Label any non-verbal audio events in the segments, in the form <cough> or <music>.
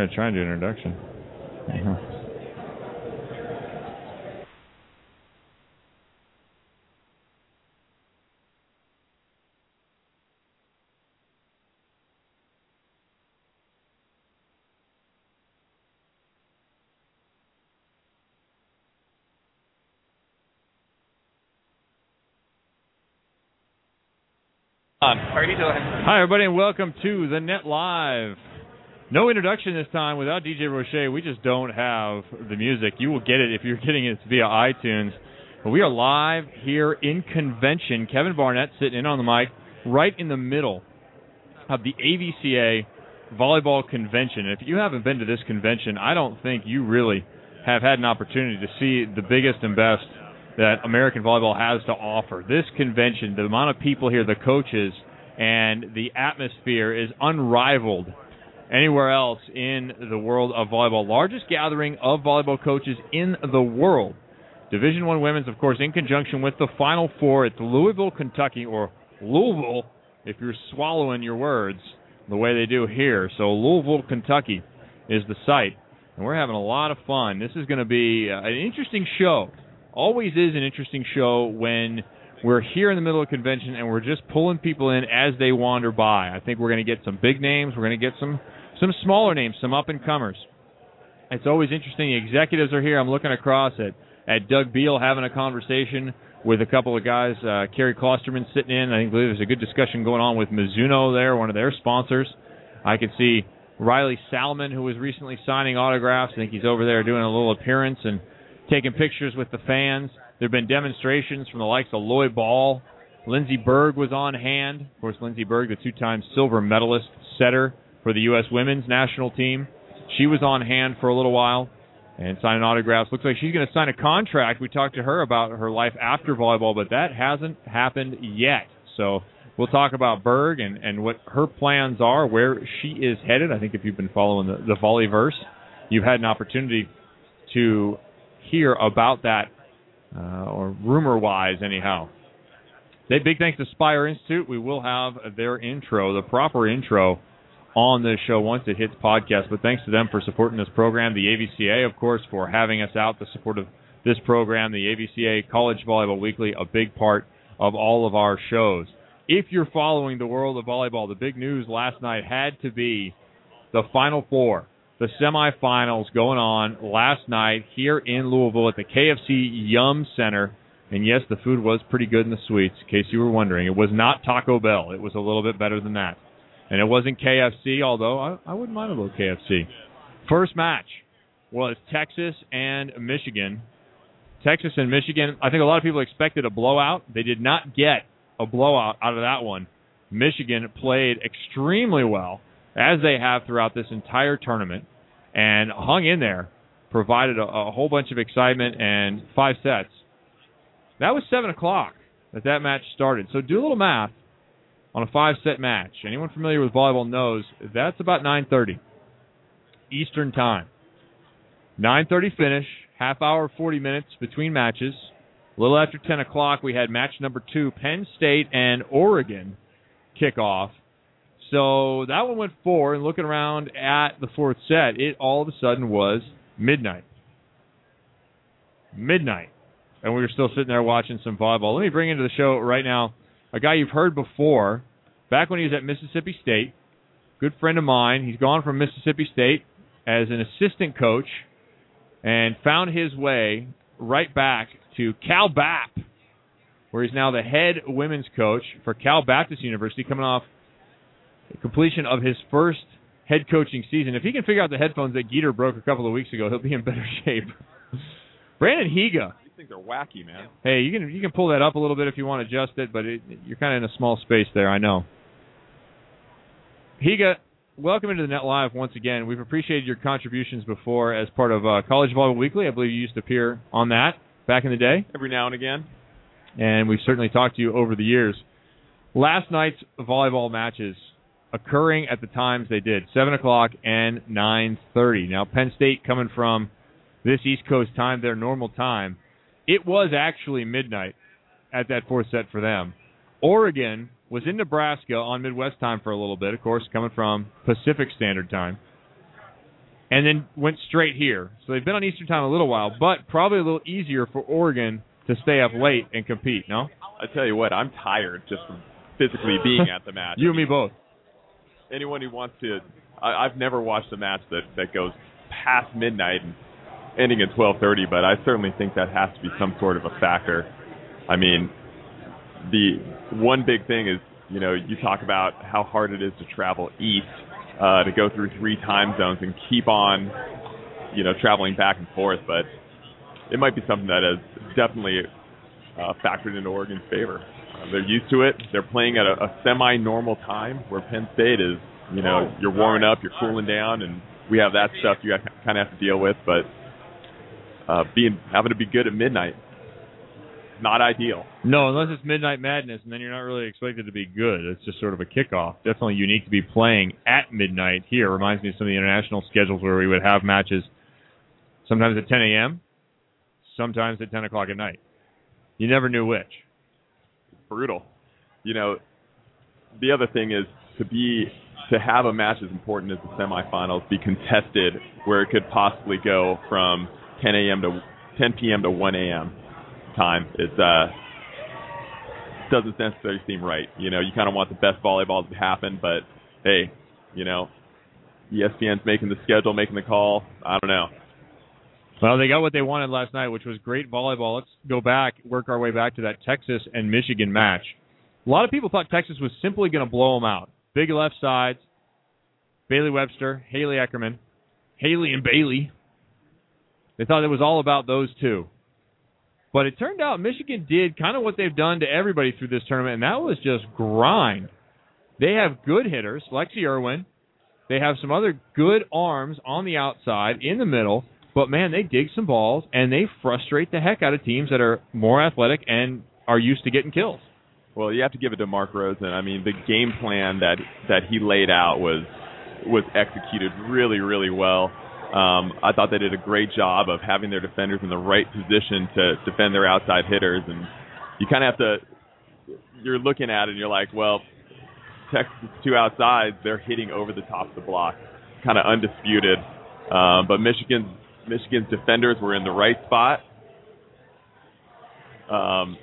going to try and do an introduction. Uh-huh. How are you doing? Hi, everybody, and welcome to the Net Live. No introduction this time without DJ Roche. We just don't have the music. You will get it if you're getting it via iTunes. But we are live here in convention. Kevin Barnett sitting in on the mic, right in the middle of the AVCA volleyball convention. If you haven't been to this convention, I don't think you really have had an opportunity to see the biggest and best that American volleyball has to offer. This convention, the amount of people here, the coaches, and the atmosphere is unrivaled anywhere else in the world of volleyball. Largest gathering of volleyball coaches in the world. Division One women's, of course, in conjunction with the Final Four at Louisville, Kentucky, or Louisville, if you're swallowing your words the way they do here. So Louisville, Kentucky, is the site, and we're having a lot of fun. This is going to be uh, an interesting show always is an interesting show when we're here in the middle of convention and we're just pulling people in as they wander by. I think we're going to get some big names. We're going to get some some smaller names, some up and comers. It's always interesting. The executives are here. I'm looking across at at Doug Beal having a conversation with a couple of guys. Uh, Kerry Klostermann sitting in. I think there's a good discussion going on with Mizuno there, one of their sponsors. I can see Riley Salmon, who was recently signing autographs. I think he's over there doing a little appearance and taking pictures with the fans. There have been demonstrations from the likes of Lloyd Ball. Lindsey Berg was on hand. Of course, Lindsey Berg, the two-time silver medalist setter for the U.S. women's national team. She was on hand for a little while and signing autographs. Looks like she's going to sign a contract. We talked to her about her life after volleyball, but that hasn't happened yet. So we'll talk about Berg and, and what her plans are, where she is headed. I think if you've been following the, the Volleyverse, you've had an opportunity to hear about that, uh, or rumor wise, anyhow. Big thanks to Spire Institute. We will have their intro, the proper intro, on this show once it hits podcast. But thanks to them for supporting this program. The AVCA, of course, for having us out, the support of this program. The AVCA College Volleyball Weekly, a big part of all of our shows. If you're following the world of volleyball, the big news last night had to be the Final Four the semifinals going on last night here in Louisville at the KFC Yum Center. And yes, the food was pretty good in the suites, in case you were wondering. It was not Taco Bell. It was a little bit better than that. And it wasn't KFC, although I, I wouldn't mind a little KFC. First match was Texas and Michigan. Texas and Michigan, I think a lot of people expected a blowout. They did not get a blowout out of that one. Michigan played extremely well as they have throughout this entire tournament, and hung in there, provided a, a whole bunch of excitement and five sets. That was seven o'clock that that match started. So do a little math on a five-set match. Anyone familiar with volleyball knows that's about 9:30 Eastern time. 9:30 finish, half hour, 40 minutes between matches. A little after 10 o'clock, we had match number two, Penn State and Oregon kickoff. So that one went four, and looking around at the fourth set, it all of a sudden was midnight. Midnight. And we were still sitting there watching some volleyball. Let me bring into the show right now a guy you've heard before, back when he was at Mississippi State. Good friend of mine. He's gone from Mississippi State as an assistant coach and found his way right back to Cal Bap, where he's now the head women's coach for Cal Baptist University, coming off completion of his first head coaching season. If he can figure out the headphones that Geeter broke a couple of weeks ago, he'll be in better <laughs> shape. Brandon Higa. Things are wacky, man. Hey, you can you can pull that up a little bit if you want to adjust it, but it, you're kind of in a small space there. I know. Higa, welcome into the Net Live once again. We've appreciated your contributions before as part of uh, College Volleyball Weekly. I believe you used to appear on that back in the day. Every now and again. And we've certainly talked to you over the years. Last night's volleyball matches occurring at the times they did, seven o'clock and nine thirty. Now Penn State coming from this East Coast time, their normal time, it was actually midnight at that fourth set for them. Oregon was in Nebraska on Midwest time for a little bit, of course, coming from Pacific Standard Time. and then went straight here. So they've been on Eastern Time a little while, but probably a little easier for Oregon to stay up late and compete. No, I tell you what, I'm tired just from physically being at the match. <laughs> you and me both. Anyone who wants to, I, I've never watched a match that that goes past midnight and ending at 12:30, but I certainly think that has to be some sort of a factor. I mean, the one big thing is, you know, you talk about how hard it is to travel east, uh, to go through three time zones and keep on, you know, traveling back and forth, but it might be something that is definitely uh, factored into Oregon's favor. Uh, they're used to it. They're playing at a, a semi-normal time, where Penn State is, you know, you're warming up, you're cooling down, and we have that stuff you kind of have to deal with. But uh, being having to be good at midnight, not ideal. No, unless it's Midnight Madness, and then you're not really expected to be good. It's just sort of a kickoff. Definitely unique to be playing at midnight here. Reminds me of some of the international schedules where we would have matches sometimes at 10 a.m., sometimes at 10 o'clock at night. You never knew which. Brutal. You know, the other thing is to be to have a match as important as the semifinals be contested, where it could possibly go from 10 a.m. to 10 p.m. to 1 a.m. time. It uh, doesn't necessarily seem right. You know, you kind of want the best volleyball to happen, but hey, you know, ESPN's making the schedule, making the call. I don't know. Well, they got what they wanted last night, which was great volleyball. Let's go back, work our way back to that Texas and Michigan match. A lot of people thought Texas was simply going to blow them out. Big left sides, Bailey Webster, Haley Eckerman, Haley and Bailey. They thought it was all about those two. But it turned out Michigan did kind of what they've done to everybody through this tournament, and that was just grind. They have good hitters, Lexi Erwin. They have some other good arms on the outside, in the middle. But man, they dig some balls and they frustrate the heck out of teams that are more athletic and are used to getting kills. Well, you have to give it to Mark Rosen. I mean, the game plan that that he laid out was was executed really, really well. Um, I thought they did a great job of having their defenders in the right position to defend their outside hitters, and you kind of have to. You're looking at it, and you're like, well, Texas two outsides, they're hitting over the top of the block, kind of undisputed. Um, but Michigan's Michigan's defenders were in the right spot. Um,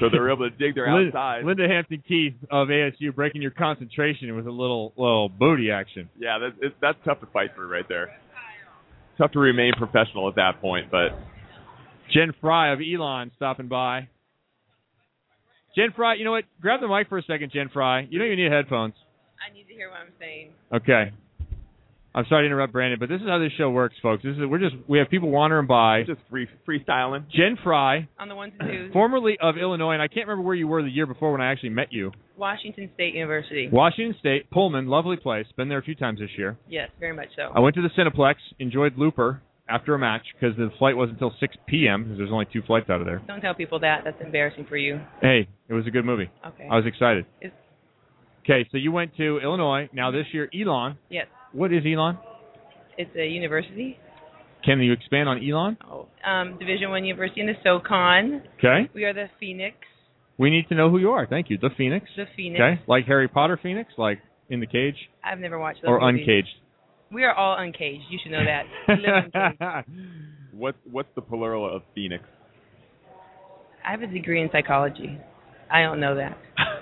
so they were able to dig their outside. Linda Hampton Keith of ASU breaking your concentration with a little little booty action. Yeah, that, it, that's tough to fight through right there. Tough to remain professional at that point, but Jen Fry of Elon stopping by. Jen Fry, you know what? Grab the mic for a second, Jen Fry. You don't even need headphones. I need to hear what I'm saying. Okay. I'm sorry to interrupt Brandon, but this is how this show works, folks. This is we're just we have people wandering by. just free freestyling. Jen Fry, On the ones and twos, formerly of Illinois, and I can't remember where you were the year before when I actually met you. Washington State University. Washington State, Pullman, lovely place. Been there a few times this year. Yes, very much so. I went to the Cineplex, enjoyed Looper after a match because the flight wasn't until 6 p.m. because there's only two flights out of there. Don't tell people that. That's embarrassing for you. Hey, it was a good movie. Okay. I was excited. Is- Okay, so you went to Illinois. Now this year, Elon. yes, What is Elon? it's a university. Can you expand on Elon? Oh, um, Division One University in the SoCon. Okay. We are the Phoenix. We need to know who you are. Thank you. The Phoenix. The Phoenix. Okay. Like Harry Potter Phoenix, like in the cage I've never watched those or movies. uncaged. We are all uncaged. You should know that. <laughs> We live uncaged. What's what's the plural of Phoenix? I have a degree in psychology. I don't know that. <laughs>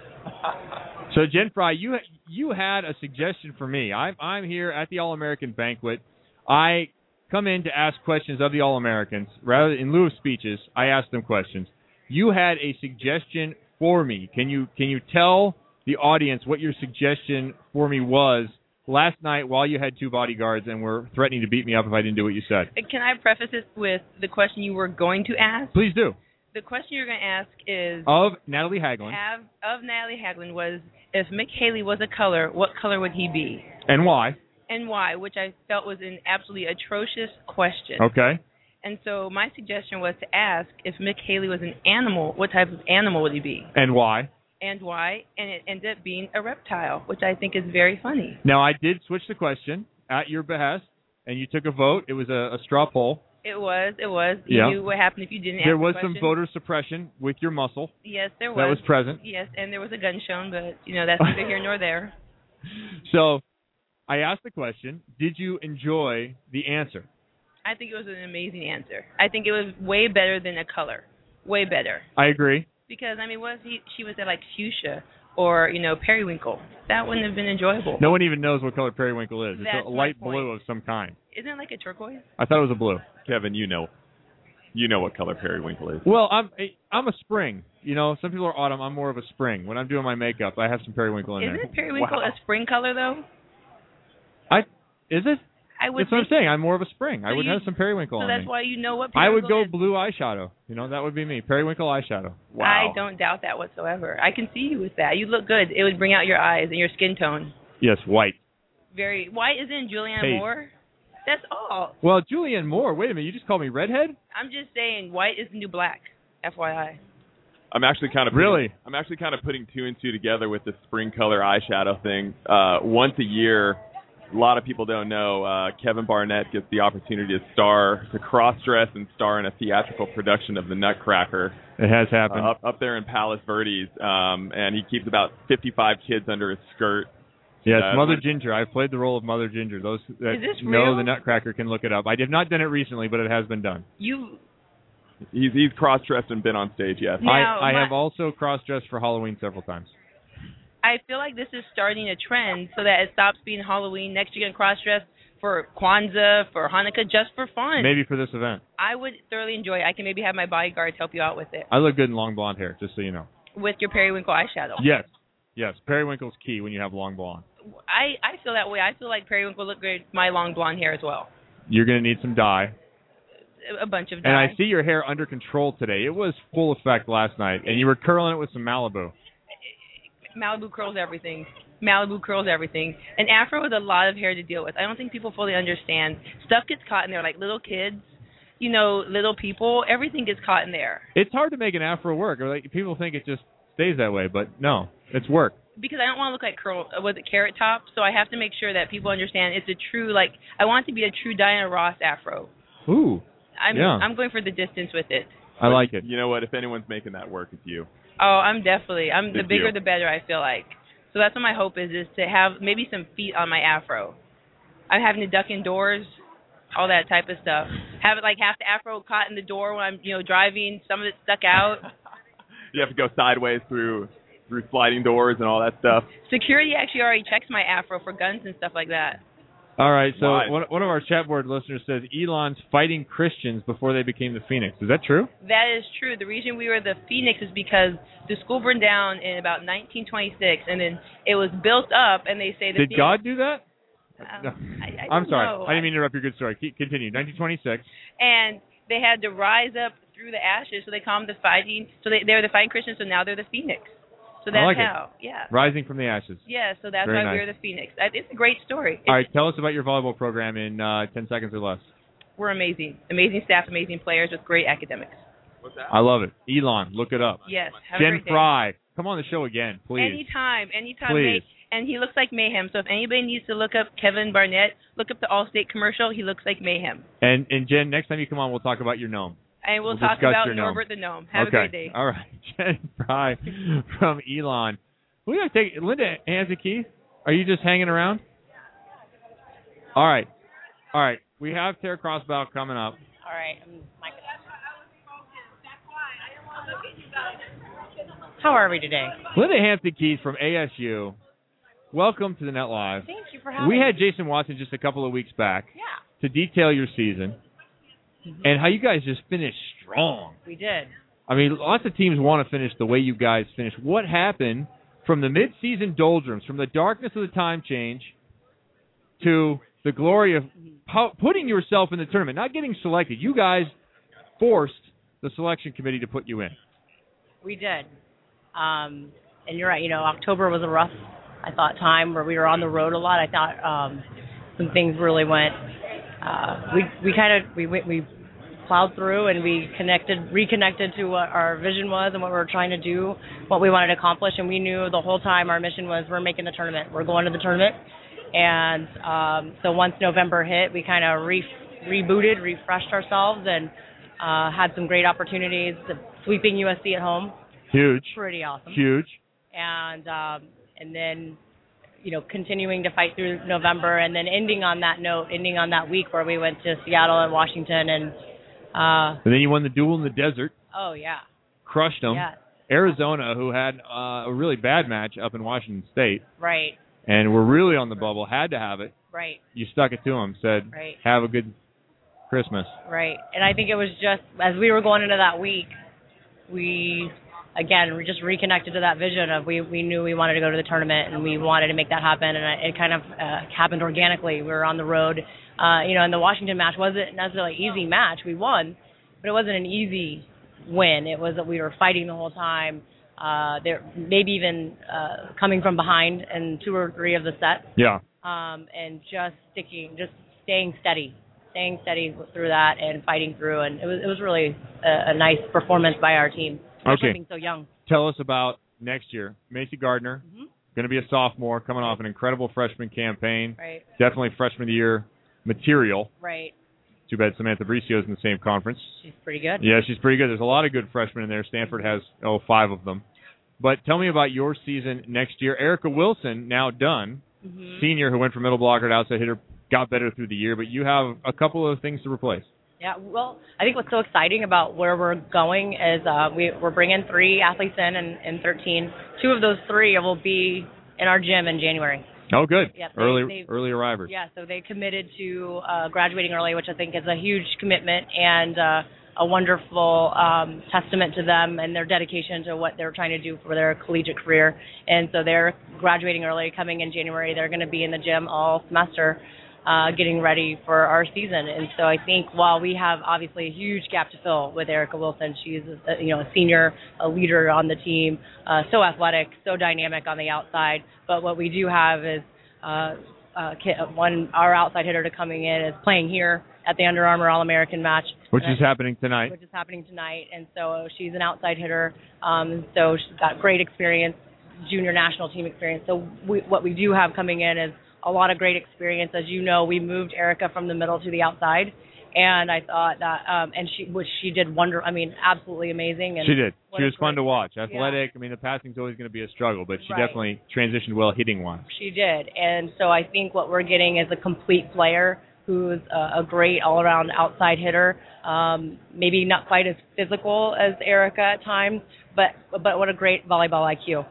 So Jen Fry, you you had a suggestion for me. I'm I'm here at the All American banquet. I come in to ask questions of the All Americans. Rather in lieu of speeches, I ask them questions. You had a suggestion for me. Can you can you tell the audience what your suggestion for me was last night while you had two bodyguards and were threatening to beat me up if I didn't do what you said? Can I preface this with the question you were going to ask? Please do. The question you're going to ask is Of Natalie Hagglund. of Natalie Hagglund was if Mick Haley was a color, what color would he be? And why? And why? Which I felt was an absolutely atrocious question. Okay. And so my suggestion was to ask if Mick Haley was an animal, what type of animal would he be? And why? And why? And it ended up being a reptile, which I think is very funny. Now I did switch the question at your behest, and you took a vote. It was a, a straw poll. It was, it was. You Yeah. knew what happened if you didn't There was the some voter suppression with your muscle Yes, there was. that was present. Yes, and there was a gun shown, but you know that's neither here nor there. <laughs> <laughs> So I asked the question. Did you enjoy the answer? I think it was an amazing answer. I think it was way better than a color. Way better. I agree. Because I mean, was he, she was at like fuchsia or you know periwinkle? That wouldn't have been enjoyable. No one even knows what color periwinkle is. It's a light blue of some kind. Isn't it like a turquoise? I thought it was a blue. Kevin, you know, you know what color periwinkle is. Well, I'm I'm a spring. You know, some people are autumn. I'm more of a spring. When I'm doing my makeup, I have some periwinkle in Isn't there. periwinkle Wow. a spring color though? I is it? I would That's what I'm saying. I'm more of a spring. I would you- have some periwinkle so. on That's me. why you know what I would go is. blue eyeshadow. You know, that would be me. Periwinkle eyeshadow. Wow. I don't doubt that whatsoever. I can see you with that. You look good. It would bring out your eyes and your skin tone. Yes, white. Very. white. isn't Julianne Hey. Moore? That's all. Well, Julianne Moore. Wait a minute. You just called me redhead? I'm just saying, white is the new black. FYI. I'm actually kind of Really? I'm actually kind of putting two and two together with the spring color eyeshadow thing. Uh, once a year, a lot of people don't know. Uh, Kevin Barnett gets the opportunity to star, to cross dress and star in a theatrical production of The Nutcracker It has uh, happened. up up there in Palos Verdes, um, and he keeps about 55 kids under his skirt. yes, uh, Mother Ginger. I've played the role of Mother Ginger. Those that Is this know real? the Nutcracker can look it up. I have not done it recently, but it has been done. You. He's he's cross dressed and been on stage. Yes. Now, I I my- have also cross dressed for Halloween several times. I feel like this is starting a trend so that it stops being Halloween. Next, year, you're gonna cross dress for Kwanzaa, for Hanukkah, just for fun. Maybe for this event. I would thoroughly enjoy it. I can maybe have my bodyguards help you out with it. I look good in long blonde hair, just so you know. With your periwinkle eyeshadow. Yes, yes. Periwinkle's key when you have long blonde. I I feel that way. I feel like periwinkle look great with my long blonde hair as well. You're gonna need some dye. A bunch of dye. And I see your hair under control today. It was full effect last night, and you were curling it with some Malibu. Malibu curls everything. Malibu curls everything. An afro is a lot of hair to deal with. I don't think people fully understand. Stuff gets caught in there, like little kids, you know, little people. Everything gets caught in there. It's hard to make an afro work. Like people think it just stays that way, but no, it's work. Because I don't want to look like curl. uh, Was it carrot top? So I have to make sure that people understand it's a true like. I want it to be a true Diana Ross afro. Ooh, I'm Yeah. I'm going for the distance with it. I like it. You know what? If anyone's making that work, it's you. Oh, I'm definitely. I'm the bigger the better. I feel like. So that's what my hope is: is to have maybe some feet on my afro. I'm having to duck indoors, all that type of stuff. Have it like half the afro caught in the door when I'm, you know, driving. Some of it stuck out. <laughs> You have to go sideways through through sliding doors and all that stuff. Security actually already checks my afro for guns and stuff like that. All right, so Why? one, one of our chat board listeners says Elon's fighting Christians before they became the Phoenix. Is that true? That is true. The reason we were the Phoenix is because the school burned down in about 1926, and then it was built up, and they say the Did Phoenix, God do that? Um, I, I I'm sorry. know. I didn't mean to interrupt your good story. Keep, continue. 1926. and they had to rise up through the ashes, so they call them the fighting. So they they're the fighting Christians, so now they're the Phoenix. So that's like it. how, yeah, Rising from the ashes. yeah. So that's Very why nice. we're the Phoenix. It's a great story. All It's- right, tell us about your volleyball program in uh, 10 seconds or less. We're amazing, amazing staff, amazing players with great academics. What's that? I love it. Elon, look it up. Yes, have Jen. Fry, come on the show again, please. Anytime, anytime. Please. May- and he looks like mayhem. So if anybody needs to look up Kevin Barnett, look up the Allstate commercial. He looks like mayhem. And and Jen, next time you come on, we'll talk about your gnome. And we'll, We'll talk about your gnome. Norbert the gnome. Have okay. a great day. All right, <laughs> Jen Fry from Elon. We gotta take Linda Hampton Keith. Are you just hanging around? All right, all right. We have Tara Cross Battle coming up. All right. I'm Mike. How are we today? Linda Hampton Keith from ASU. Welcome to the Net Live. Thank you for having We me. had Jason Watson just a couple of weeks back Yeah, to detail your season and how you guys just finished strong. we did. I mean, lots of teams want to finish the way you guys finished. What happened from the midseason doldrums, from the darkness of the time change to the glory of putting yourself in the tournament, not getting selected? You guys forced the selection committee to put you in. We did. Um, and you're right. You know, October was a rough, I thought, time where we were on the road a lot. I thought um, some things really went. Uh, we we kind of we went we plowed through and we connected reconnected to what our vision was and what we were trying to do, what we wanted to accomplish, and we knew the whole time our mission was we're making the tournament. We're going to the tournament. And um, so once November hit, we kind of re- rebooted, refreshed ourselves, and uh, had some great opportunities. Sweeping USC at home, Huge, pretty awesome. huge. And um, and then, you know, continuing to fight through November and then ending on that note, ending on that week where we went to Seattle and Washington and uh And then you won the duel in the desert, oh yeah. crushed them. Yeah. Arizona, who had uh, a really bad match up in Washington State, Right. and were really on the bubble, had to have it. Right. You stuck it to them, said, Right. "Have a good Christmas." Right. And I think it was just as we were going into that week, we again we just reconnected to that vision of we we knew we wanted to go to the tournament and we wanted to make that happen and it kind of uh, happened organically. We were on the road, uh, you know, and the Washington match wasn't necessarily an easy match. We won, but it wasn't an easy win. It was that we were fighting the whole time. Uh, there maybe even uh, coming from behind in two or three of the sets Yeah. um, and just sticking, just staying steady, staying steady through that and fighting through. And it was it was really a, a nice performance by our team, Okay. being so young. Tell us about next year. Macy Gardner, hmm going to be a sophomore, coming off an incredible freshman campaign. Right, Definitely freshman of the year material. right. Too bad Samantha Bricio's in the same conference. She's pretty good. Yeah, she's pretty good. There's a lot of good freshmen in there. Stanford has oh five of them. But tell me about your season next year. Erica Wilson, now done, hmm senior who went from middle blocker to outside hitter, got better through the year, but you have a couple of things to replace. Yeah, well, I think what's so exciting about where we're going is uh, we, we're bringing three athletes in, in in 13. Two of those three will be in our gym in January. Oh, good. Yep, they- early early arrivers. Yeah, so they committed to uh, graduating early, which I think is a huge commitment and uh, a wonderful um, testament to them and their dedication to what they're trying to do for their collegiate career. And so they're graduating early, coming in January. They're going to be in the gym all semester. Uh, getting ready for our season, and so I think while we have obviously a huge gap to fill with Erica Wilson, she's a, you know a senior, a leader on the team, uh, so athletic, so dynamic on the outside. But what we do have is uh, uh, one our outside hitter to coming in is playing here at the Under Armour All American match, Which is happening tonight. which is happening tonight. And so she's an outside hitter. Um, so she's got great experience, junior national team experience. So we, what we do have coming in is a lot of great experience. As you know, we moved Erica from the middle to the outside. And I thought that, um, and she, which she did wonder. I mean, absolutely amazing. And She did. She was fun to watch. Athletic. I mean, the passing's always going to be a struggle, but she Right. definitely transitioned well hitting wise. She did, and so I think what we're getting is a complete player who's a, a great all-around outside hitter. Um, maybe not quite as physical as Erica at times, but but what a great volleyball IQ.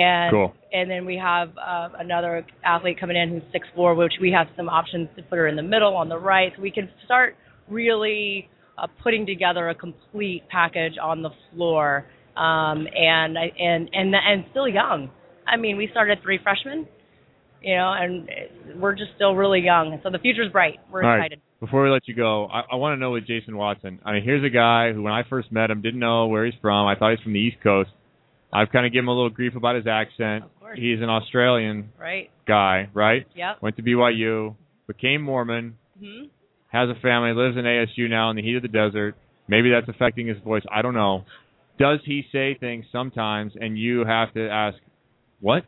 And Cool. and then we have uh, another athlete coming in who's six four, which we have some options to put her in the middle, on the right, so we can start really uh, putting together a complete package on the floor. Um, and I- and and and still young. I mean, we started three freshmen, you know, and we're just still really young. So the future's bright. We're All right. excited. Before we let you go, I, I want to know with Jason Watson. I mean, here's a guy who, when I first met him, didn't know where he's from. I thought he's from the East Coast. I've kind of given him a little grief about his accent. Of course. He's an Australian Right? guy, right? Yep. Went to BYU, became Mormon, hmm has a family, lives in ASU now in the heat of the desert. Maybe that's affecting his voice. I don't know. Does he say things sometimes, and you have to ask, what?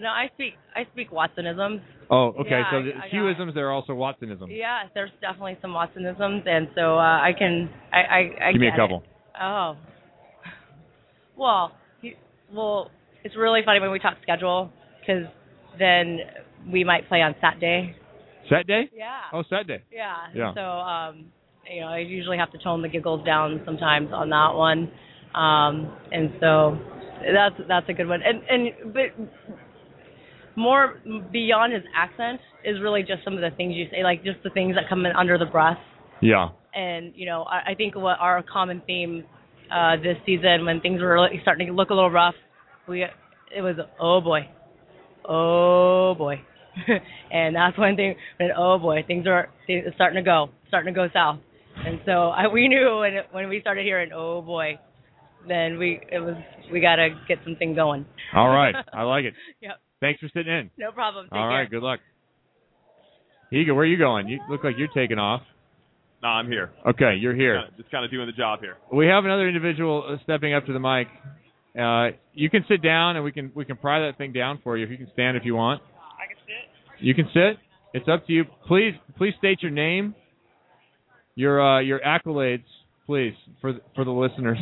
No, I speak I speak Watsonisms. Oh, okay. Yeah, so the I got Hughisms, there are also Watsonisms. Yeah, there's definitely some Watsonisms, and so uh, I can I I, I Give me a couple. It. Oh. Well, you, well, it's really funny when we talk schedule because then we might play on Saturday. Saturday? Yeah. Oh, Saturday. Yeah. Yeah. So, um, you know, I usually have to tone the giggles down sometimes on that one, um, and so that's that's a good one. And and but more beyond his accent is really just some of the things you say, like just the things that come in under the breath. Yeah. And you know, I, I think what our common theme uh, this season, when things were really starting to look a little rough, we it was oh boy, oh boy, <laughs> and that's when thing when oh boy things are things are starting to go starting to go south, and so I, we knew when when we started hearing oh boy, then we it was we got to get something going. All right. <laughs> I like it. Yep, Thanks for sitting in. no problem. Take All care. right. Good luck. Higa, where are you going? You look like you're taking off. No, I'm here. Okay, you're here. Kinda- Just kind of doing the job here. We have another individual uh, stepping up to the mic. Uh, you can sit down, and we can we can pry that thing down for you. If you can stand, if you want. I can sit. You can sit. It's up to you. Please please state your name, your uh, your accolades, please for the, for the listeners.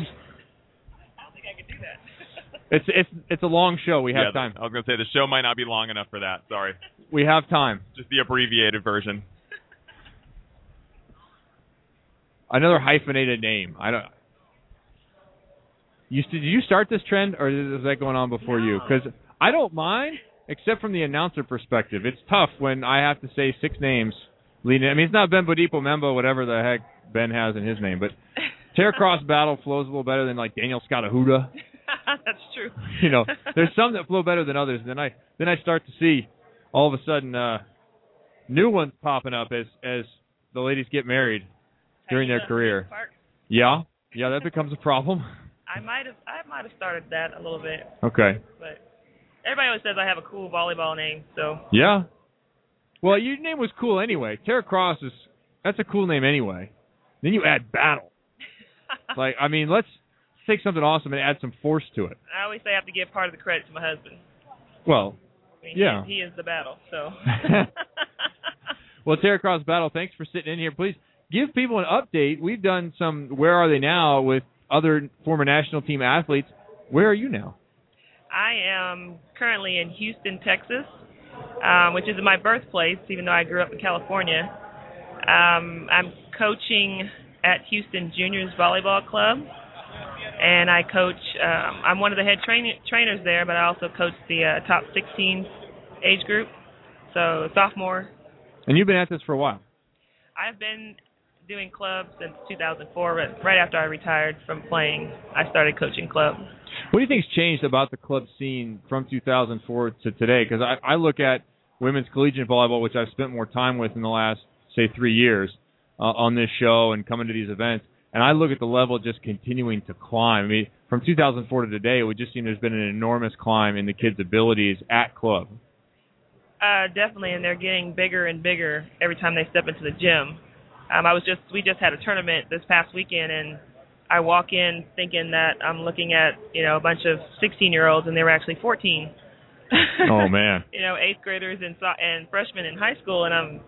I don't think I can do that. <laughs> it's it's it's a long show. We have yeah, time. I was gonna say the show might not be long enough for that. Sorry, We have time. just the abbreviated version. Another hyphenated name. I don't. You did you start this trend, or is that going on before you? Because I don't mind, except from the announcer perspective. It's tough when I have to say six names. Leading. I mean, it's not Ben Bodipo Membo, whatever the heck Ben has in his name, but <laughs> Tara Cross Battle flows a little better than like Danielle Scott-Arruda. <laughs> That's true. You know, there's some that <laughs> flow better than others. And Then I then I start to see all of a sudden uh new ones popping up as as the ladies get married during their career. Yeah, yeah, that becomes a problem. I might have I might have started that a little bit, Okay. but everybody always says I have a cool volleyball name, so Yeah. Well, your name was cool anyway. Tara Cross is that's a cool name anyway. Then you add battle. <laughs> Like, I mean, let's take something awesome and add some force to it. I always say I have to give part of the credit to my husband. Well, I mean, Yeah. he, he is the battle. So. <laughs> <laughs> well, Tara Cross Battle, thanks for sitting in here. Please give people an update. We've done some Where Are They Now with other former national team athletes. Where are you now? I am currently in Houston, Texas, um, which is my birthplace, even though I grew up in California. Um, I'm coaching at Houston Juniors Volleyball Club, and I coach. Um, I'm one of the head train- trainers there, but I also coach the uh, top 16 age group, so sophomore. And you've been at this for a while. I've been doing club since 2004, but right after I retired from playing, I started coaching club. What do you think's changed about the club scene from 2004 to today? Because I, I look at women's collegiate volleyball, which I've spent more time with in the last, say, three years uh, on this show and coming to these events, and I look at the level just continuing to climb. I mean, from 2004 to today, it would just seem there's been an enormous climb in the kids' abilities at club. Uh, definitely, and they're getting bigger and bigger every time they step into the gym. Um, I was just we just had a tournament this past weekend, and I walk in thinking that I'm looking at you know a bunch of 16 year olds, and they were actually 14. Oh man. <laughs> you know, eighth graders and and freshmen in high school, and I'm.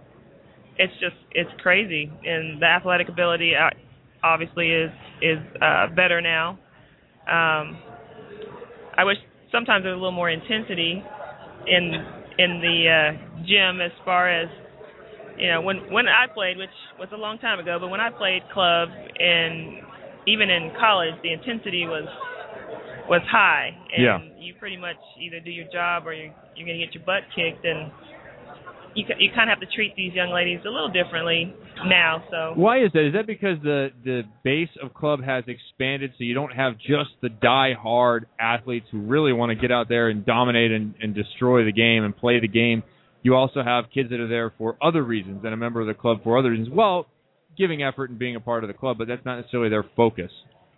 It's just it's crazy, and the athletic ability uh, obviously is is uh, better now. Um, I wish sometimes there's a little more intensity in in the uh, gym as far as you know when when I played, which was a long time ago, but when I played club and even in college, the intensity was was high, and Yeah. you pretty much either do your job or you're you're gonna get your butt kicked, and you you kind of have to treat these young ladies a little differently now. So Why is that? Is that because the the base of club has expanded, so you don't have just the die-hard athletes who really want to get out there and dominate and, and destroy the game and play the game? You also have kids that are there for other reasons and a member of the club for other reasons. Well, giving effort and being a part of the club, but that's not necessarily their focus.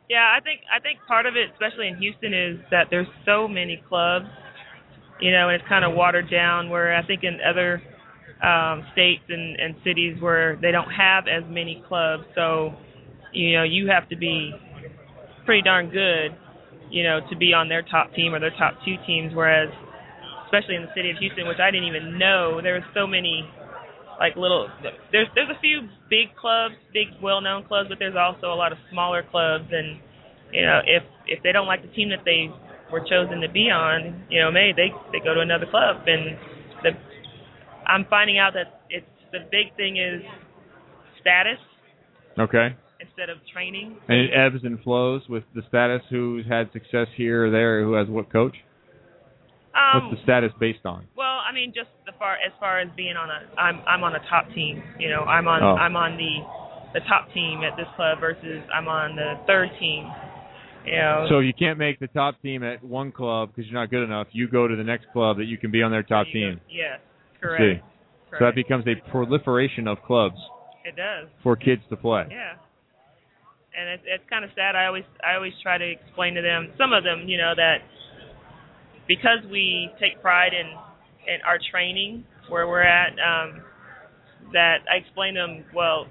Yeah, I think I think part of it, especially in Houston, is that there's so many clubs, you know, and it's kind of watered down. Where I think in other um, states and, and cities where they don't have as many clubs, so you know you have to be pretty darn good, you know, to be on their top team or their top two teams. Whereas, especially in the city of Houston, which I didn't even know, there were so many like little there's there's a few big clubs, big well known clubs, but there's also a lot of smaller clubs and you know, if if they don't like the team that they were chosen to be on, you know, maybe they they go to another club and the I'm finding out that it's the big thing is status Okay. instead of training. And it ebbs and flows with the status who's had success here or there, who has what coach. Um, What's the status based on? Well, I mean, just the far as far as being on a, I'm I'm on a top team. You know, I'm on Oh. I'm on the the top team at this club versus I'm on the third team. You know, So if you can't make the top team at one club because you're not good enough, you go to the next club that you can be on their top you go- team. Yes, See. correct. So that becomes a proliferation of clubs it does. for kids to play. Yeah. And it's it's kind of sad. I always I always try to explain to them, some of them, you know, that because we take pride in in our training where we're at, um, that I explain to them, well,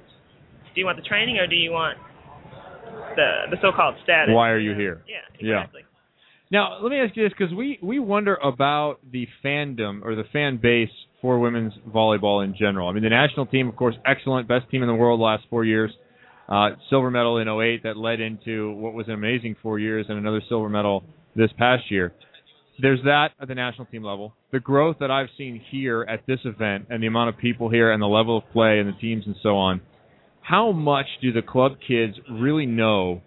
do you want the training or do you want the the so-called status? Why are you here? Yeah, Yeah. exactly. Now, let me ask you this because we we wonder about the fandom or the fan base for women's volleyball in general. I mean, the national team, of course, excellent, best team in the world the last four years. Uh, silver medal in 08 that led into what was an amazing four years and another silver medal this past year. There's that at the national team level. The growth that I've seen here at this event and the amount of people here and the level of play and the teams and so on. How much do the club kids really know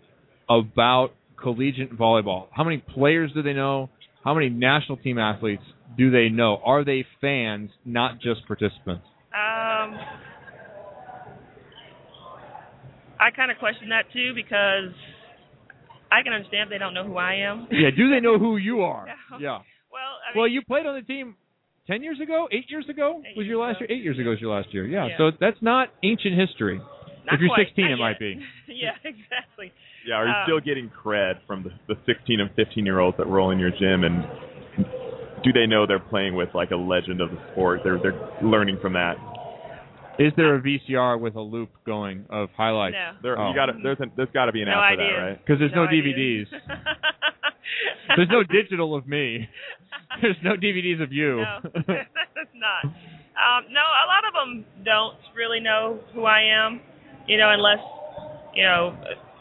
about collegiate volleyball? How many players do they know? How many national team athletes do they know? Are they fans, not just participants? Um, I kind of question that too because I can understand if they don't know who I am. <laughs> Yeah, do they know who you are? <laughs> No. Yeah. Well, I mean, Well, you played on the team ten years ago, eight years ago Eight was years your last ago. year. Eight years ago was your last year. Yeah. Yeah. So that's not ancient history. not if you're quite, 16, not it might be. <laughs> yeah, exactly. Yeah, are you Um, still getting cred from the, the 16 and 15 year olds that roll in your gym, and do they know they're playing with like a legend of the sport? They're they're learning from that. Is there a VCR with a loop going of highlights? No. There, Oh. you got there's a, there's got to be an no app for idea. that, right? Because there's no, idea. DVDs. <laughs> There's no digital of me. <laughs> There's no DVDs of you. no, <laughs> that's not. Um, no, a lot of them don't really know who I am, you know, unless you know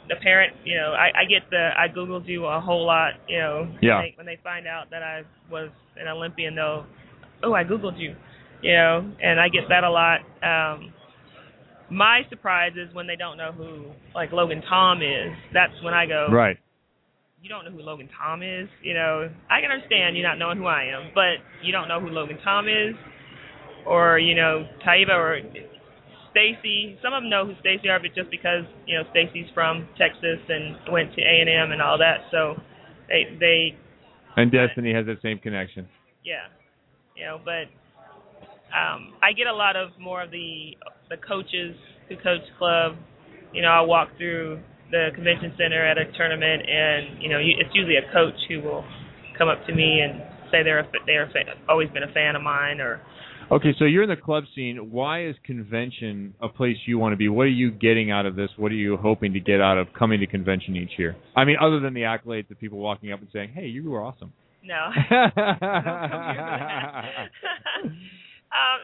the parent. You know, I, I get the I googled you a whole lot. You know, Yeah. when, they, when they find out that I was an Olympian, they'll, oh, I googled you, you know, and I get that a lot. Um, my surprise is when they don't know who like Logan Tom is. That's when I go, right. you don't know who Logan Tom is, you know, I can understand you not knowing who I am, but you don't know who Logan Tom is, or you know Tayyiba or Stacy. Some of them know who Stacy are, but just because you know Stacy's from Texas and went to A and M and all that, so they they And Destinee has that same connection. yeah, you know, but um, I get a lot of more of the the coaches who coach club. You know, I walk through the convention center at a tournament, and you know, you, it's usually a coach who will come up to me and say they're a, they're a fa- always been a fan of mine, or Okay, so you're in the club scene. Why is convention a place you want to be? What are you getting out of this? What are you hoping to get out of coming to convention each year? I mean, other than the accolades of people walking up and saying, "Hey, you were awesome." no. <laughs> <laughs> <laughs> um,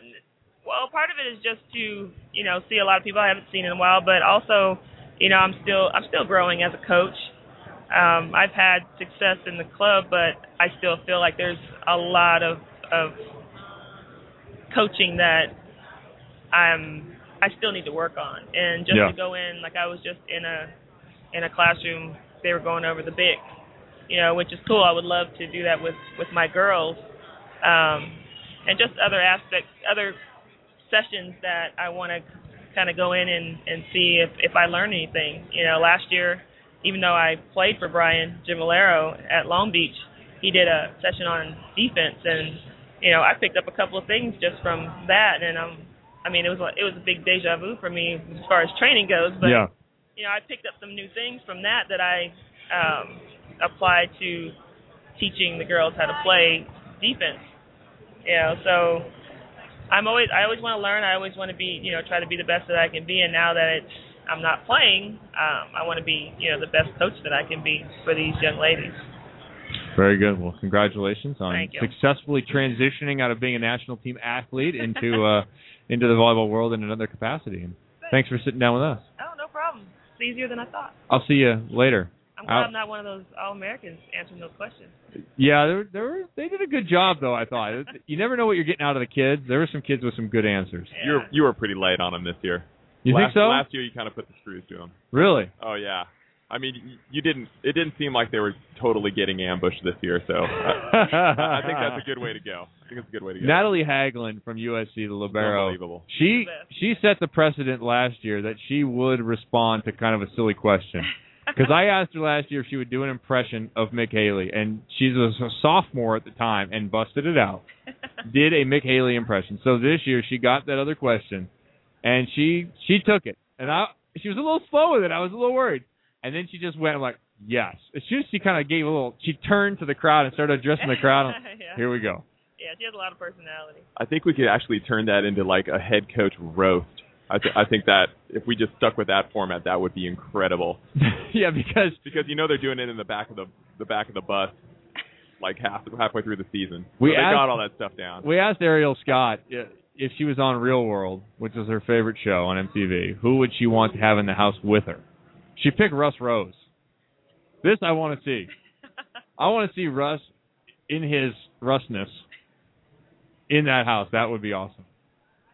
well, part of it is just to you know see a lot of people I haven't seen in a while, but also you know I'm still I'm still growing as a coach. Um, I've had success in the club, but I still feel like there's a lot of of coaching that I'm I still need to work on, and just Yeah. to go in like I was just in a in a classroom, they were going over the BIC, you know, which is cool. I would love to do that with with my girls, um, and just other aspects, other sessions that I want to kind of go in and and see if if I learn anything. You know, last year, even though I played for Brian Gimmillaro at Long Beach, he did a session on defense, and you know, I picked up a couple of things just from that, and um, I mean, it was it was a big deja vu for me as far as training goes, but yeah. you know, I picked up some new things from that that I um, applied to teaching the girls how to play defense. You know, so I'm always I always want to learn. I always want to be you know try to be the best that I can be. And now that it's I'm not playing, um, I want to be you know the best coach that I can be for these young ladies. Very good. Well, congratulations on successfully transitioning out of being a national team athlete into <laughs> uh, into the volleyball world in another capacity. And thanks for sitting down with us. Oh, no problem. It's easier than I thought. I'll see you later. I'm glad Out. I'm not one of those all Americans answering those questions. Yeah, they were, they were they did a good job though. I thought you never know what you're getting out of the kids. There were some kids with some good answers. Yeah. You were you were pretty light on them this year. You last, think so? Last year you kind of put the screws to them. Really? Oh yeah. I mean, you didn't. It didn't seem like they were totally getting ambushed this year. So I, I think that's a good way to go. I think it's a good way to go. Natalie Hagglund from USC, the libero. Unbelievable. She she set the precedent last year that she would respond to kind of a silly question. <laughs> Because I asked her last year if she would do an impression of Mick Haley, and she's a sophomore at the time and busted it out. Did a Mick Haley impression. So this year she got that other question, and she she took it, and I she was a little slow with it. I was a little worried, and then she just went I'm like yes. As soon as she kind of gave a little, she turned to the crowd and started addressing the crowd. <laughs> Yeah. Here we go. yeah, she has a lot of personality. I think we could actually turn that into like a head coach roast. I, th- I think that if we just stuck with that format, that would be incredible. <laughs> yeah, because Because you know they're doing it in the back of the the back of the bus, like half halfway through the season. So We they asked- got all that stuff down. We asked Ariel Scott uh, if she was on Real World, which is her favorite show on MTV, who would she want to have in the house with her? She picked Russ Rose. This I want to see. I want to see Russ in his Russness in that house. That would be awesome.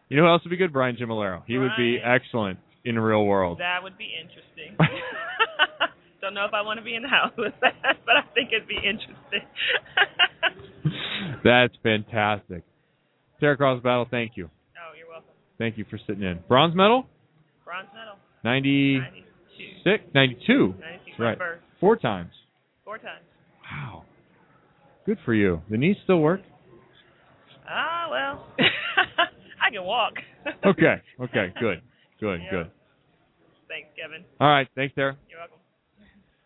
You know who else would be good? Brian Gimmillaro. He would be excellent in the real world. That would be interesting. <laughs> <laughs> Don't know if I want to be in the house with that, but I think it'd be interesting. <laughs> That's fantastic. Tara Cross Battle, thank you. oh, you're welcome. Thank you for sitting in. Bronze medal? Bronze medal. 96? 92. 92. 92. Right. First. Four times. Four times. Wow. Good for you. The knees still work? Ah, well. I can walk. <laughs> Okay. Okay. Good. Good. Yeah. Good. Thanks, Kevin. All right. Thanks, Tara. You're welcome.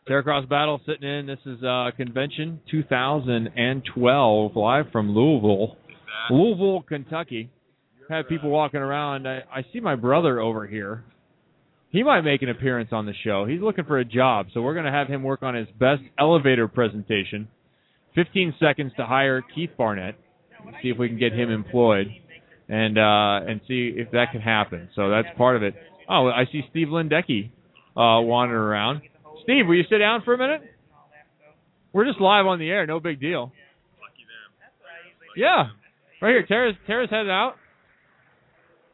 Tara Cross Battle sitting in. This is uh, convention 2012 live from Louisville, Louisville, Kentucky. Have people walking around. I, I see my brother over here. He might make an appearance on the show. He's looking for a job, so we're going to have him work on his best elevator presentation. 15 seconds to hire Keith Barnett. See if we can get him employed, and uh, and see if that can happen. So that's part of it. Oh, I see Steve Lindecki uh, wandering around. Steve, will you sit down for a minute? We're just live on the air, no big deal. Yeah, right here. Tara's Tara's headed out.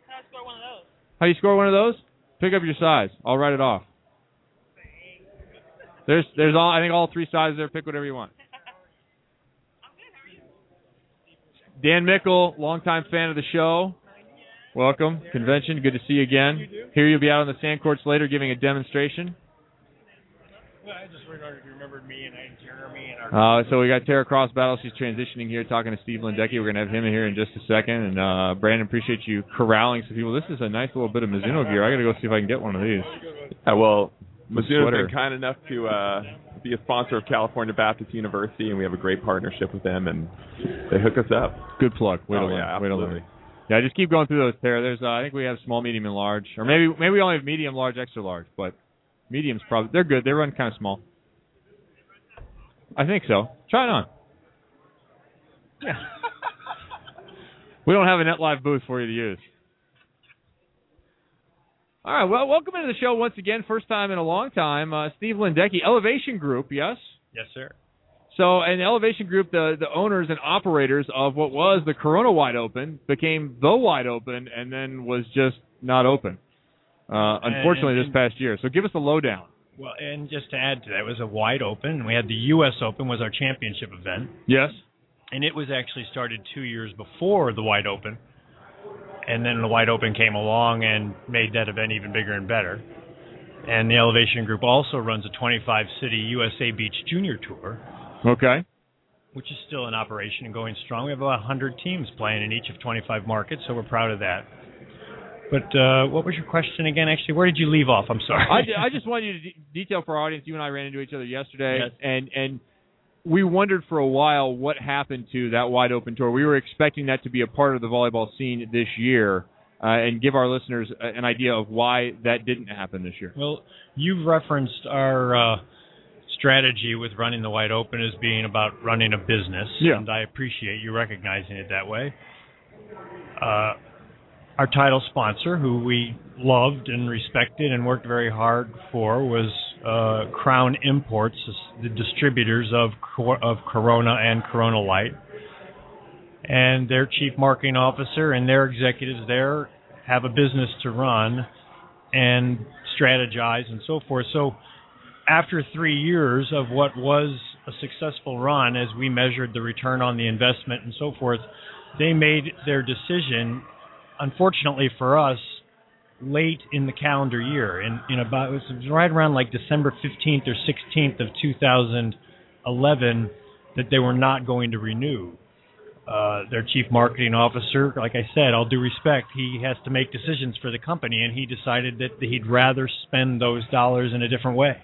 How do score one of those? How you score one of those? Pick up your size. I'll write it off. There's there's all I think all three sizes there. Pick whatever you want. Dan Mickle, longtime fan of the show. Welcome, convention. Good to see you again. Here you'll be out on the sand courts later giving a demonstration. Well, I just wondered if you remembered me and I Jeremy and our. Uh, so we got Tara Cross Battle. She's transitioning here, talking to Steve Lindecki. We're gonna have him in here in just a second. And uh, Brandon, appreciate you corralling some people. This is a nice little bit of Mizuno gear. I gotta go see if I can get one of these. Uh, well, With Mizuno's been kind enough to uh, be a sponsor of California Baptist University, and we have a great partnership with them, and they hook us up. Good plug. Way to oh, learn. yeah, Way to learn. absolutely. Yeah, just keep going through those, Tara. There's, uh, I think we have small, medium, and large, or maybe maybe we only have medium, large, extra large, but medium's probably they're good. They run kind of small. I think so. Try it on. <laughs> we don't have a Net Live booth for you to use. All right. Well, welcome into the show once again. First time in a long time. Uh, Steve Lindecki, Elevation Group. Yes. Yes, sir. So, an Elevation Group, the the owners and operators of what was the Corona Wide Open, became the Wide Open, and then was just not open. Uh, unfortunately, and- this past year. So, give us a lowdown. Well, and just to add to that, it was a wide open. We had the U.S. Open was our championship event, Yes. and it was actually started two years before the wide open. And then the wide open came along and made that event even bigger and better. And the Elevation Group also runs a 25 city USA Beach Junior Tour, Okay. which is still in operation and going strong. We have about 100 teams playing in each of 25 markets, so we're proud of that. But uh, what was your question again? Actually, where did you leave off? I'm sorry. I, I just wanted you to de- detail for our audience. You and I ran into each other yesterday, Yes. and and we wondered for a while what happened to that wide open tour. We were expecting that to be a part of the volleyball scene this year, uh, and give our listeners a- an idea of why that didn't happen this year. Well, you've referenced our uh, strategy with running the wide open as being about running a business, Yeah. and I appreciate you recognizing it that way. Uh, our title sponsor, who we loved and respected and worked very hard for, was uh, Crown Imports, the distributors of of Corona and Corona Light, and their chief marketing officer and their executives there have a business to run and strategize and so forth. So after three years of what was a successful run as we measured the return on the investment and so forth, they made their decision, unfortunately for us, late in the calendar year. In, in about, it was right around like December 15th or 16th of 2011 that they were not going to renew. Uh, their chief marketing officer, like I said, all due respect, he has to make decisions for the company, and he decided that he'd rather spend those dollars in a different way.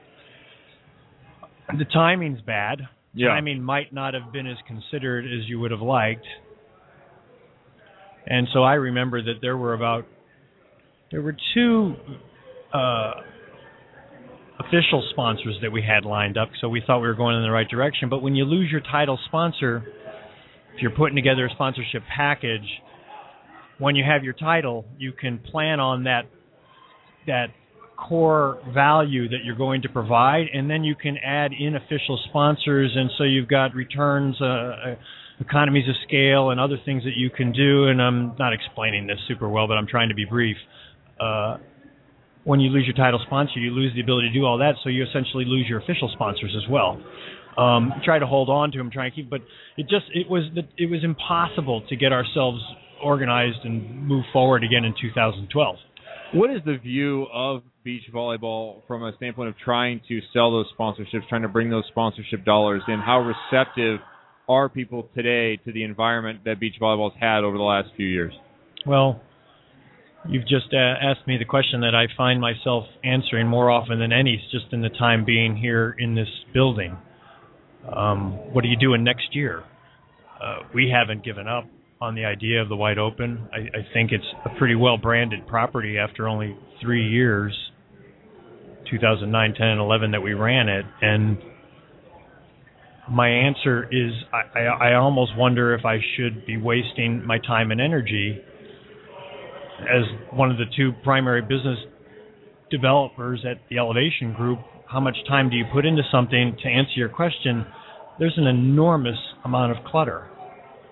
The timing's bad. Yeah. Timing might not have been as considered as you would have liked. And so I remember that there were about there were two uh, official sponsors that we had lined up, so we thought we were going in the right direction. But when you lose your title sponsor, if you're putting together a sponsorship package, when you have your title, you can plan on that that core value that you're going to provide, and then you can add in official sponsors, and so you've got returns, uh, uh, economies of scale, and other things that you can do. And I'm not explaining this super well, but I'm trying to be brief. Uh, when you lose your title sponsor, you lose the ability to do all that, so you essentially lose your official sponsors as well. Um, try to hold on to them, try and keep, but it just it was it was impossible to get ourselves organized and move forward again in 2012. What is the view of beach volleyball from a standpoint of trying to sell those sponsorships, trying to bring those sponsorship dollars in? How receptive are people today to the environment that beach volleyball's had over the last few years? Well, you've just uh, asked me the question that I find myself answering more often than any, just in the time being here in this building. Um, what are you doing next year? Uh, we haven't given up on the idea of the wide open. I, I think it's a pretty well branded property after only three years 2009, 10, and 11 that we ran it. And my answer is I, I, I almost wonder if I should be wasting my time and energy as one of the two primary business developers at the Elevation Group. How much time do you put into something to answer your question? There's an enormous amount of clutter.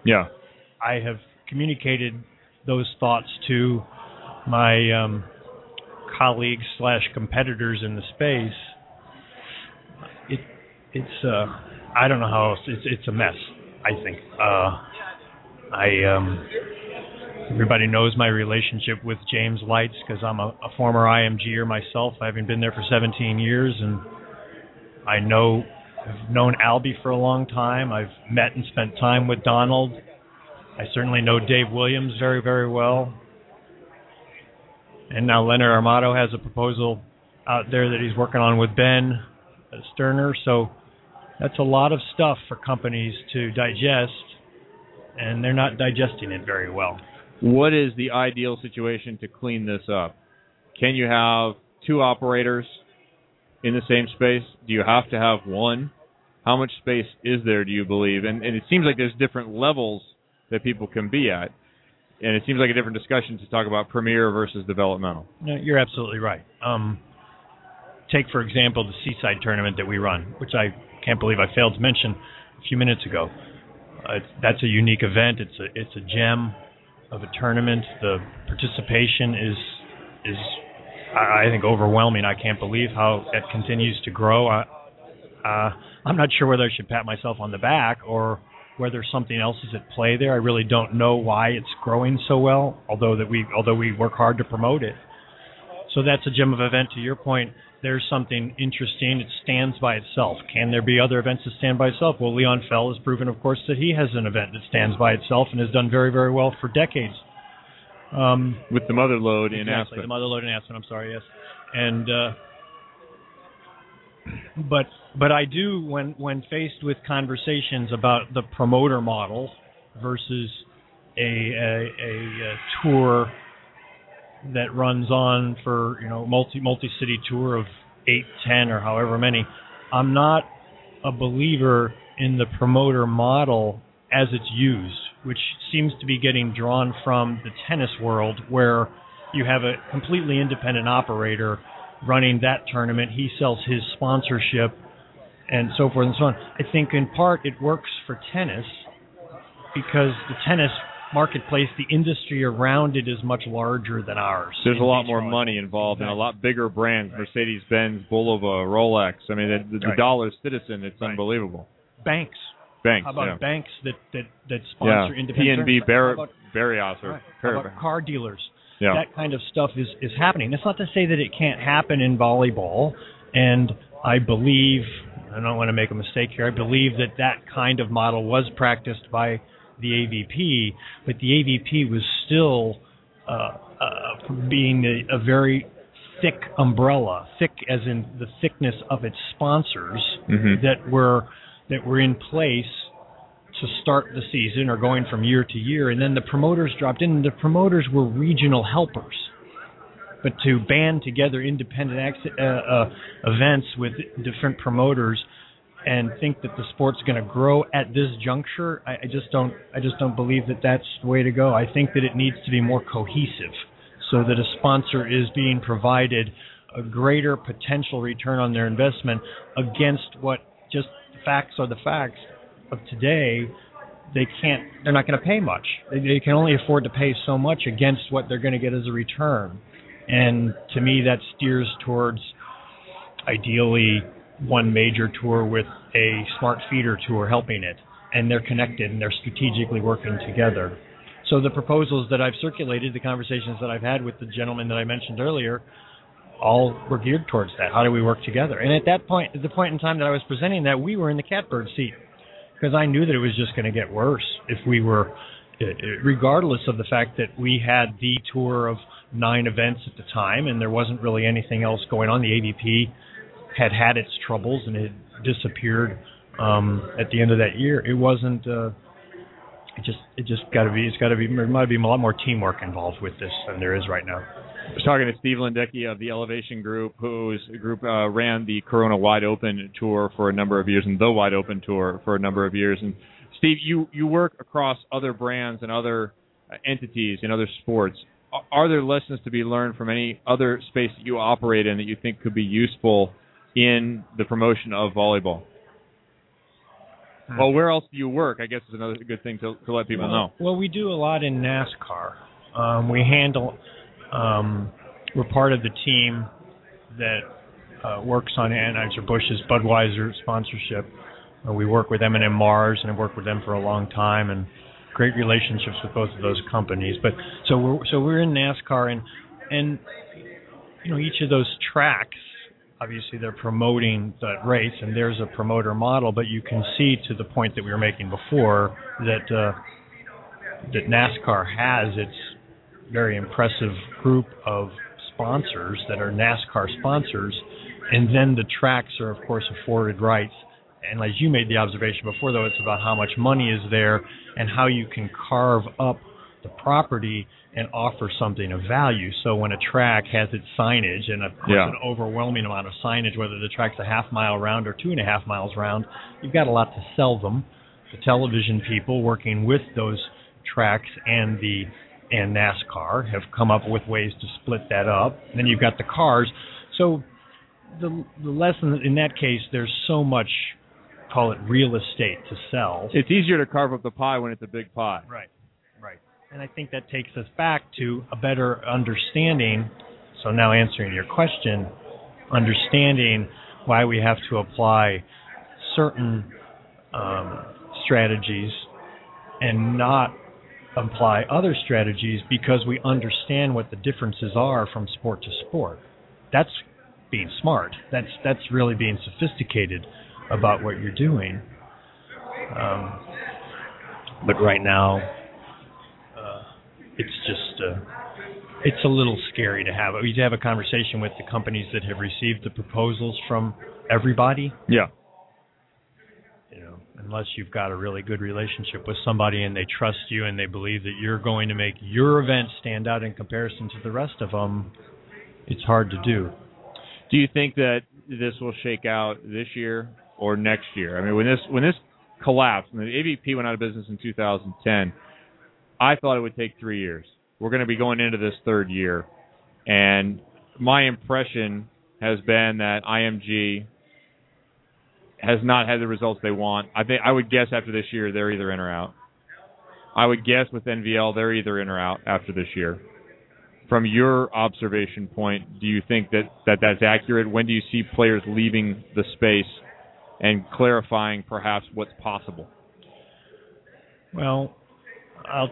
Yeah. I have communicated those thoughts to my um, colleagues slash competitors in the space. It it's uh I don't know how else it's it's a mess. I think uh, I um, everybody knows my relationship with James Lights because I'm a, a former IMGer myself, having been there for 17 years, and I know I've known Albie for a long time. I've met and spent time with Donald I certainly know Dave Williams very, very well. And now Leonard Armato has a proposal out there that he's working on with Ben Sterner. So that's a lot of stuff for companies to digest, and they're not digesting it very well. What is the ideal situation to clean this up? Can you have two operators in the same space? Do you have to have one? How much space is there, do you believe? And, and it seems like there's different levels that people can be at. And it seems like a different discussion to talk about premier versus developmental. No, you're absolutely right. Um, take for example the Seaside tournament that we run, which I can't believe I failed to mention a few minutes ago. Uh, that's a unique event. It's a it's a gem of a tournament. The participation is is I, I think overwhelming. I can't believe how it continues to grow. I, uh, I'm not sure whether I should pat myself on the back or whether something else is at play there. I really don't know why it's growing so well, although that we although we work hard to promote it. So that's a gem of event. To your point, there's something interesting. It stands by itself. Can there be other events that stand by itself? Well, Leon Fell has proven, of course, that he has an event that stands by itself and has done very, very well for decades. Um, With the Motherlode exactly, in Aspen. The Motherlode in Aspen. I'm sorry. Yes, and uh, but but I do when when faced with conversations about the promoter model versus a a, a, a tour that runs on for you know multi multi city tour of eight ten or however many i'm not a believer in the promoter model as it's used which seems to be getting drawn from the tennis world where you have a completely independent operator running that tournament he sells his sponsorship and so forth and so on. I think in part it works for tennis because the tennis marketplace, the industry around it is much larger than ours. There's a lot more money involved exactly. and a lot bigger brands, right. Mercedes Benz, Bulova, Rolex. I mean, the, the right. dollar citizen, it's right. unbelievable. Banks. Banks. How about yeah. banks that, that, that sponsor yeah. independent PNB, Bar- Barrios, or right. How about car dealers. Yeah. That kind of stuff is, is happening. That's not to say that it can't happen in volleyball. And I believe I don't want to make a mistake here. I believe that that kind of model was practiced by the AVP, but the AVP was still uh, uh, being a, a very thick umbrella, thick as in the thickness of its sponsors mm-hmm. that were that were in place to start the season or going from year to year, and then the promoters dropped in. And the promoters were regional helpers but to band together independent ex- uh, uh, events with different promoters and think that the sport's going to grow at this juncture, I, I just don't. I just don't believe that that's the way to go. I think that it needs to be more cohesive, so that a sponsor is being provided a greater potential return on their investment against what just facts are the facts of today they can't they're not going to pay much they, they can only afford to pay so much against what they're going to get as a return and to me that steers towards ideally one major tour with a smart feeder tour helping it and they're connected and they're strategically working together. So the proposals that I've circulated the conversations that I've had with the gentleman that I mentioned earlier all were geared towards that. How do we work together? And at that point at the point in time that I was presenting that we were in the catbird seat because I knew that it was just going to get worse if we were, uh, uh, regardless of the fact that we had the tour of nine events at the time and there wasn't really anything else going on. The AVP had had its troubles and it disappeared um, at the end of that year. It wasn't. Uh, it just it just got to be. It's got to be. There might be a lot more teamwork involved with this than there is right now. I was talking to Steve Lindecki of the Elevation Group, whose group uh, ran the Corona Wide Open Tour for a number of years and the Wide Open Tour for a number of years. And Steve, you you work across other brands and other uh, entities in other sports. Are there lessons to be learned from any other space that you operate in that you think could be useful in the promotion of volleyball? Hmm. Well, where else do you work? I guess is another good thing to, to let people well, know. Well, we do a lot in NASCAR. Um, we handle um, we're part of the team that uh, works on Anheuser Busch's Budweiser sponsorship. Uh, we work with M&M Mars and have worked with them for a long time, and great relationships with both of those companies. But so we're so we're in NASCAR, and and you know each of those tracks. Obviously, they're promoting that race, and there's a promoter model. But you can see to the point that we were making before that uh, that NASCAR has its very impressive group of sponsors that are NASCAR sponsors, and then the tracks are of course afforded rights. And as you made the observation before, though, it's about how much money is there and how you can carve up the property and offer something of value. So when a track has its signage and of course yeah. an overwhelming amount of signage, whether the track's a half mile round or two and a half miles round, you've got a lot to sell them. The television people working with those tracks and the and NASCAR have come up with ways to split that up. And then you've got the cars. So the the lesson in that case, there's so much call it real estate to sell. It's easier to carve up the pie when it's a big pie. Right. And I think that takes us back to a better understanding. So now answering your question, understanding why we have to apply certain um, strategies and not apply other strategies because we understand what the differences are from sport to sport. That's being smart. That's that's really being sophisticated about what you're doing. Um, but right now, it's just uh, it's a little scary to have. We have a conversation with the companies that have received the proposals from everybody. Yeah You know, unless you've got a really good relationship with somebody and they trust you and they believe that you're going to make your event stand out in comparison to the rest of them, it's hard to do. Do you think that this will shake out this year or next year? I mean, when this when this collapsed, when the AVP went out of business in 2010, I thought it would take three years. We're going to be going into this third year, and my impression has been that IMG has not had the results they want. I think I would guess after this year they're either in or out. I would guess with NVL they're either in or out after this year. From your observation point, do you think that, that that's accurate? When do you see players leaving the space and clarifying perhaps what's possible? Well, I'll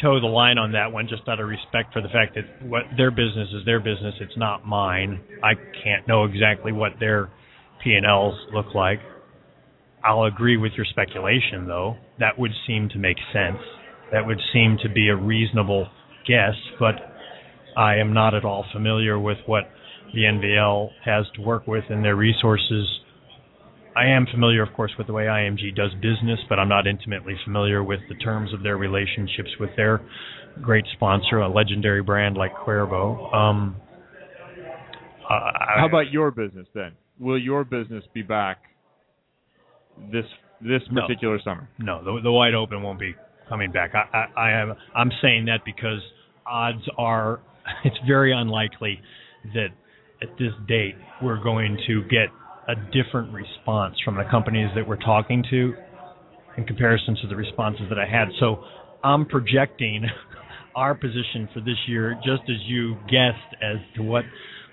toe the line on that one just out of respect for the fact that what their business is their business. It's not mine. I can't know exactly what their P and Ls look like. I'll agree with your speculation, though. That would seem to make sense. That would seem to be a reasonable guess, but I am not at all familiar with what the NVL has to work with and their resources. I am familiar, of course, with the way IMG does business, but I'm not intimately familiar with the terms of their relationships with their great sponsor, a legendary brand like Cuervo. Um, How about your business then? Will your business be back this this particular no. summer? No, the, the wide open won't be coming back. I, I, I am I'm saying that because odds are <laughs> it's very unlikely that at this date we're going to get a different response from the companies that we're talking to in comparison to the responses that I had. So I'm projecting <laughs> our position for this year just as you guessed as to what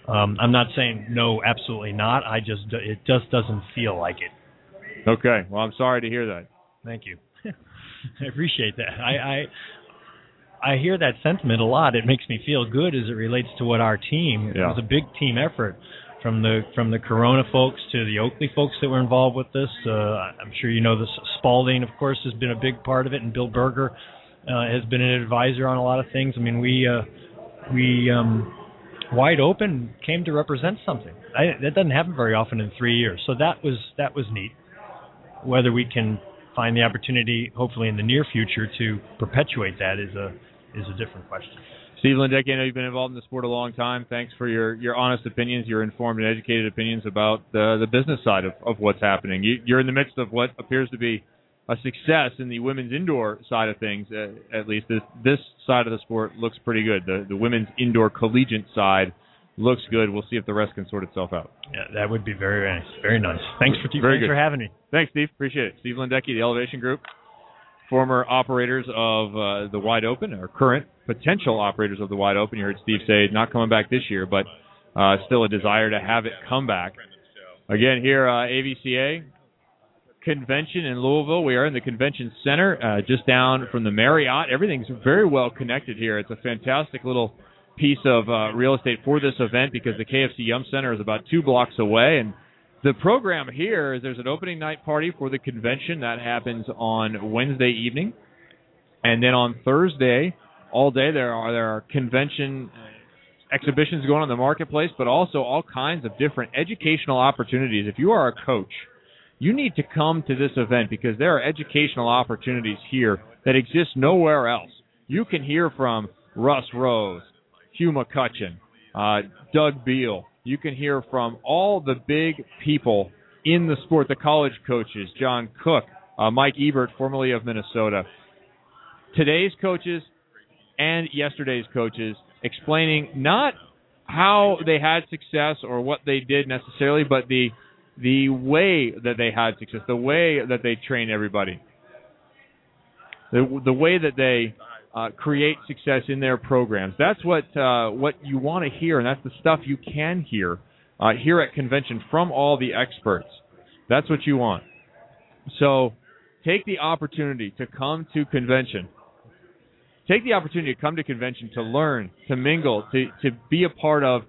um, I'm not saying no, absolutely not. I just it just doesn't feel like it. Okay. Well, I'm sorry to hear that. Thank you. <laughs> I appreciate that. I, I I hear that sentiment a lot. It makes me feel good as it relates to what our team. Yeah. It was a big team effort from the from the Corona folks to the Oakley folks that were involved with this. Uh, I'm sure you know this. Spalding, of course, has been a big part of it, and Bill Berger uh, has been an advisor on a lot of things. I mean, we uh, we um, wide open came to represent something. I, that doesn't happen very often in three years, so that was that was neat. Whether we can find the opportunity, hopefully in the near future, to perpetuate that is a is a different question. Steve Lindecki, I know you've been involved in the sport a long time. Thanks for your, your honest opinions, your informed and educated opinions about the the business side of, of what's happening. You, you're in the midst of what appears to be a success in the women's indoor side of things. Uh, at least this this side of the sport looks pretty good. The the women's indoor collegiate side looks good. We'll see if the rest can sort itself out. Yeah, that would be very nice. Very nice. Thanks for Very thanks good. for having me. Thanks, Steve. Appreciate it. Steve Lindecki, the Elevation Group, former operators of uh, the Wide Open, or current potential operators of the Wide Open. You heard Steve say not coming back this year, but uh, still a desire to have it come back. Again, here uh, AVCA convention in Louisville. We are in the convention center, uh, just down from the Marriott. Everything's very well connected here. It's a fantastic little piece of uh, real estate for this event because the KFC Yum Center is about two blocks away. And the program here is there's an opening night party for the convention that happens on Wednesday evening, and then on Thursday all day there are there are convention exhibitions going on in the marketplace, but also all kinds of different educational opportunities. If you are a coach, you need to come to this event because there are educational opportunities here that exist nowhere else. You can hear from Russ Rose, Hugh McCutcheon, uh, Doug Beal. You can hear from all the big people in the sport, the college coaches, John Cook, uh, Mike Hebert, formerly of Minnesota. Today's coaches and yesterday's coaches explaining not how they had success or what they did necessarily, but the the way that they had success, the way that they train everybody, the the way that they uh, create success in their programs. That's what uh, what you want to hear, and that's the stuff you can hear uh, here at convention from all the experts. That's what you want. So take the opportunity to come to convention. Take the opportunity to come to convention to learn, to mingle, to to be a part of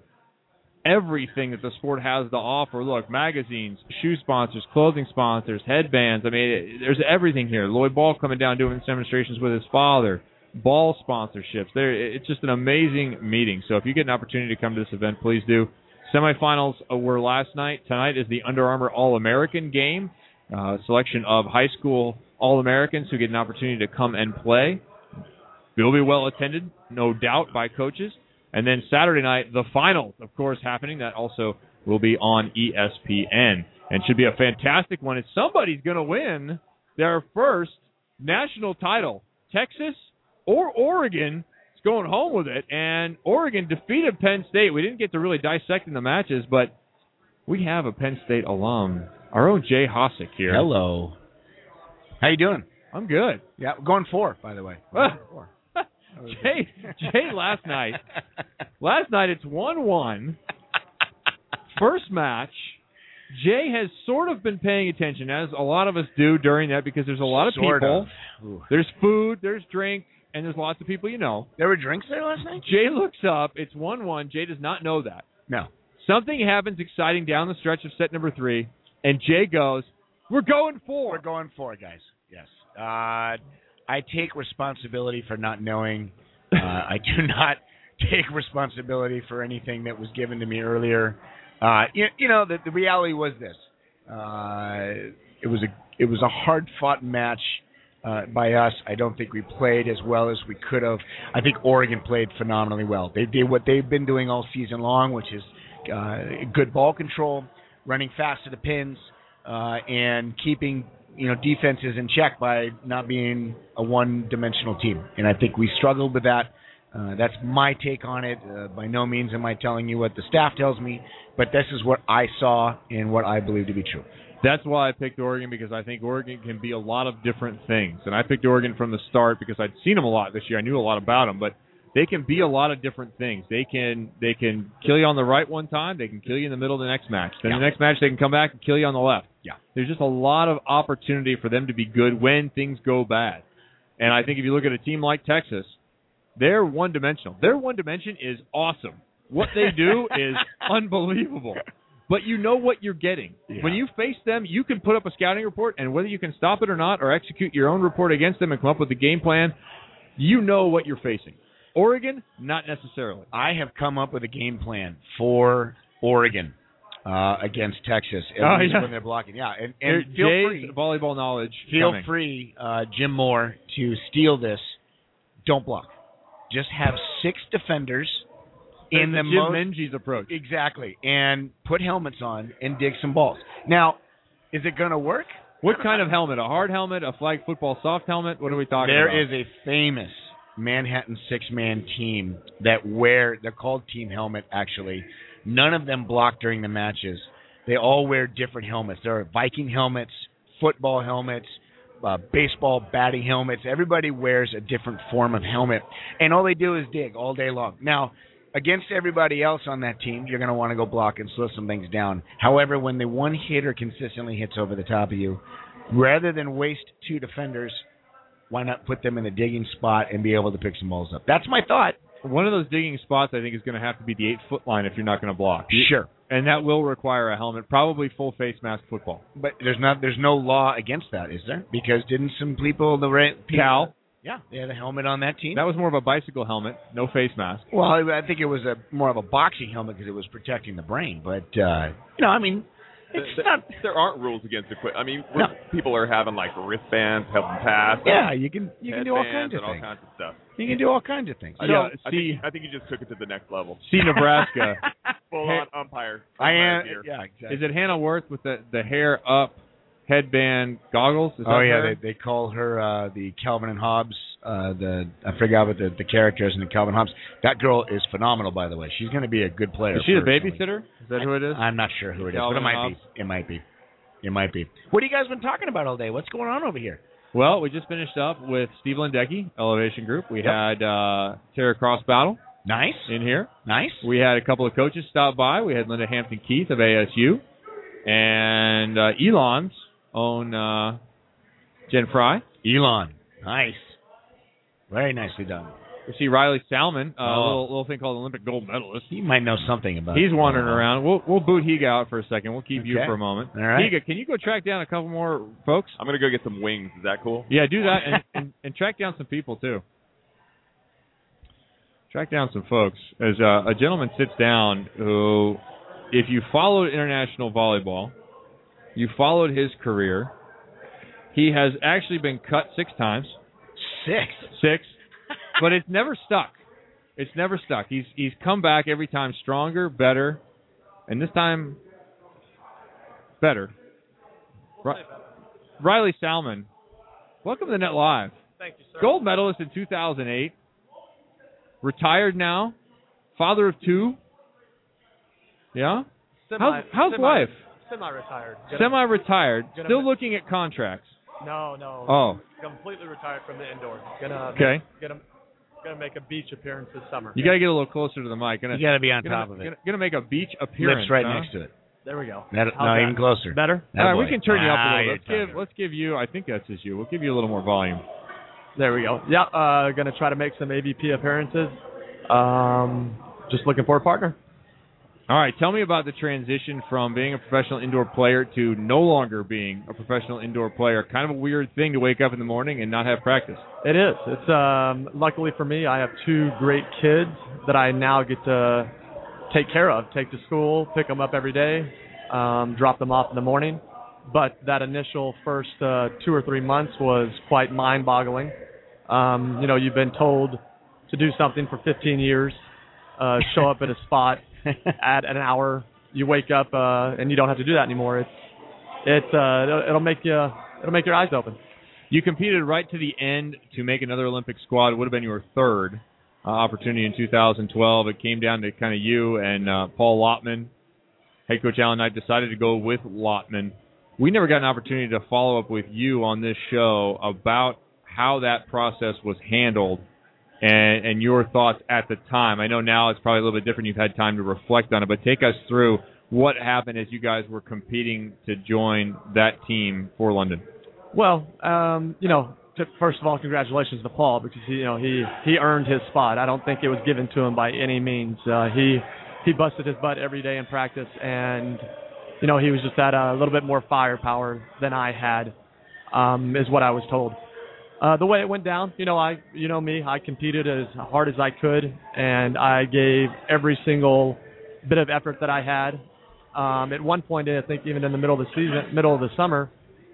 everything that the sport has to offer. Look, magazines, shoe sponsors, clothing sponsors, headbands. I mean, there's everything here. Lloyd Ball coming down doing demonstrations with his father, ball sponsorships. There, it's just an amazing meeting. So if you get an opportunity to come to this event, please do. Semifinals uh, were last night. Tonight is the Under Armour All American game. Uh, selection of high school All Americans who get an opportunity to come and play. Will be well attended, no doubt, by coaches. And then Saturday night, the finals, of course, happening. That also will be on ESPN and should be a fantastic one. And somebody's going to win their first national title. Texas or Oregon is going home with it. And Oregon defeated Penn State. We didn't get to really dissect in the matches, but we have a Penn State alum, our own Jay Hosack here. Hello. How you doing? I'm good. Yeah, going four, by the way. <laughs> Ah. Jay, Jay, last night, <laughs> last night it's one-one. First match. Jay has sort of been paying attention, as a lot of us do during that, because there's a lot of Sort people. of. There's food, there's drink, and there's lots of people you know. There were drinks there last night? Jay looks up. It's one-one. Jay does not know that. No. Something happens exciting down the stretch of set number three, and Jay goes, "We're going for." We're going four, guys. Yes. Uh, I take responsibility for not knowing. Uh, I do <laughs> not take responsibility for anything that was given to me earlier. Uh, you, you know, the, the reality was this: uh, it was a it was a hard fought match uh, by us. I don't think we played as well as we could have. I think Oregon played phenomenally well. They did what they've been doing all season long, which is uh, good ball control, running fast to the pins, uh, and keeping you know defenses in check by not being a one-dimensional team. And I think we struggled with that Uh, that's my take on it. Uh, by no means am I telling you what the staff tells me, but this is what I saw and what I believe to be true. That's why I picked Oregon because I think Oregon can be a lot of different things. And I picked Oregon from the start because I'd seen them a lot this year. I knew a lot about them, but they can be a lot of different things. They can they can kill you on the right one time. They can kill you in the middle of the next match. Then Yeah. the next match they can come back and kill you on the left. Yeah. There's just a lot of opportunity for them to be good when things go bad. And I think if you look at a team like Texas, they're one dimensional. Their one dimension is awesome. What they do <laughs> is unbelievable. But you know what you're getting. Yeah. When you face them, you can put up a scouting report, and whether you can stop it or not, or execute your own report against them and come up with a game plan, you know what you're facing. Oregon, not necessarily. I have come up with a game plan for Oregon uh, against Texas, at Oh, yeah. when they're blocking. Yeah, and, and feel Jay's free, volleyball knowledge. feel coming. free, uh, Jim Moore, to steal this. Don't block. Just have six defenders in the Jim most Menges approach. exactly, and put helmets on and dig some balls. Now, is it going to work? What kind of helmet? A hard helmet? A flag football soft helmet? What are we talking There about? There is a famous Manhattan six-man team that wear. They're called Team Helmet. Actually, none of them block during the matches. They all wear different helmets. There are Viking helmets, football helmets, uh, baseball batting helmets. Everybody wears a different form of helmet, and all they do is dig all day long. Now, against everybody else on that team, you're going to want to go block and slow some things down. However, when the one hitter consistently hits over the top of you, rather than waste two defenders, why not put them in a digging spot and be able to pick some balls up? That's my thought. One of those digging spots, I think, is going to have to be the eight foot line if you're not going to block. Sure. And that will require a helmet, probably full face mask football. But there's not there's no law against that, is there? Because didn't some people the right people, Cal, Yeah, they had a helmet on that team. that was more of a bicycle helmet, no face mask. well, I think it was a more of a boxing helmet because it was protecting the brain. But uh, you know, I mean, it's Th- not. There aren't rules against equipment. I mean, No. people are having like wristbands, help them pass. Yeah, you can you can do all kinds of and all things. kinds of stuff. You can do all kinds of things. I, Yeah, think, I, see- think, I think you just took it to the next level. See Nebraska. <laughs> Full on umpire. I am. gear. Yeah, exactly. Is it Hannah Werth with the the hair up, headband, goggles? Is Oh yeah, her? they, they call her uh, the Calvin and Hobbes. Uh, the I forgot what the the character is in the Calvin Hobbes. That girl is phenomenal, by the way. She's going to be a good player. Is she the babysitter? Is that who it is? I'm not sure who it is, Calvin but it might Hobbes? be. It might be. It might be. What have you guys been talking about all day? What's going on over here? Well, we just finished up with Steve Lindecki, Elevation Group. We Yep. had uh, Tara Cross Battle Nice, in here. nice. We had a couple of coaches stop by. We had Linda Hampton Keith of ASU, and uh, Elon's own uh, Jen Fry. Elon, nice, very nicely done. We see Riley Salmon, uh, a Oh. little, little thing called Olympic gold medalist. He might know something about. He's wandering uh, around. We'll we'll boot Higa out for a second. We'll keep you for a moment. All right. Higa, can you go track down a couple more folks? I'm gonna go get some wings. Is that cool? Yeah, do that and, and, and track down some people too. Track down some folks. As uh, a gentleman sits down who, if you followed international volleyball, you followed his career. He has actually been cut six times, Six. six, <laughs> but it's never stuck. It's never stuck. He's he's come back every time stronger, better, and this time better. Ri- Riley Salmon, welcome to Net Live. Thank you, sir. Gold medalist in 2008. Retired now. Father of two. Yeah? Semi, How's, how's semi, life? Semi-retired. Gonna- Semi-retired. gonna Still mi- looking at contracts. No, no. Oh, Completely retired from the indoors. Gonna okay. gonna gonna make a beach appearance this summer. You got to get a little closer to the mic. Gonna, You got to be on gonna, top of it. Gonna, gonna make a beach appearance. Lips right huh? next to it. There we go. That, How's no, that? even closer. Better. All right, we can turn you up a little. you're Let's give talking. let's give you. I think that's just you. We'll give you a little more volume. There we go. Yeah, uh, gonna try to make some AVP appearances. Um, just looking for a partner. All right, tell me about the transition from being a professional indoor player to no longer being a professional indoor player. Kind of a weird thing to wake up in the morning and not have practice. It is. It's um, luckily for me, I have two great kids that I now get to take care of, take to school, pick them up every day, um, drop them off in the morning. But that initial first uh, two or three months was quite mind-boggling. Um, you know, you've been told to do something for 15 years, uh, show up at a spot <laughs> at an hour, you wake up uh, and you don't have to do that anymore. It's it's uh, it'll, it'll make you it'll make your eyes open. You competed right to the end to make another Olympic squad. It would have been your third. uh, opportunity in 2012. It came down to kind of you and uh, Paul Lotman. Head coach Alan Knipe decided to go with Lotman. We never got an opportunity to follow up with you on this show about how that process was handled and, and your thoughts at the time. I know now it's probably a little bit different. You've had time to reflect on it, but take us through what happened as you guys were competing to join that team for London. Well, um, you know, to, first of all, congratulations to Paul because he, you know he he earned his spot. I don't think it was given to him by any means. Uh, he he busted his butt every day in practice, and you know he was just at a little bit more firepower than I had, um, is what I was told. Uh, the way it went down, you know, I, you know me, I competed as hard as I could, and I gave every single bit of effort that I had. Um, at one point, I think even in the middle of the season, middle of the summer,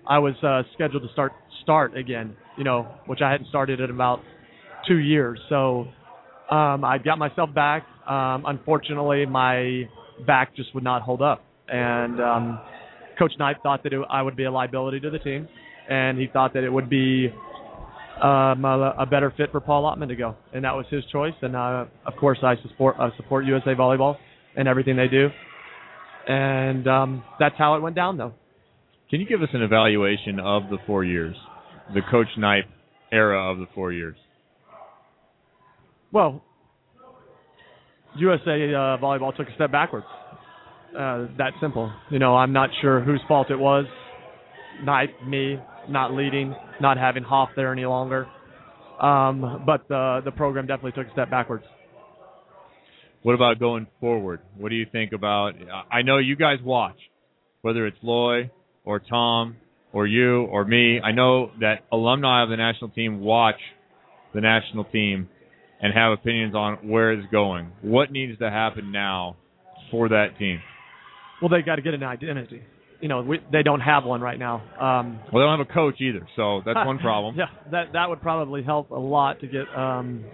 I was uh, scheduled to start start again. You know, which I hadn't started in about two years. So um, I got myself back. Um, unfortunately, my back just would not hold up, and um, Coach Knipe thought that it, I would be a liability to the team, and he thought that it would be um, a, a better fit for Paul Lotman to go, and that was his choice. And uh, of course, I support uh, support USA Volleyball and everything they do, and um, that's how it went down, though. Can you give us an evaluation of the four years, the Coach Knipe era of the four years? Well, USA uh, Volleyball took a step backwards. Uh, that simple. You know, I'm not sure whose fault it was. Knipe, me, not leading, not having Hoff there any longer. Um, but the the program definitely took a step backwards. What about going forward? What do you think about? I know you guys watch, whether it's Loy or Tom or you or me. I know that alumni of the national team watch the national team and have opinions on where it's going. What needs to happen now for that team? Well, they got to get an identity. You know, we, they don't have one right now. Um, well, they don't have a coach either, so that's <laughs> one problem. yeah, that that would probably help a lot to get um,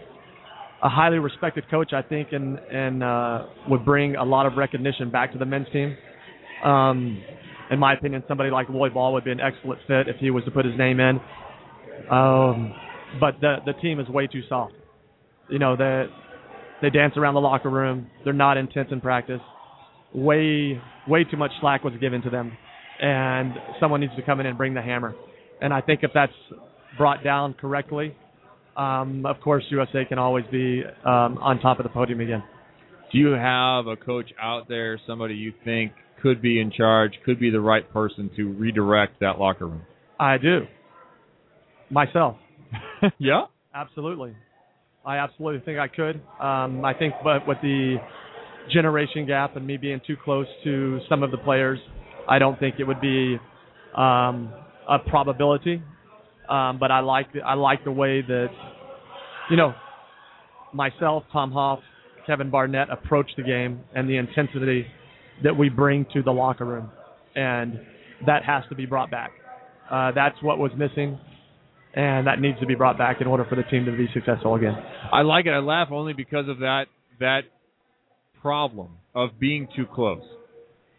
a highly respected coach. I think, and and uh, would bring a lot of recognition back to the men's team. Um, in my opinion, somebody like Lloyd Ball would be an excellent fit if he was to put his name in. Um, but the the team is way too soft. You know, they they dance around the locker room. They're not intense in practice. Way way too much slack was given to them, and someone needs to come in and bring the hammer. And I think if that's brought down correctly, um, of course USA can always be um, on top of the podium again. Do you have a coach out there, somebody you think could be in charge, could be the right person to redirect that locker room? I do. Myself. <laughs> yeah? Absolutely. I absolutely think I could. Um, I think, but with the generation gap and me being too close to some of the players, I don't think it would be um, a probability. Um, but I like I like the way that you know myself, Tom Hoff, Kevin Barnett approach the game and the intensity that we bring to the locker room, and that has to be brought back. Uh, that's what was missing, and that needs to be brought back in order for the team to be successful again. I like it. I laugh only because of that that problem of being too close.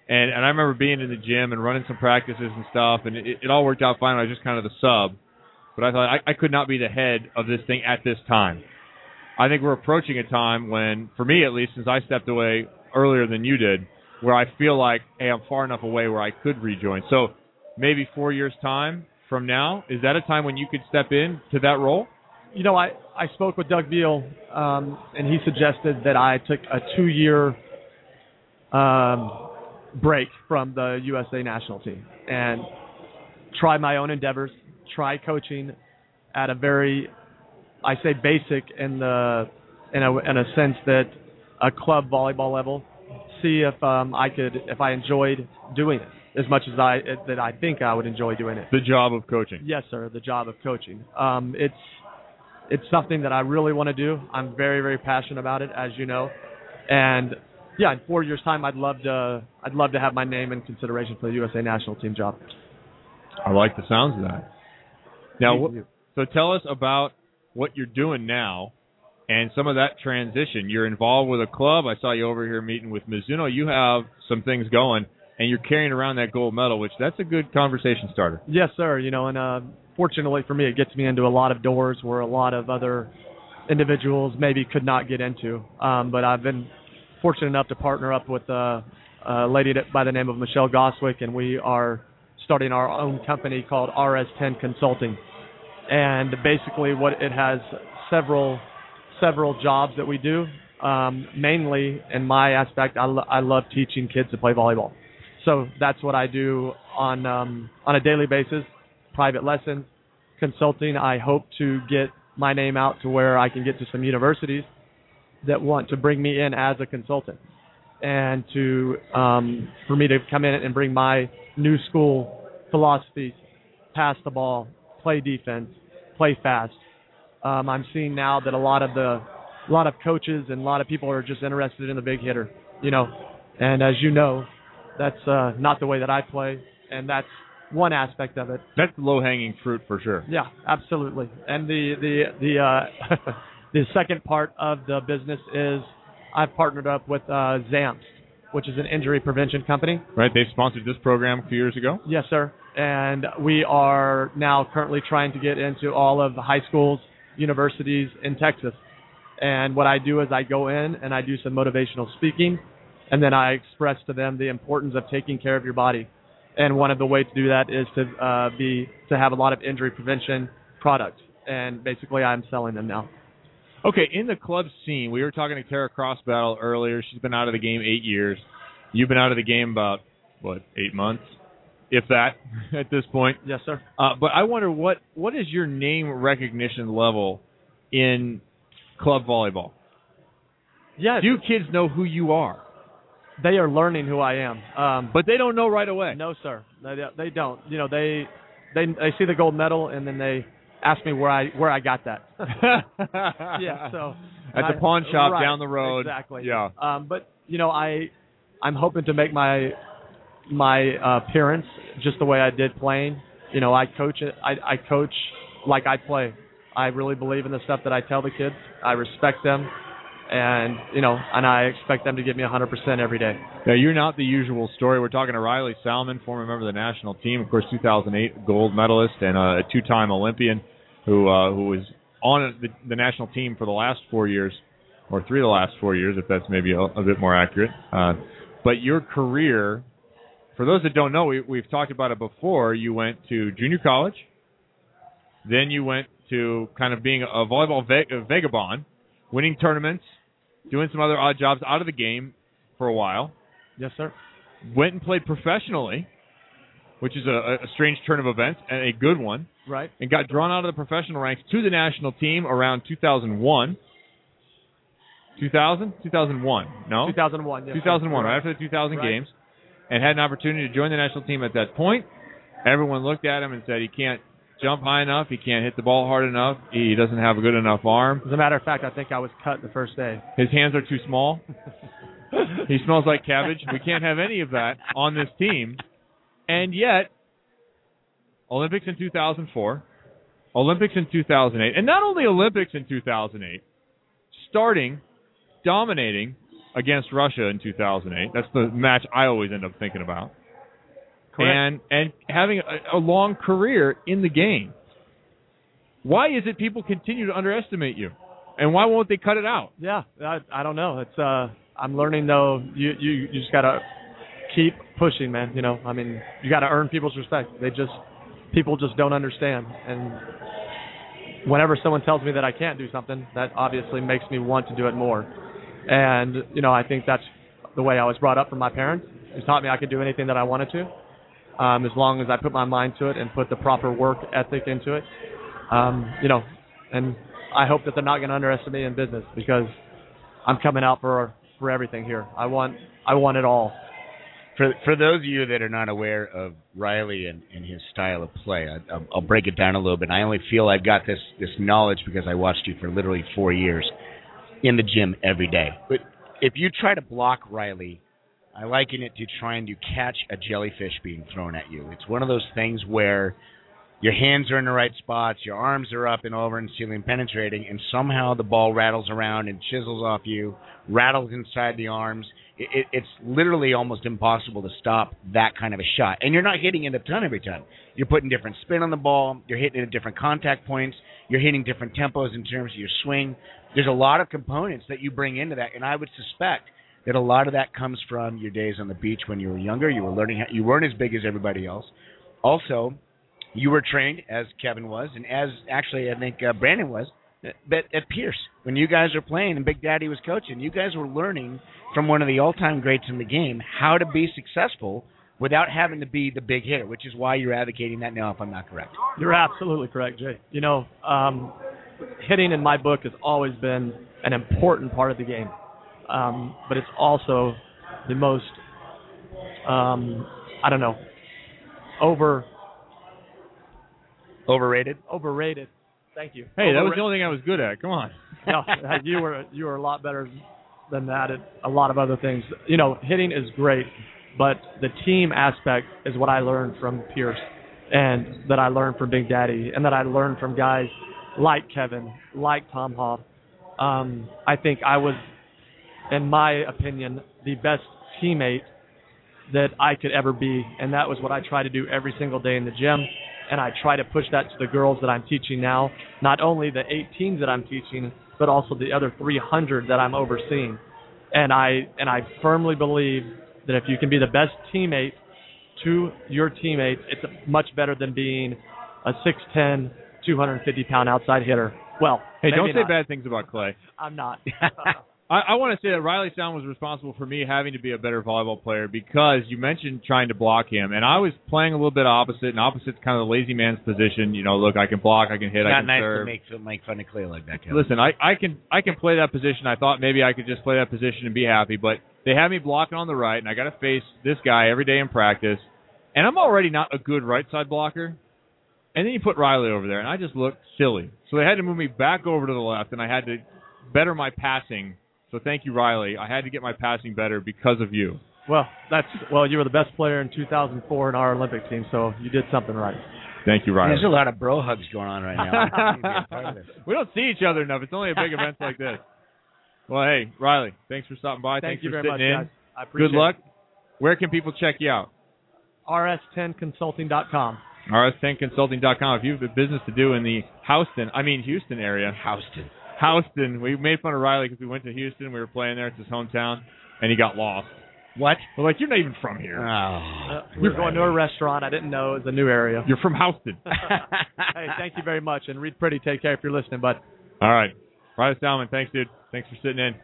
And and I remember being in the gym and running some practices and stuff, and it, it all worked out fine. I was just kind of the sub, but I thought I, I could not be the head of this thing at this time. I think we're approaching a time when, for me at least, since I stepped away earlier than you did, where I feel like, hey, I'm far enough away where I could rejoin. So maybe four years time from now, is that a time when you could step in to that role? You know, I I spoke with Doug Beal, um, and he suggested that I took a two year um, break from the USA national team and try my own endeavors, try coaching at a very, I say basic in the in a in a sense that a club volleyball level, see if um, I could if I enjoyed doing it as much as I that I think I would enjoy doing it. The job of coaching. Yes, sir. The job of coaching. Um, it's it's something that I really want to do. I'm very very passionate about it, as you know, and yeah, in four years' time, I'd love to I'd love to have my name in consideration for the USA national team job. I like the sounds of that. Now, so tell us about what you're doing now and some of that transition. You're involved with a club. I saw you over here meeting with Mizuno. You have some things going, and you're carrying around that gold medal, which that's a good conversation starter. Yes, sir. You know, and uh, fortunately for me, it gets me into a lot of doors where a lot of other individuals maybe could not get into. Um, but I've been fortunate enough to partner up with a, a lady by the name of Michelle Goswick, and we are starting our own company called RS10 Consulting. And basically, what it has several several jobs that we do. Um, mainly, in my aspect, I, lo- I love teaching kids to play volleyball. So that's what I do on um, on a daily basis. Private lessons, consulting. I hope to get my name out to where I can get to some universities that want to bring me in as a consultant, and to um, for me to come in and bring my new school philosophies, pass the ball, play defense, play fast. Um, I'm seeing now that a lot of the a lot of coaches and a lot of people are just interested in the big hitter, you know. And as you know, that's uh, not the way that I play, and that's one aspect of it. That's low hanging fruit for sure. Yeah, absolutely. And the the the uh, <laughs> the second part of the business is I've partnered up with uh, Zamst, which is an injury prevention company. Right, they sponsored this program a few years ago. Yes, sir. And we are now currently trying to get into all of the high schools, universities in Texas. And what I do is I go in and I do some motivational speaking, and then I express to them the importance of taking care of your body. And one of the ways to do that is to uh, be to have a lot of injury prevention products. And basically, I'm selling them now. Okay, in the club scene, we were talking to Tara Cross Battle earlier. She's been out of the game eight years. You've been out of the game about what eight months, if that, <laughs> at this point. Yes, sir. Uh, but I wonder what what is your name recognition level in club volleyball? Yeah. Do kids know who you are? They are learning who I am. Um, but they don't know right away. No, sir. They, they don't. You know, they they they see the gold medal and then they ask me where I where I got that. <laughs> yeah. So at the I, pawn shop right, down the road. Exactly. Yeah. Um, but you know, I I'm hoping to make my my uh, appearance just the way I did playing. You know, I coach it. I, I coach like I play. I really believe in the stuff that I tell the kids. I respect them, and you know, and I expect them to give me 100% every day. Now, you're not the usual story. We're talking to Riley Salmon, former member of the national team, of course, 2008 gold medalist and a two-time Olympian, who uh, who was on the, the national team for the last four years, or three of the last four years, if that's maybe a, a bit more accurate. Uh, but your career, for those that don't know, we, we've talked about it before. You went to junior college, then you went to kind of being a volleyball va- vagabond, winning tournaments, doing some other odd jobs out of the game for a while. Yes, sir. Went and played professionally, which is a, a strange turn of events and a good one. Right. And got drawn out of the professional ranks to the national team around 2001. 2000? 2001. No? 2001. Yes, 2001, right after the 2000 Right. games. And had an opportunity to join the national team at that point. Everyone looked at him and said he can't jump high enough, he can't hit the ball hard enough, he doesn't have a good enough arm. As a matter of fact, I think I was cut the first day. His hands are too small. <laughs> he smells like cabbage. We can't have any of that on this team. And yet, Olympics in 2004, Olympics in 2008, and not only Olympics in 2008, starting, dominating against Russia in 2008. That's the match I always end up thinking about. Correct. And and having a, a long career in the game. Why is it people continue to underestimate you? And why won't they cut it out? Yeah, I, I don't know. It's uh, I'm learning though. You you you just gotta keep pushing, man. You know, I mean, you gotta earn people's respect. They just people just don't understand. And whenever someone tells me that I can't do something, that obviously makes me want to do it more. And you know, I think that's the way I was brought up from my parents. They taught me I could do anything that I wanted to, um, as long as I put my mind to it and put the proper work ethic into it. Um, you know, and I hope that they're not going to underestimate me in business because I'm coming out for for everything here. I want I want it all. For for those of you that are not aware of Riley and, and his style of play, I, I'll, I'll break it down a little bit. I only feel I've got this this knowledge because I watched you for literally four years in the gym every day. But if you try to block Riley, I liken it to trying to catch a jellyfish being thrown at you. It's one of those things where your hands are in the right spots, your arms are up and over and ceiling penetrating, and somehow the ball rattles around and chisels off you, rattles inside the arms. It, it, it's literally almost impossible to stop that kind of a shot. And you're not hitting it a ton every time. You're putting different spin on the ball, you're hitting it at different contact points, You're hitting different tempos in terms of your swing. There's a lot of components that you bring into that, and I would suspect that a lot of that comes from your days on the beach when you were younger. You were learning. How, you weren't as big as everybody else. Also, you were trained as Kevin was, and as actually I think uh, Brandon was, but at Pierce when you guys were playing and Big Daddy was coaching, you guys were learning from one of the all-time greats in the game how to be successful without having to be the big hitter, which is why you're advocating that now. If I'm not correct, You're absolutely correct, Jay. You know, um, hitting in my book has always been an important part of the game, um, but it's also the most, um, I don't know, over overrated. overrated. Thank you. Hey, that was the only thing I was good at. Come on. <laughs> no, you were you were a lot better than that at a lot of other things. You know, hitting is great, but the team aspect is what I learned from Pierce, and that I learned from Big Daddy, and that I learned from guys like Kevin, like Tom Hoff. Um, I think I was, in my opinion, the best teammate that I could ever be, and that was what I try to do every single day in the gym. And I try to push that to the girls that I'm teaching now, not only the 18s that I'm teaching, but also the other 300 that I'm overseeing. And I and I firmly believe that if you can be the best teammate to your teammates, it's much better than being a 6'10, 250 pound outside hitter. Well, Hey, don't say not. bad things about Clay. I'm not. <laughs> <laughs> I, I want to say that Riley Salmon was responsible for me having to be a better volleyball player because you mentioned trying to block him, and I was playing a little bit opposite, and opposite's kind of the lazy man's position. You know, look, I can block, I can hit, I can nice serve. to make make fun of Clay like that. Kevin. Listen, I, I can I can play that position. I thought maybe I could just play that position and be happy, but they had me blocking on the right, and I got to face this guy every day in practice, and I'm already not a good right side blocker. And then you put Riley over there, and I just looked silly. So they had to move me back over to the left, and I had to better my passing. So thank you, Riley. I had to get my passing better because of you. Well, that's well. You were the best player in 2004 in our Olympic team, so you did something right. Thank you, Riley. There's a lot of bro hugs going on right now. I need to be a part of this. <laughs> we don't see each other enough. It's only at big events like this. Well, hey, Riley, thanks for stopping by. Thank thanks you for very much, sitting in. guys. I appreciate Good luck. Where can people check you out? rs10consulting.com. rs10consulting.com. If you have a business to do in the Houston, I mean Houston area, Houston. Houston. We made fun of Riley because we went to Houston. We were playing there. It's his hometown, and he got lost. What? We're like, you're not even from here. Oh. Uh, we were going to a restaurant. I didn't know it was a new area. You're from Houston. <laughs> hey, thank you very much, and read pretty. Take care if you're listening, bud. All right. Riley Salmon, thanks, dude. Thanks for sitting in.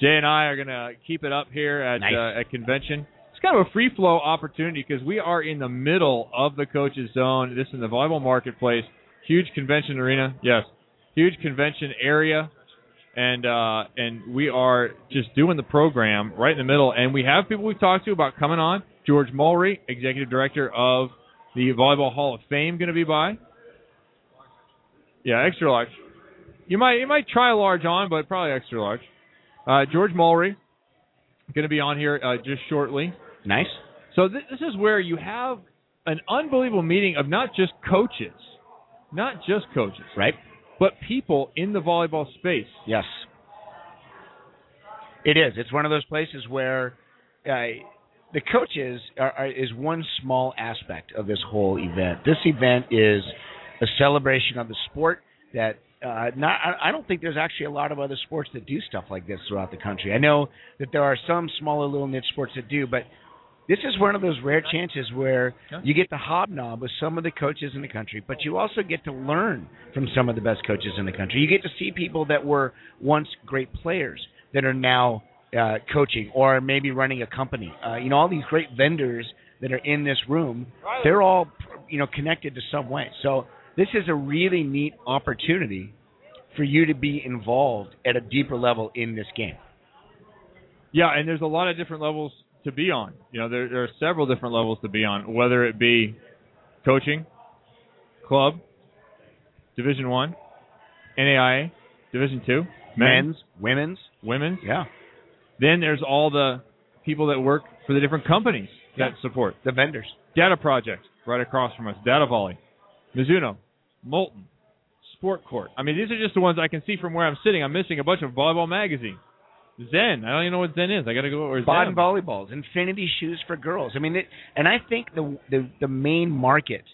Jay and I are going to keep it up here at Nice. uh, at convention. It's kind of a free flow opportunity because we are in the middle of the coaches zone. This is the volleyball marketplace, huge convention arena. Yes, huge convention area, and uh, and we are just doing the program right in the middle. And we have people we've talked to about coming on. George Mulry, executive director of the Volleyball Hall of Fame, going to be by. Yeah, extra large. You might you might try a large on, but probably extra large. Uh, George Mulry going to be on here uh, just shortly. Nice. So th- this is where you have an unbelievable meeting of not just coaches, not just coaches, Right? But people in the volleyball space. Yes. It is. It's one of those places where uh, the coaches are, are, is one small aspect of this whole event. This event is a celebration of the sport that uh, not. I, I don't think there's actually a lot of other sports that do stuff like this throughout the country. I know that there are some smaller little niche sports that do, but this is one of those rare chances where you get to hobnob with some of the coaches in the country, but you also get to learn from some of the best coaches in the country. You get to see people that were once great players that are now uh, coaching or maybe running a company. Uh, you know, all these great vendors that are in this room, they're all you know connected to some way. So this is a really neat opportunity for you to be involved at a deeper level in this game. Yeah, and there's a lot of different levels to be on. You know, there, there are several different levels to be on, whether it be coaching, club, Division One, NAIA, Division Two, Men's, women's, women's. yeah, Then there's all the people that work for the different companies that Yeah. support. the vendors. Data Project, right across from us. Data Volley, Mizuno, Molten, Sport Court. I mean, these are just the ones I can see from where I'm sitting. I'm missing a bunch of volleyball magazines. Zen. I don't even know what Zen is. I got to go over Baden Zen. volleyballs, infinity shoes for girls. I mean, it, and I think the, the the main market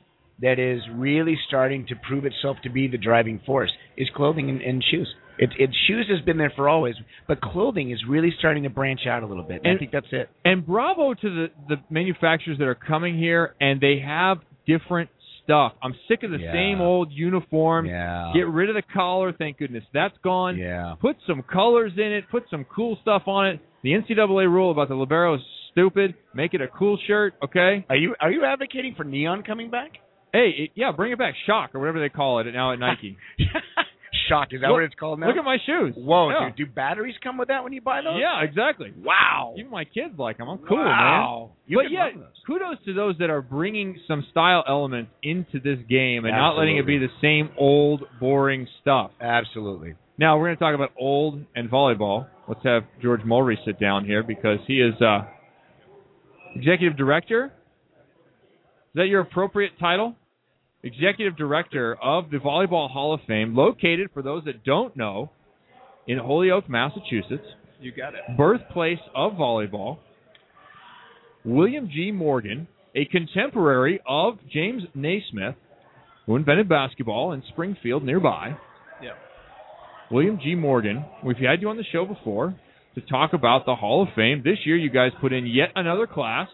that is really starting to prove itself to be the driving force is clothing and, and shoes. It, it shoes has been there for always, but clothing is really starting to branch out a little bit. And, I think that's it. And bravo to the the manufacturers that are coming here and they have different stuff. I'm sick of the Yeah. same old uniform. Yeah. Get rid of the collar. Thank goodness that's gone. yeah. Put some colors in it. Put some cool stuff on it. The NCAA rule about the libero is stupid. Make it a cool shirt, okay? Are you are you advocating for neon coming back? Hey, it, yeah, bring it back. Shock or whatever they call it now at Nike. <laughs> Shock is that Look- what it's called now? Look at my shoes. Whoa, yeah. dude, do batteries come with that when you buy those? Yeah, exactly. Wow. Even my kids like them. I'm cool, man. wow. You but yeah, kudos to those that are bringing some style elements into this game and not letting it be the same old, boring stuff. Absolutely. Now we're going to talk about old and volleyball. Let's have George Mulry sit down here because he is uh, executive director. Is that your appropriate title? Executive director of the Volleyball Hall of Fame, located for those that don't know in Holyoke, Massachusetts You got it. birthplace of volleyball. William G. Morgan, a contemporary of James Naismith, who invented basketball in Springfield nearby. Yeah. William G. Morgan, we've had you on the show before to talk about the Hall of Fame. This year, you guys put in yet another class,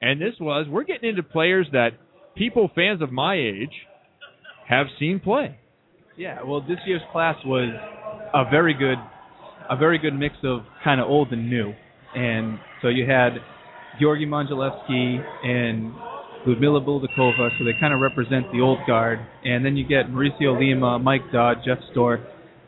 and this was we're getting into players that people, fans of my age, have seen play. Yeah. Well, this year's class was a very good, a very good mix of kind of old and new, and so you had Georgi Mondzolevski and Ludmila Buldakova, so they kind of represent the old guard, and then you get Mauricio Lima, Mike Dodd, Jeff Stork,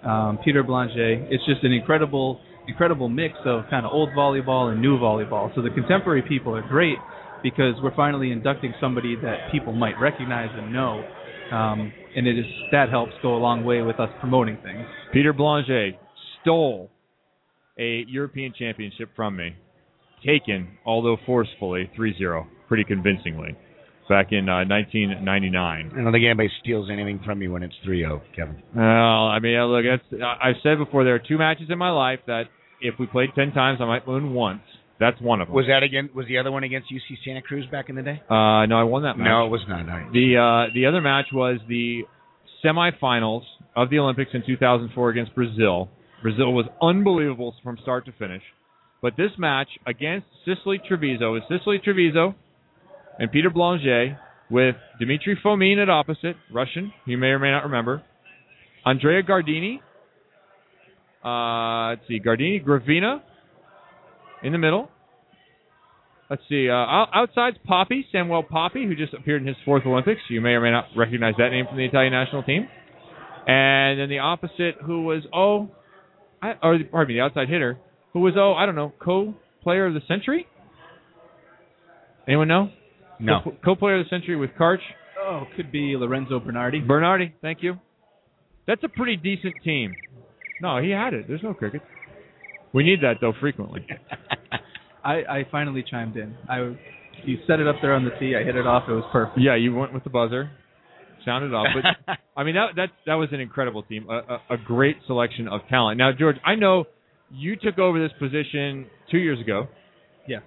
um, Peter Blangé. It's just an incredible, incredible mix of kind of old volleyball and new volleyball. So the contemporary people are great because we're finally inducting somebody that people might recognize and know. Um, and it is that helps go a long way with us promoting things. Peter Blangé stole a European championship from me, taken, although forcefully, 3-0, pretty convincingly, back in uh, 1999. I don't think anybody steals anything from you when it's 3-0, Kevin. Well, I mean, look, that's, I've said before, there are two matches in my life that if we played 10 times, I might win once. That's one of them. Was that again? Was the other one against UC Santa Cruz back in the day? Uh, no, I won that match. No, it was not. Right. The uh, the other match was the semifinals of the Olympics in 2004 against Brazil. Brazil was unbelievable from start to finish. But this match against Sisley Treviso is Sisley Treviso and Peter Blangé with Dmitry Fomin at opposite, Russian, you may or may not remember. Andrea Gardini. Uh, let's see, Gardini, Gravina in the middle. Let's see. Uh, outside's Papi, Samuel Papi, who just appeared in his fourth Olympics. You may or may not recognize that name from the Italian national team. And then the opposite, who was oh, I, or pardon me, the outside hitter, who was oh, I don't know, co-player of the century. Anyone know? No. Co-player of the century with Karch. Oh, could be Lorenzo Bernardi. Bernardi, thank you. That's a pretty decent team. No, he had it. There's no cricket. We need that though frequently. <laughs> I, I finally chimed in. I you set it up there on the tee. I hit it off. It was perfect. Yeah, you went with the buzzer, sounded off. But <laughs> I mean that that that was an incredible team, a, a, a great selection of talent. Now, George, I know you took over this position two years ago. Yeah.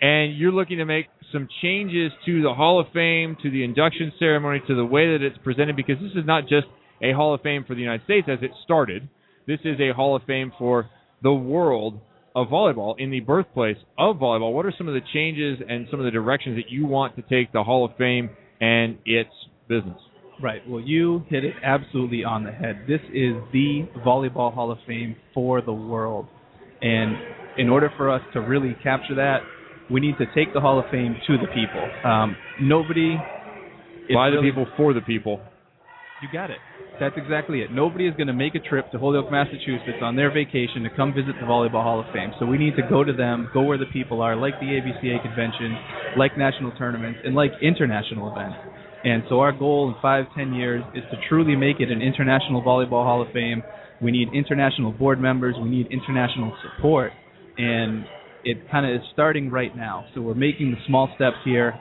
And you're looking to make some changes to the Hall of Fame, to the induction ceremony, to the way that it's presented, because this is not just a Hall of Fame for the United States as it started. This is a Hall of Fame for the world of volleyball in the birthplace of volleyball. What are some of the changes and some of the directions that you want to take the Hall of Fame and its business? Right. Well, you hit it absolutely on the head. This is the Volleyball Hall of Fame for the world. And in order for us to really capture that, we need to take the Hall of Fame to the people. Um, nobody. By the really- people, for the people. You got it. That's exactly it. Nobody is going to make a trip to Holyoke, Massachusetts on their vacation to come visit the Volleyball Hall of Fame. So we need to go to them, go where the people are, like the AVCA convention, like national tournaments, and like international events. And so our goal in five, ten years is to truly make it an international volleyball Hall of Fame. We need international board members. We need international support, and it kind of is starting right now. So we're making the small steps here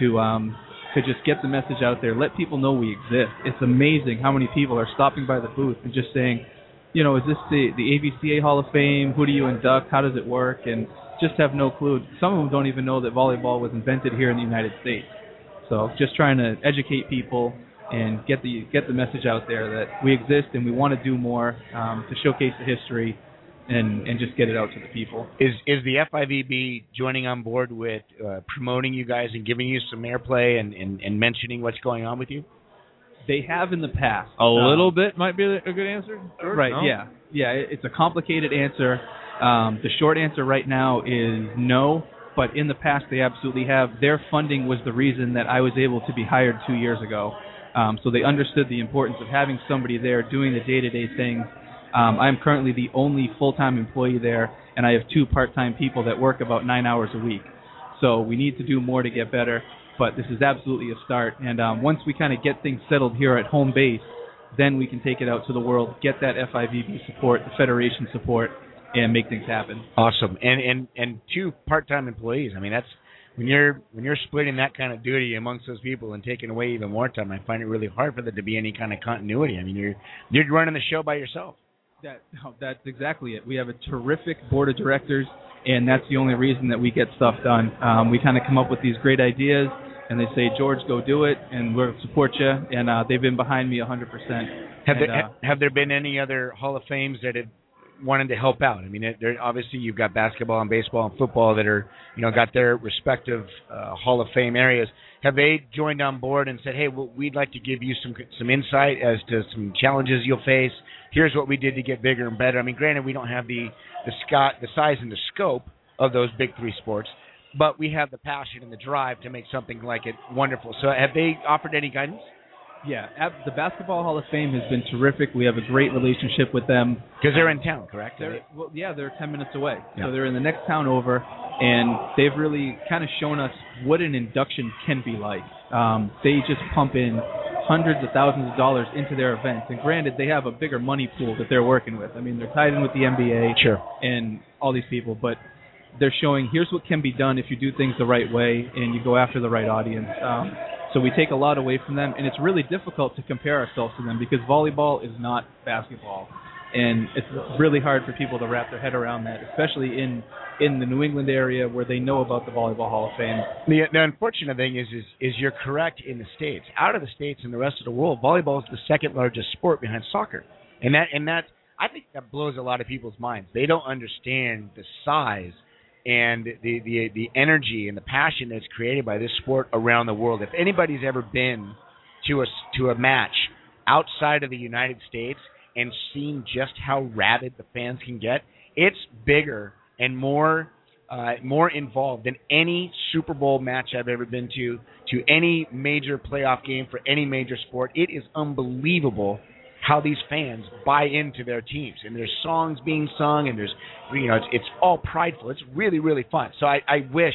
to um, to just get the message out there, let people know we exist. It's amazing how many people are stopping by the booth and just saying, you know, is this the the AVCA Hall of Fame? Who do you induct? How does it work? And just have no clue. Some of them don't even know that volleyball was invented here in the United States. So just trying to educate people and get the get the message out there that we exist and we want to do more um, to showcase the history and and just get it out to the people. Is is the FIVB joining on board with uh, promoting you guys and giving you some airplay and, and, and mentioning what's going on with you? They have in the past. A Um, little bit might be a good answer. George? Right. No? Yeah. Yeah. it- It's a complicated answer. Um, the short answer right now is no. But in the past, they absolutely have. Their funding was the reason that I was able to be hired two years ago. Um, so they understood the importance of having somebody there doing the day-to-day things. Um, I am currently the only full-time employee there, and I have two part-time people that work about nine hours a week. So we need to do more to get better. But this is absolutely a start. And um, once we kind of get things settled here at home base, then we can take it out to the world, get that FIVB support, the federation support, and make things happen. Awesome. And and and two part-time employees. I mean, that's when you're when you're splitting that kind of duty amongst those people and taking away even more time. I find it really hard for there to be any kind of continuity. I mean, you're you're running the show by yourself. That that's exactly it. We have a terrific board of directors, and that's the only reason that we get stuff done. Um, we kind of come up with these great ideas, and they say, George, go do it, and we'll support you. And uh, they've been behind me 100%. Have And, there uh, have there been any other Hall of Fames that have wanted to help out? I mean, it- there obviously you've got basketball and baseball and football that are you know got their respective uh, Hall of Fame areas. Have they joined on board and said, hey, well, we'd like to give you some some insight as to some challenges you'll face? Here's what we did to get bigger and better. I mean, granted, we don't have the the scot the size and the scope of those big three sports. But we have the passion and the drive to make something like it wonderful. So, have they offered any guidance? yeah, the Basketball Hall of Fame has been terrific. We have a great relationship with them. Because they're in town, correct? They're, well, yeah, they're 10 minutes away. Yeah. So they're in the next town over, and they've really kind of shown us what an induction can be like. Um, they just pump in hundreds of thousands of dollars into their events. And granted, they have a bigger money pool that they're working with. I mean, they're tied in with the NBA Sure. and all these people, but they're showing here's what can be done if you do things the right way and you go after the right audience. Um, so we take a lot away from them, and it's really difficult to compare ourselves to them because volleyball is not basketball, and it's really hard for people to wrap their head around that, especially in in the New England area where they know about the Volleyball Hall of Fame. The, the unfortunate thing is, is, is you're correct in the states. Out of the states and the rest of the world, volleyball is the second largest sport behind soccer, and that and that I think that blows a lot of people's minds. They don't understand the size and the the the energy and the passion that's created by this sport around the world. If anybody's ever been to a to a match outside of the United States and seen just how rabid the fans can get, it's bigger and more uh, more involved than any Super Bowl match I've ever been to, to any major playoff game for any major sport. It is unbelievable how these fans buy into their teams, and there's songs being sung, and there's, you know, it's, it's all prideful. It's really, really fun. So I, I wish,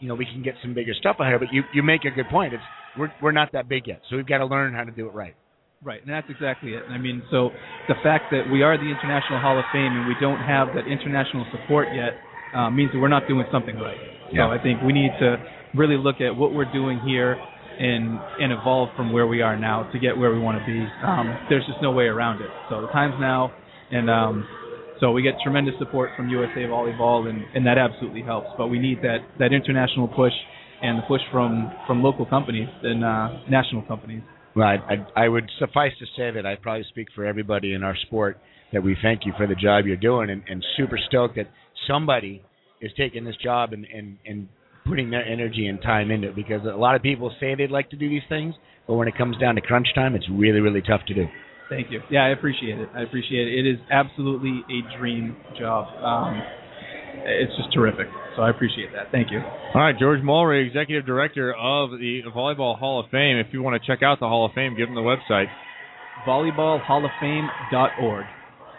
you know, we can get some bigger stuff out here. But you, you make a good point. It's we're we're not that big yet, so we've got to learn how to do it right. Right, and that's exactly it. I mean, so the fact that we are the International Hall of Fame and we don't have that international support yet uh, means that we're not doing something right. Yeah. So I think we need to really look at what we're doing here and and evolve from where we are now to get where we want to be. Um, there's just no way around it. So the time's now, and um, so we get tremendous support from USA Volleyball, and, and that absolutely helps. But we need that that international push and the push from from local companies and uh, national companies. Well, I, I, I would suffice to say that I probably speak for everybody in our sport that we thank you for the job you're doing, and, and super stoked that somebody is taking this job and, and, and putting their energy and time into it. Because a lot of people say they'd like to do these things, but when it comes down to crunch time, it's really, really tough to do. Thank you. Yeah, I appreciate it. I appreciate it. It is absolutely a dream job. Um, it's just terrific. So I appreciate that. Thank you. All right, George Mulry, Executive Director of the Volleyball Hall of Fame. If you want to check out the Hall of Fame, give them the website. VolleyballHallOfFame.org.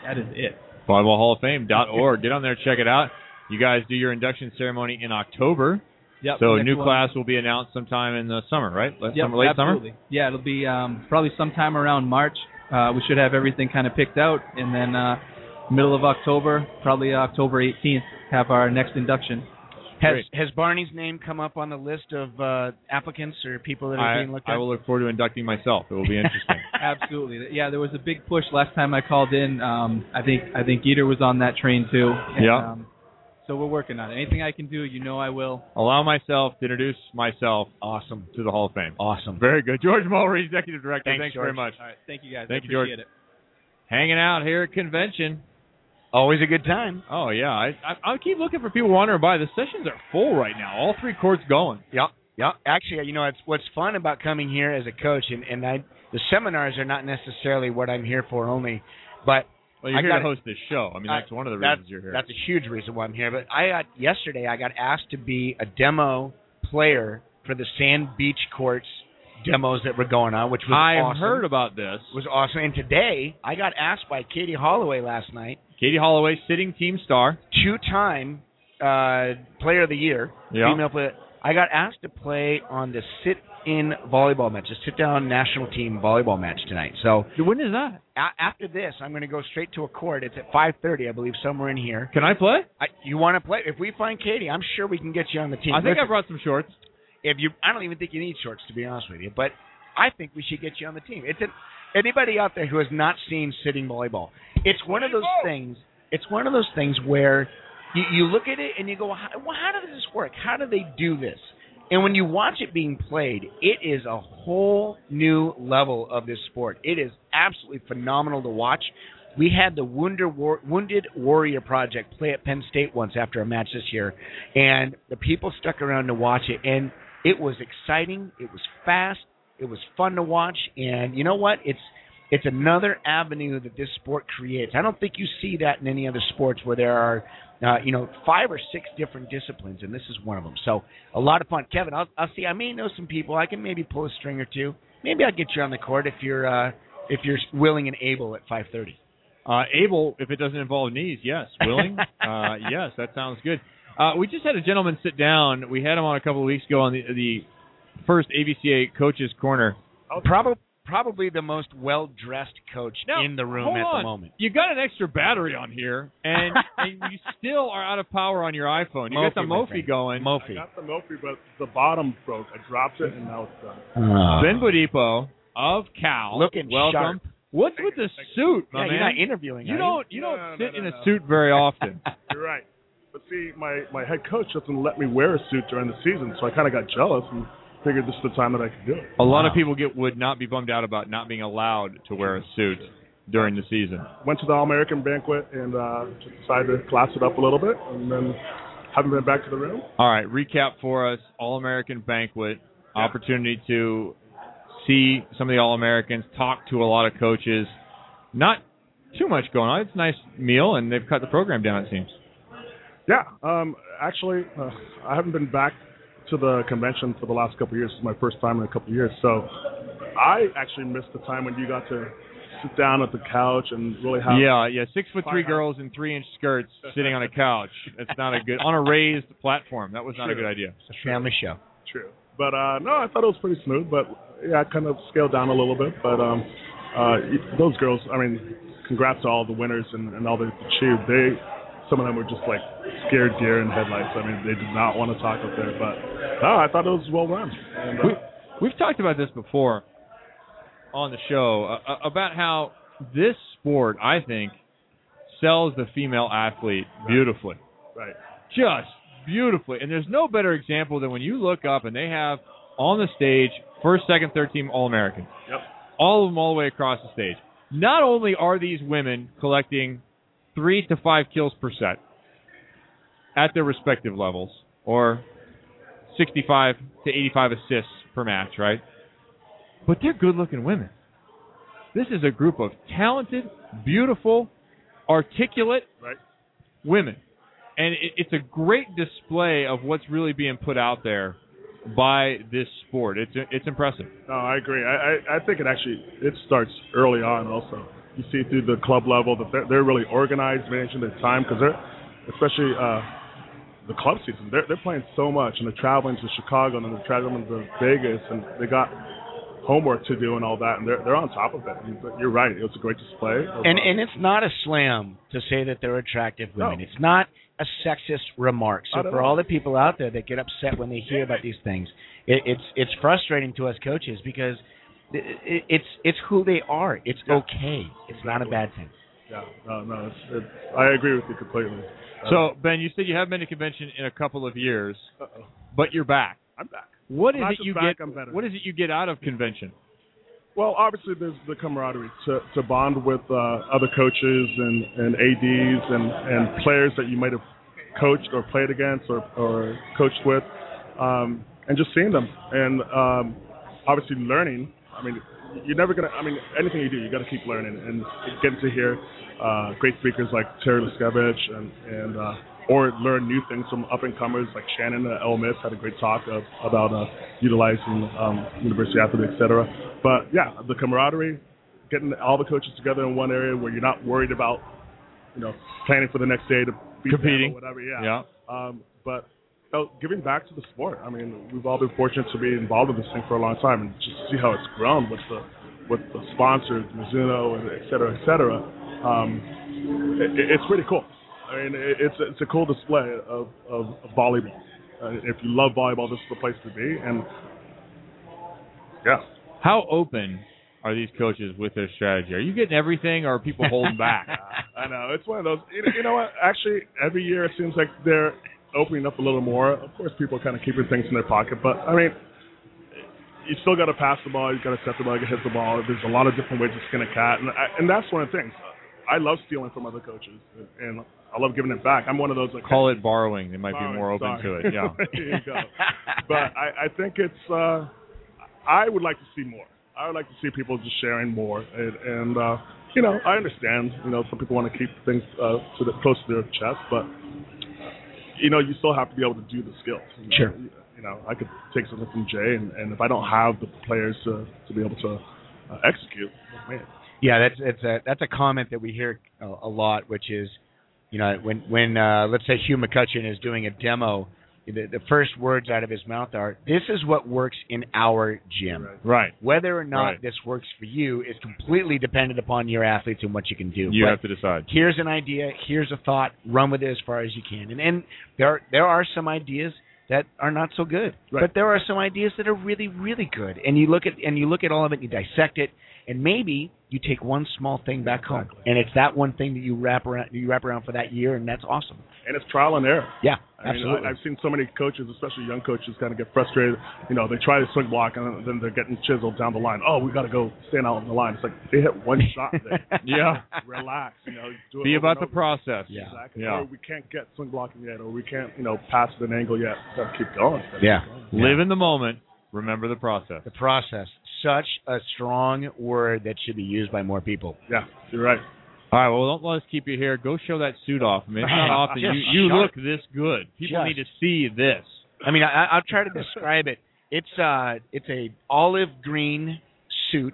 That is it. VolleyballHallOfFame.org. Get on there, check it out. You guys do your induction ceremony in October. Yep. so a new one- class will be announced sometime in the summer, right? Late Yep, summer, late absolutely. summer. Yeah, it'll be um, probably sometime around March. Uh, we should have everything kind of picked out, and then uh, middle of October, probably October 18th, have our next induction. Has has Barney's name come up on the list of uh, applicants or people that are I, being looked at? I will look forward to inducting myself. It will be interesting. <laughs> Absolutely. Yeah, there was a big push last time I called in. Um, I think I think Geeter was on that train too. And, Yeah. Um, So we're working on it. Anything I can do, you know I will. Allow myself to introduce myself Awesome. to the Hall of Fame. Awesome. Very good. George Mulry, Executive Director. Thanks, very much. All right. Thank you guys. Thank I you, George. it. Hanging out here at convention. Always a good time. Oh yeah, I, I I keep looking for people wandering by. The sessions are full right now. All three courts going. Yeah, yeah. Actually, you know, it's what's fun about coming here as a coach, and and I the seminars are not necessarily what I'm here for only, but Well, you're I here got to host this show. I mean, I- that's one of the reasons you're here. That's a huge reason why I'm here. But I got yesterday. I got asked to be a demo player for the Sand Beach Courts demos that were going on, which was I awesome. heard about this. It was awesome. And today I got asked by Katie Holloway last night, Katie Holloway, sitting team star. two-time uh, Player of the Year, Yeah. female player. I got asked to play on the sit-in volleyball match, the sit-down national team volleyball match tonight. So When is that? a- after this, I'm going to go straight to a court. It's at 5:30, I believe, somewhere in here. Can I play? I, you want to play? If we find Katie, I'm sure we can get you on the team. I think I Listen, brought some shorts. if you, I don't even think you need shorts to be honest with you, but I think we should get you on the team. It's an, anybody out there who has not seen sitting volleyball. It's one of those things. It's one of those things where you, you look at it and you go, how, well, how does this work? How do they do this? And when you watch it being played, it is a whole new level of this sport. It is absolutely phenomenal to watch. We had the Wounded Warrior Project play at Penn State once after a match this year, and the people stuck around to watch it, and it was exciting. It was fast. It was fun to watch, and you know what? It's it's another avenue that this sport creates. I don't think you see that in any other sports where there are, uh, you know, five or six different disciplines, and this is one of them. So a lot of fun. Kevin, I'll, I'll see. I may know some people. I can maybe pull a string or two. Maybe I'll get you on the court if you're uh, if you're willing and able at 5:30. Uh, able, if it doesn't involve knees, yes. Willing, <laughs> uh, yes. That sounds good. Uh, we just had a gentleman sit down. We had him on a couple of weeks ago on the the first AVCA coaches corner. Oh, Probably probably the most well dressed coach Now, in the room at on. the moment. You got an extra battery on here, and, <laughs> and you still are out of power on your iPhone. You got the Mophie, my Mophie friend. going. Mophie. I got the Mophie, but the bottom broke. I dropped it, and now it's done. Uh, Ben Bodipo of Cal. Looking welcome. sharp. What's with the suit, my yeah, man? you're not interviewing. you don't you don't No, no, sit no, in a no. suit very often. <laughs> <laughs> You're right. But see, my my head coach doesn't let me wear a suit during the season, so I kind of got jealous and figured this is the time that I could do it. A lot of people get would not be bummed out about not being allowed to wear a suit during the season. Went to the All American banquet and uh, just decided to class it up a little bit, and then haven't been back to the room. All right, recap for us. All American banquet opportunity to see some of the All Americans, talk to a lot of coaches. Not too much going on. It's a nice meal, and they've cut the program down. It seems. Yeah, um, actually, uh, I haven't been back to the convention for the last couple of years. This is my first time in a couple of years, so I actually missed the time when you got to sit down at the couch and really have. Yeah, yeah. Six foot three girls in three inch skirts sitting on a couch. That's not a good on a raised platform. That was not a good idea. It's a family show. True. But uh no, I thought it was pretty smooth, but yeah, I kind of scaled down a little bit. But um uh those girls, I mean, congrats to all the winners and, and all they achieved. They some of them were just like scared deer in headlights. I mean, they did not want to talk up there, but no, I thought it was well run. And, uh, We, we've talked about this before on the show uh, uh, about how this sport, I think, sells the female athlete beautifully. right. Just beautifully. And there's no better example than when you look up and they have on the stage first, second, third team All American. Yep. All of them all the way across the stage. Not only are these women collecting three to five kills per set at their respective levels, or 65 to 85 assists per match, right? But they're good looking women. This is a group of talented, beautiful, articulate Right. women. And it, it's a great display of what's really being put out there by this sport. It's it's impressive. No, I agree. I, I I think it actually it starts early on. Also, you see through the club level that they're they're really organized, managing their time because they're especially uh the club season. They're they're playing so much and they're traveling to Chicago and they're traveling to Vegas and they got homework to do and all that and they're they're on top of it. I mean, you're right. It was a great display. And and it's not a slam to say that they're attractive women. No. It's not a sexist remark. So for all. all the people out there that get upset when they hear about these things, it, it's it's frustrating to us coaches because it, it, it's it's who they are. It's Yeah. okay. It's not a bad thing. Yeah, no, no, it's, it's, I agree with you completely. Uh, So Ben, you said you haven't been to convention in a couple of years, uh-oh. but you're back. I'm back. What is I'm not it you back, get? What is it you get out of convention? Well, obviously there's the camaraderie to, to bond with uh, other coaches and, and ads and, and players that you might have coached or played against or, or coached with, um, and just seeing them and um, obviously learning. I mean, you're never gonna. I mean, anything you do, you got to keep learning and getting to hear uh, great speakers like Terry Liskevych and and uh, or learn new things from up and comers like Shannon at Ole Miss had a great talk of, about uh, utilizing um, university athletes, et cetera. But yeah, the camaraderie, getting all the coaches together in one area where you're not worried about, you know, planning for the next day to beat Competing. or whatever. Yeah. Yeah. Um, but know, giving back to the sport. I mean, we've all been fortunate to be involved in this thing for a long time, and just to see how it's grown with the with the sponsors, Mizuno, and et cetera, et cetera. Um, it, it's pretty cool. I mean, it, it's it's a cool display of of, of volleyball. Uh, if you love volleyball, this is the place to be. And yeah, How open are these coaches with their strategy? Are you getting everything, or are people holding back? <laughs> I know it's one of those. You know, you know what? Actually, every year it seems like they're opening up a little more. Of course, people are kind of keeping things in their pocket, but I mean, you still got to pass the ball. You got to set the ball. You got to hit the ball. There's a lot of different ways to skin a cat, and I, and that's one of the things. I love stealing from other coaches, and I love giving it back. I'm one of those like Call it borrowing. They might be more open sorry. to it. <laughs> Yeah. there you go. But I, I think it's. Uh, I would like to see more. I would like to see people just sharing more, and, and uh, you know, I understand. You know, some people want to keep things uh, to the, close to their chest, but you know, you still have to be able to do the skills. You know? Sure. You know, I could take something from Jay, and, and if I don't have the players to to be able to uh, execute, man, Yeah, that's it's a that's a comment that we hear a, a lot, which is, you know, when when uh, let's say Hugh McCutcheon is doing a demo, the, the first words out of his mouth are, "This is what works in our gym." Right. Whether or not Right. this works for you is completely dependent upon your athletes and what you can do. You But have to decide. here's an idea, here's a thought, run with it as far as you can. And and there there are some ideas that are not so good. Right. But there are some ideas that are really, really good. And you look at and you look at all of it, And you dissect it, and maybe you take one small thing back home. And it's that one thing that you wrap around you wrap around for that year and that's awesome. and it's trial and error. Yeah, I mean, absolutely. I, I've seen so many coaches, especially young coaches, kind of get frustrated. You know, they try to swing block and then they're getting chiseled down the line. Oh, we got to go stand out on the line. It's like they hit one shot there. <laughs> Yeah. Relax. You know, do it Be about the process. Yeah. Exactly. Yeah. Or we can't get swing blocking yet, or we can't, you know, pass at an angle yet. Got to keep going. Gotta Yeah. keep going. Live in the moment. Remember the process. the process. Such a strong word that should be used by more people. Yeah, you're right. All right. Well, don't let us keep you here. Go show that suit off. I mean, it's not <laughs> often you, you sharp. look this good. People Just. need to see this. I mean, I, I'll try to describe it. It's uh, it's a olive green suit,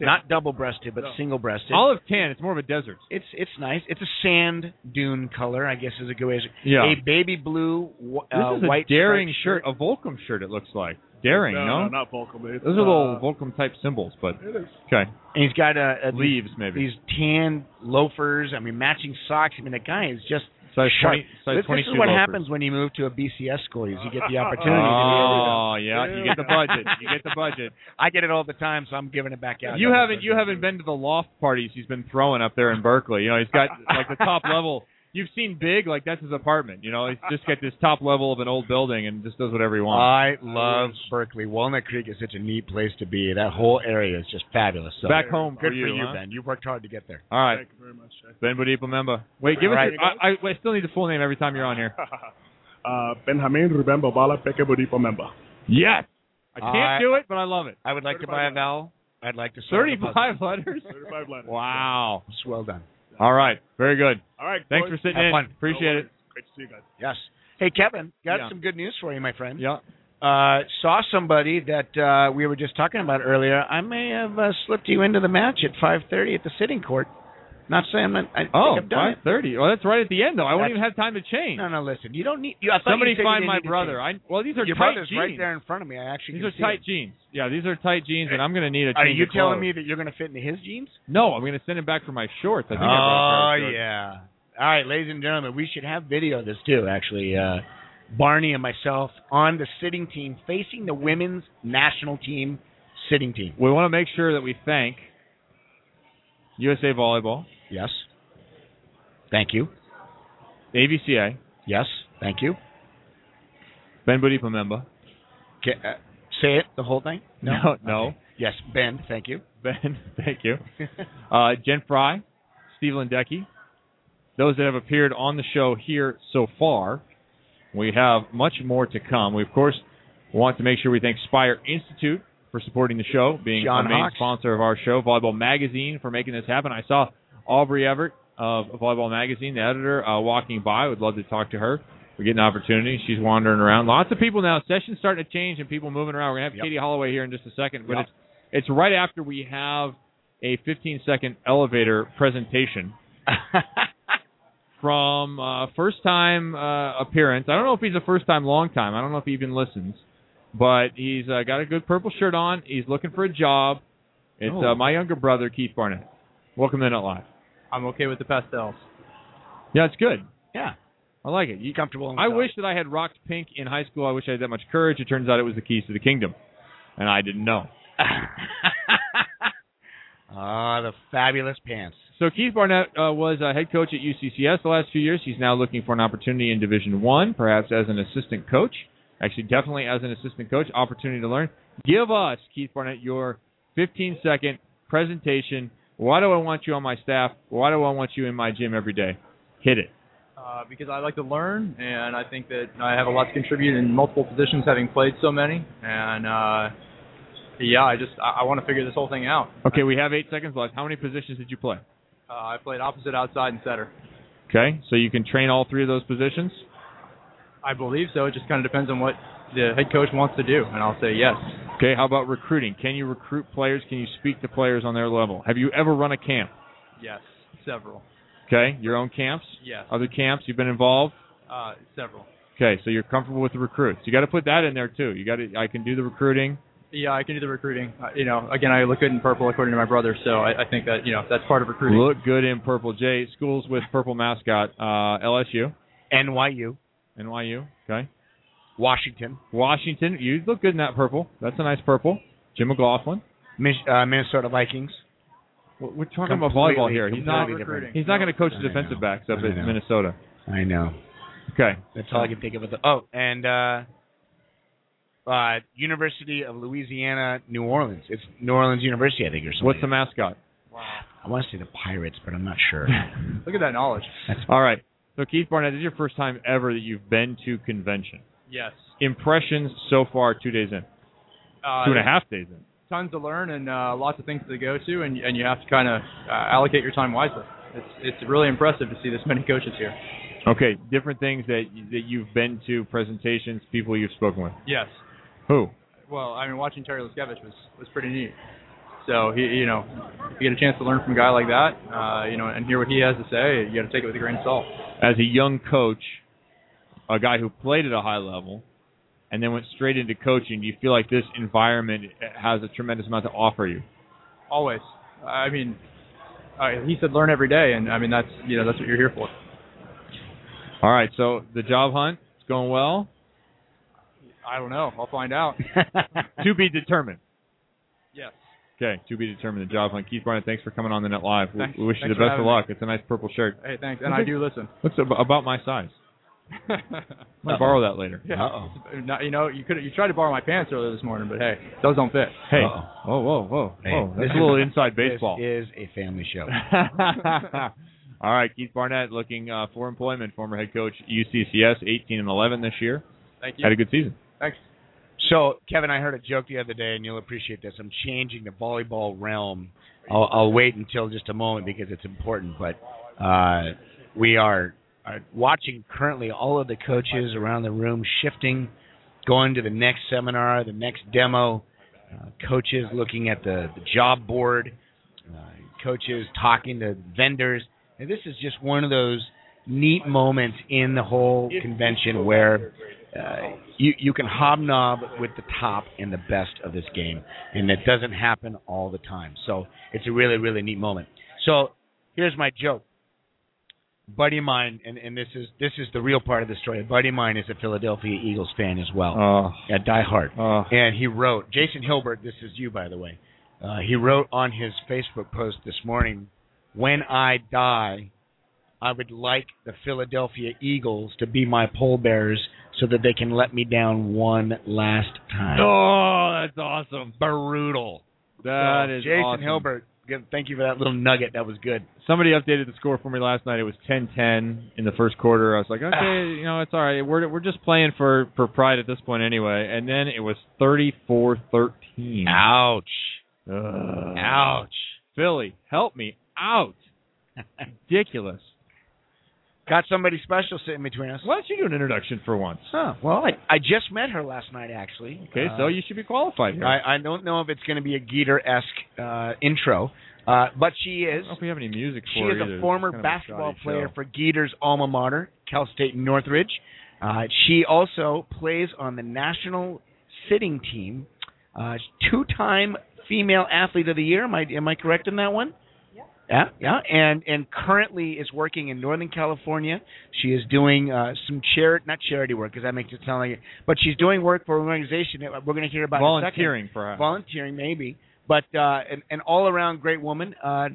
not double breasted, but No. single breasted. Olive tan. It's more of a desert. It's it's nice. It's a sand dune color, I guess is a good way. To, Yeah. A baby blue, wh- This uh, is a white daring striped shirt, a Volcom shirt. It looks like daring. no, No, no, not vocal, but it's, those are little uh, Volcom type symbols, but It is. okay. And he's got uh, uh, these, Leaves maybe. these tan loafers. I mean, matching socks. I mean, the guy is just Size sharp. 20, size this, this is what loafers. happens when you move to a BCS school. Is you get the <laughs> opportunity. to be Oh yeah, you get the budget. You get the budget. <laughs> I get it all the time, so I'm giving it back out. You haven't you haven't been to the loft parties he's been throwing up there in Berkeley. You know, he's got like the top level. You've seen Big, like that's his apartment. You know, he's just got this top level of an old building and just does whatever he wants. I love Berkeley. Walnut Creek is such a neat place to be. That whole area is just fabulous. So Back home good for you, huh? Ben. You worked hard to get there. All right, Thank you very much. Jay. Ben Bodipo-Memba. Wait, give All us. right. Your, I, I, I still need the full name every time you're on here. <laughs> uh, Benjamin Ruben Bobala Peke Bodipo-Memba. Yes, I can't I- do it, but I love it. I would like to buy a vowel. I'd like to start with a Thirty-five letters. 35 letters. Wow. puzzle. Well done. All right, very good. All right. Thanks boys. for sitting Have in. fun. Appreciate No it. Great to see you guys. Yes. Hey, Kevin, got Yeah. some good news for you, my friend. Yeah. Uh, saw somebody that uh, we were just talking about earlier. I may have uh, slipped you into the match at 5:30 at the sitting court. Not saying that I Oh, think I've done it. 5:30. Well, that's right at the end, though. I won't even have time to change. No, no, listen. You don't need. You, I thought Somebody you find my brother. I well, these are Your tight brother's jeans. right there in front of me. I actually These are tight him. jeans. Yeah, these are tight jeans, and I'm going to need a Are you telling me that you're going to fit into his jeans? No, I'm going to send him back for my shorts. I think I oh brought a pair of shorts. yeah. All right, ladies and gentlemen, we should have video of this too. Actually, uh, Barney and myself on the sitting team facing the women's national team sitting team. We want to make sure that we thank USA Volleyball, Yes. Thank you. AVCA, Yes. Thank you. Ben Bodipo-Memba. Ca uh, say it, the whole thing? No, no. Okay. Yes, Ben. Thank you. Ben, <laughs> thank you. <laughs> Uh, Jen Fry, Steve Lindecki. Those that have appeared on the show here so far. We have much more to come. We, of course, want to make sure we thank Spire Institute for supporting the show, being John a main Hawks. sponsor of our show, Volleyball Magazine for making this happen. I saw Aubrey Everett of Volleyball Magazine, the editor, uh, walking by. Would love to talk to her. We get an opportunity. She's wandering around. Lots of people now. Session's starting to change and people moving around. We're gonna have Yep. Katie Holloway here in just a second, but Yep. it's it's right after we have a 15 second elevator presentation <laughs> from uh, first time uh, appearance. I don't know if he's a first time, long time. I don't know if he even listens, but he's uh, got a good purple shirt on. He's looking for a job. It's Oh. uh, my younger brother, Keith Barnett. Welcome to Net Live. I'm okay with the pastels. Yeah, it's good. yeah. I like it. You, Comfortable. in I wish that I had rocked pink in high school. I wish I had that much courage. It turns out it was the keys to the kingdom, and I didn't know. <laughs> Ah, the fabulous pants. So Keith Barnett uh, was a head coach at UCCS the last few years. He's now looking for an opportunity in Division One, perhaps as an assistant coach. Actually, definitely as an assistant coach, opportunity to learn. Give us, Keith Barnett, your 15 second presentation. Why do I want you on my staff? Why do I want you in my gym every day? Hit it. Uh, because I like to learn, and I think that I have a lot to contribute in multiple positions, having played so many. And uh, yeah, I just I, I want to figure this whole thing out. Okay, we have eight seconds left. How many positions did you play? Uh, I played opposite, outside, and setter. Okay, so you can train all three of those positions. I believe so. It just kind of depends on what the head coach wants to do, and I'll say yes. Okay, how about recruiting? Can you recruit players? Can you speak to players on their level? Have you ever run a camp? Yes, several. Okay, your own camps? Yes, Other camps you've been involved? uh, several. Okay, so you're comfortable with the recruits. You got to put that in there too. You got to. I can do the recruiting. Yeah, I can do the recruiting. Uh, you know, again, I look good in purple according to my brother, so I, I think that you know that's part of recruiting. Look good in purple. Jay, schools with purple mascot. Uh, LSU, NYU, NYU. Okay, Washington, Washington. You look good in that purple. That's a nice purple. Jim McLaughlin. Mich- uh, Minnesota Vikings. We're we're talking about volleyball here. He's not. completely different. He's not going to coach the defensive backs up I at. Minnesota. I know. Okay. That's all I can think of. The, oh, and uh, uh, University of Louisiana, New Orleans. It's New Orleans University, I think, or something. What's the mascot? I want to say the Pirates, but I'm not sure. <laughs> Look at that knowledge. All right. So Keith Barnett, this is your first time ever that you've been to convention. Yes. Impressions so far, two days in, Uh, two and a half days in. Tons to learn and uh, lots of things to go to, and and you have to kind of uh, allocate your time wisely. It's it's really impressive to see this many coaches here. Okay, different things that that you've been to, presentations, people you've spoken with. Yes. Who? Well, I mean, watching Terry Liskevych was was pretty neat. So he, you know, if you get a chance to learn from a guy like that, uh, you know, and hear what he has to say, you got to take it with a grain of salt. As a young coach, a guy who played at a high level, and then went straight into coaching, do you feel like this environment has a tremendous amount to offer you? Always. I mean, uh, he said learn every day, and I mean that's you know that's what you're here for. All right, so the job hunt is going well. I don't know. I'll find out. <laughs> <laughs> to be determined. yes. Okay, to be determined. The job hunt. Keith Bryant, thanks for coming on the net live. We- Thanks. We wish you the best of having me. luck. It's a nice purple shirt. Hey, thanks. And I do listen. Looks about my size. I'm gonna borrow that later. Yeah. Uh-oh. Not, you know, you could you tried to borrow my pants earlier this morning, but hey, those don't fit. Hey, Uh-oh. whoa, whoa, whoa, Hey, whoa! this That's a little inside baseball. This is a family show. <laughs> <laughs> All right, Keith Barnett looking uh, for employment. Former head coach UCCS, 18 and 11 this year. Thank you. Had a good season. Thanks. So, Kevin, I heard a joke the other day, and you'll appreciate this. I'm changing the volleyball realm. I'll, I'll wait until just a moment because it's important. But uh, we are, are watching currently all of the coaches around the room shifting, going to the next seminar, the next demo. Uh, coaches looking at the, the job board, uh, coaches talking to vendors. And this is just one of those neat moments in the whole convention where uh, you you can hobnob with the top and the best of this game, and that doesn't happen all the time. So it's a really really neat moment. So here's my joke. Buddy of mine, and, and this is this is the real part of the story. A buddy of mine is a Philadelphia Eagles fan as well, Oh, a diehard. oh. And he wrote, Jason Hilbert, this is you, by the way. Uh, he wrote on his Facebook post this morning, "When I die, I would like the Philadelphia Eagles to be my pole bearers so that they can let me down one last time. Oh, that's awesome. Brutal. That So, is Jason awesome. Hilbert. Give- Thank you for that little nugget. That was good. Somebody updated the score for me last night. It was 10-10 in the first quarter. I was like, ah. okay, you know, it's all right. We're we're just playing for for pride at this point anyway. And then it was 34-13. Ouch. Ugh. Ouch. Philly, help me out. <laughs> Ridiculous. Got somebody special sitting between us. Why don't you do an introduction for once? Huh. Well, I, I just met her last night, actually. Okay, Uh, so you should be qualified here. I, I don't know if it's going to be a Geeter esque uh, intro, uh, but she I is. don't know if we have any music She for is either. a former kind of basketball shoddy player show. for Geeter's alma mater, Cal State Northridge. Uh, she also plays on the national sitting team. Uh, two-time female athlete of the year. Am I am I correct in that one? Yeah, yeah, and and currently is working in Northern California. She is doing uh, some charity, not charity work, because that makes it sound like it, but she's doing work for an organization that we're going to hear about in a second volunteering, perhaps. volunteering maybe, but uh, an, an all-around great woman. Uh,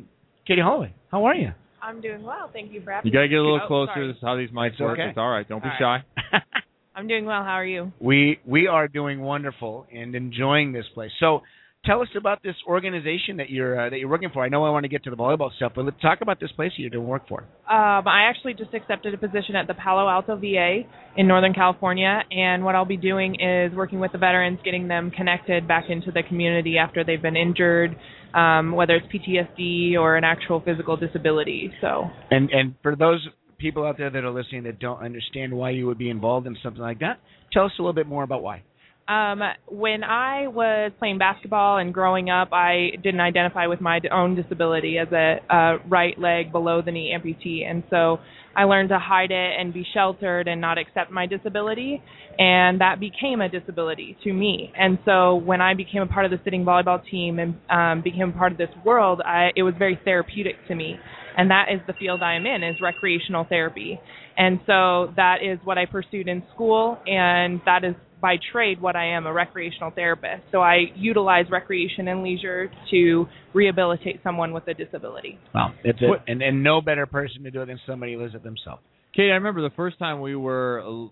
Katie Holloway, how are you? I'm doing well. Thank you for having You got to get a little Oh, closer. sorry. This is how these mics It's work. okay. It's all right. Don't be All shy. <laughs> I'm doing well. How are you? we we are doing wonderful and enjoying this place. So, tell us about this organization that you're uh, that you're working for. I know I want to get to the volleyball stuff, but let's talk about this place that you're doing work for. Um, I actually just accepted a position at the Palo Alto VA in Northern California, and what I'll be doing is working with the veterans, getting them connected back into the community after they've been injured, um, whether it's PTSD or an actual physical disability. So, And and for those people out there that are listening that don't understand why you would be involved in something like that, tell us a little bit more about why. Um, when I was playing basketball and growing up, I didn't identify with my own disability as a, a right leg below the knee amputee, and so I learned to hide it and be sheltered and not accept my disability, and that became a disability to me. And so when I became a part of the sitting volleyball team and um, became a part of this world, I, it was very therapeutic to me, and that is the field I am in is recreational therapy, and so that is what I pursued in school, and that is by trade what I am a recreational therapist. So I utilize recreation and leisure to rehabilitate someone with a disability. Wow, it's a, and and no better person to do it than somebody who lives it themselves. Katie, I remember the first time we were uh,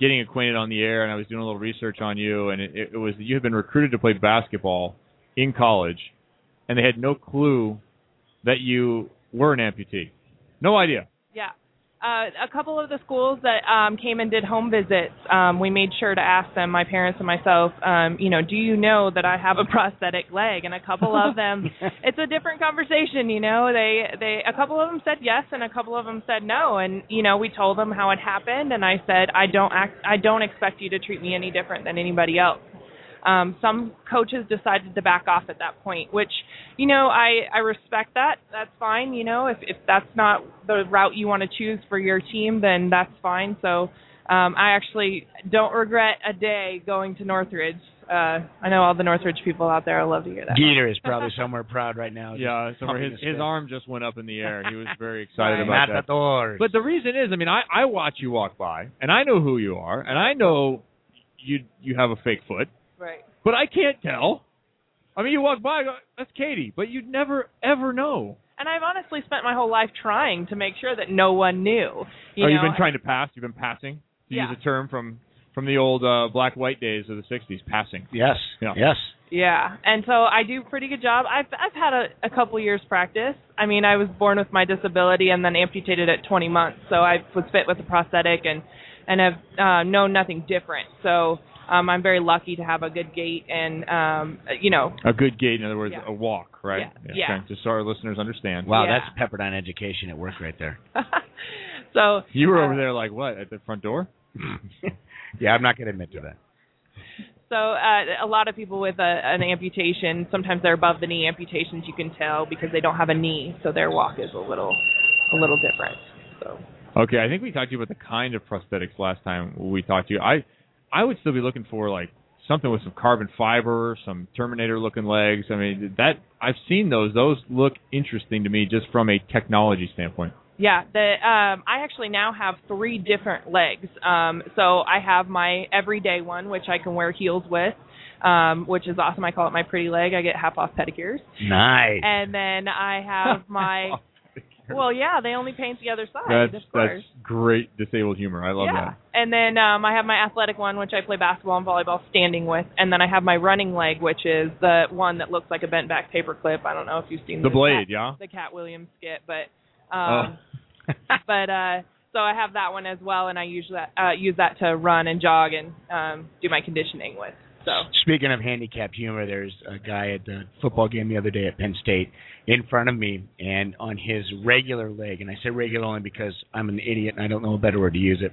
getting acquainted on the air, and I was doing a little research on you, and it, it was that you had been recruited to play basketball in college, and they had no clue that you were an amputee. No idea. Yeah. Uh, a couple of the schools that um, came and did home visits, um, we made sure to ask them, my parents and myself, um, you know, do you know that I have a <laughs> prosthetic leg? And a couple of them, <laughs> it's a different conversation, you know. They, they, a couple of them said yes, and a couple of them said no. And you know, we told them how it happened, and I said, I don't act, I don't expect you to treat me any different than anybody else. Um, some coaches decided to back off at that point, which, you know, I, I respect that. That's fine. You know, if, if that's not the route you want to choose for your team, then that's fine. So um, I actually don't regret a day going to Northridge. Uh, I know all the Northridge people out there. I love to hear that. Geeter is probably <laughs> somewhere proud right now. Yeah, so pumping his his his arm just went up in the air. He was very <laughs> excited Right. about that. Matadors. But the reason is, I mean, I I watch you walk by, and I know who you are, and I know you you have a fake foot, Right. but I can't tell. I mean, you walk by, I go, that's Katie, but you'd never ever know. And I've honestly spent my whole life trying to make sure that no one knew. You oh, know, you've been trying to pass. You've been passing. To Yeah. use a term from from the old uh, black white days of the '60s, passing. yes, Yeah. yes. Yeah, and so I do a pretty good job. I've I've had a, a couple years practice. I mean, I was born with my disability and then amputated at 20 months, so I was fit with a prosthetic and and have uh, known nothing different. So um, I'm very lucky to have a good gait and um, you know A good gait, in other words, Yeah. a walk, right? Yeah. Yeah. Okay, Just so our listeners understand. Wow, Yeah. that's Pepperdine education at work right there. <laughs> so You were uh, over there like what at the front door? <laughs> yeah, I'm not going to admit to that. So uh, a lot of people with a, an amputation, sometimes they're above the knee amputations. You can tell because they don't have a knee, so their walk is a little, a little different. So Okay, I think we talked to you about the kind of prosthetics last time we talked to you. I I would still be looking for like something with some carbon fiber, some Terminator looking legs. I mean, that I've seen those. Those look interesting to me just from a technology standpoint. yeah, the um, I actually now have three different legs. Um, so I have my everyday one, which I can wear heels with, um, which is awesome. I call it my pretty leg. I get half off pedicures. Nice. And then I have <laughs> my <laughs> Well, yeah, they only paint the other side, That's of that's great disabled humor. I love yeah. that. And then um I have my athletic one which I play basketball and volleyball standing with and then I have my running leg which is the one that looks like a bent back paper clip. I don't know if you've seen The blade, Cat, yeah? The Katt Williams skit, but Oh. um <laughs> but uh so I have that one as well and I use that uh use that to run and jog and um do my conditioning with. So Speaking of handicapped humor, there's a guy at the football game the other day at Penn State in front of me, and on his regular leg, and I say regular only because I'm an idiot and I don't know a better word to use it,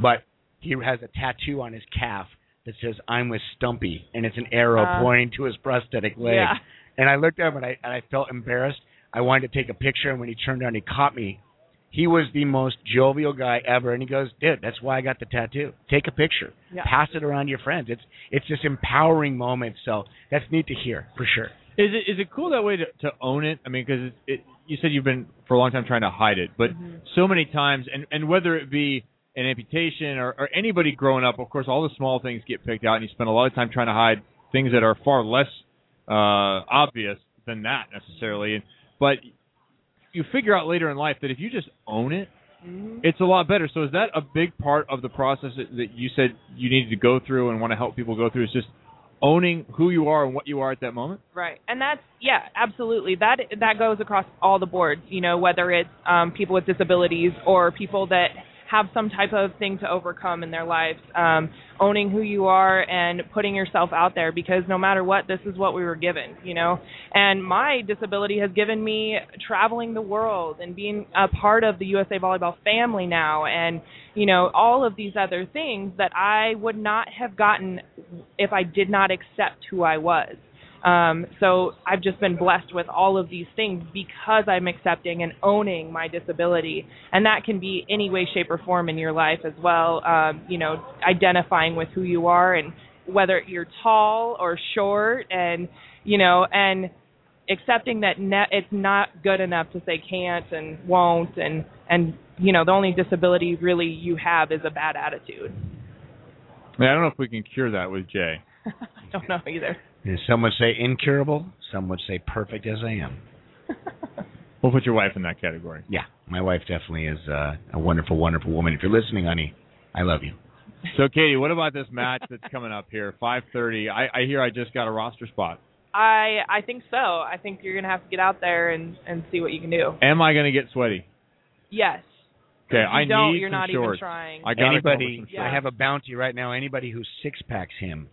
but he has a tattoo on his calf that says "I'm with Stumpy," and it's an arrow Uh, pointing to his prosthetic leg. Yeah. And I looked at him and I and I felt embarrassed. I wanted to take a picture, and when he turned around, he caught me. He was the most jovial guy ever, and he goes, "Dude, that's why I got the tattoo. Take a picture, Yeah. pass it around to your friends. It's it's this empowering moment. So that's neat to hear for sure." Is it is it cool that way to, to own it? I mean, because it, it, you said you've been for a long time trying to hide it, but Mm-hmm. so many times, and and whether it be an amputation or, or anybody growing up, of course, all the small things get picked out, and you spend a lot of time trying to hide things that are far less uh, obvious than that necessarily. And but you figure out later in life that if you just own it, Mm-hmm. it's a lot better. So is that a big part of the process that, that you said you needed to go through and want to help people go through? Is just owning who you are and what you are at that moment. Right. And that's yeah, absolutely. That that goes across all the boards, you know, whether it's um people with disabilities or people that have some type of thing to overcome in their lives. Um owning who you are and putting yourself out there because no matter what, this is what we were given, you know. And my disability has given me traveling the world and being a part of the USA Volleyball family now and you know, all of these other things that I would not have gotten if I did not accept who I was. Um, so I've just been blessed with all of these things because I'm accepting and owning my disability, and that can be any way, shape, or form in your life as well. Um, you know, identifying with who you are and whether you're tall or short, and you know, and accepting that ne- it's not good enough to say can't and won't, and and you know, the only disability really you have is a bad attitude. I, don't know if we can cure that with Jay. <laughs> I don't know either. And some would say incurable. Some would say perfect as I am. <laughs> We'll put your wife in that category. Yeah, my wife definitely is uh, a wonderful, wonderful woman. If you're listening, honey, I love you. So, Katie, what about this match that's coming up here, 5:30? I, I hear I just got a roster spot. I I think so. I think you're gonna have to get out there and and see what you can do. Am I going to get sweaty? Yes. Okay, I don't, need you're some not even trying. I got Anybody, Yeah. I have a bounty right now. Anybody who six packs him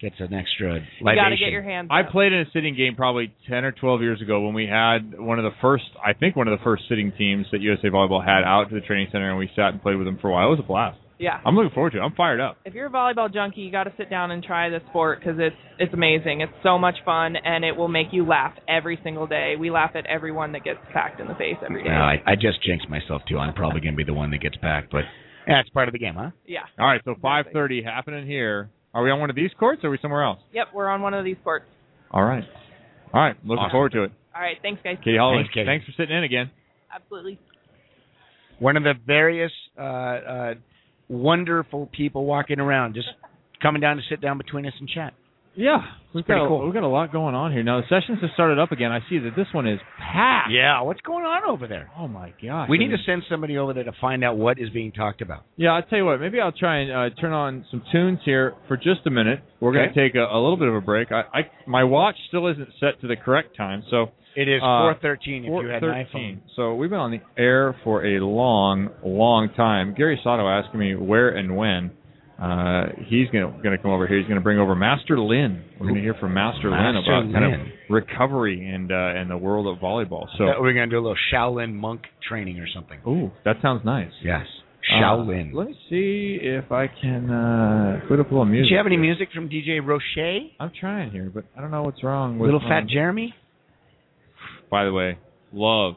gets an extra You got to get your hands. I played in a sitting game probably 10 or 12 years ago when we had one of the first, I think one of the first sitting teams that USA Volleyball had out to the training center, and we sat and played with them for a while. It was a blast. Yeah. I'm looking forward to it. I'm fired up. If you're a volleyball junkie, you got to sit down and try this sport because it's it's amazing. It's so much fun and it will make you laugh every single day. We laugh at everyone that gets packed in the face every day. Well, I, I just jinxed myself too. I'm probably going to be the one that gets packed, but yeah, it's part of the game, huh? Yeah. All right, so 5:30 happening here. Are we on one of these courts or are we somewhere else? Yep, we're on one of these courts. All right. All right, looking Awesome. forward to it. All right, thanks guys. Katie Holloway, Thanks, Katie. thanks for sitting in again. Absolutely. One of the various uh, uh, wonderful people walking around, just coming down to sit down between us and chat. Yeah, we've got a, cool. we've got a lot going on here. Now the sessions have started up again. I see that this one is packed. Yeah, what's going on over there? Oh my gosh. We I need mean- to send somebody over there to find out what is being talked about. Yeah, I'll tell you what. Maybe I'll try and uh, turn on some tunes here for just a minute. We're going to take a, a little bit of a break. I, I my watch still isn't set to the correct time, so It is Uh, 4:13 if you had an 4:13. iPhone. So we've been on the air for a long, long time. Gary Sato asking me where and when. Uh, he's gonna gonna come over here. He's gonna bring over Master Lin. We're gonna hear from Master, Lin Master about kind of recovery and uh, and the world of volleyball. So, Uh, we're going to do a little Shaolin monk training or something. ooh, that sounds nice. Yes, Uh, Shaolin. let me see if I can uh, put up a little music. Do you have any music from DJ Roche? I'm trying here, but I don't know what's wrong with Little Fat Jeremy? By the way, love,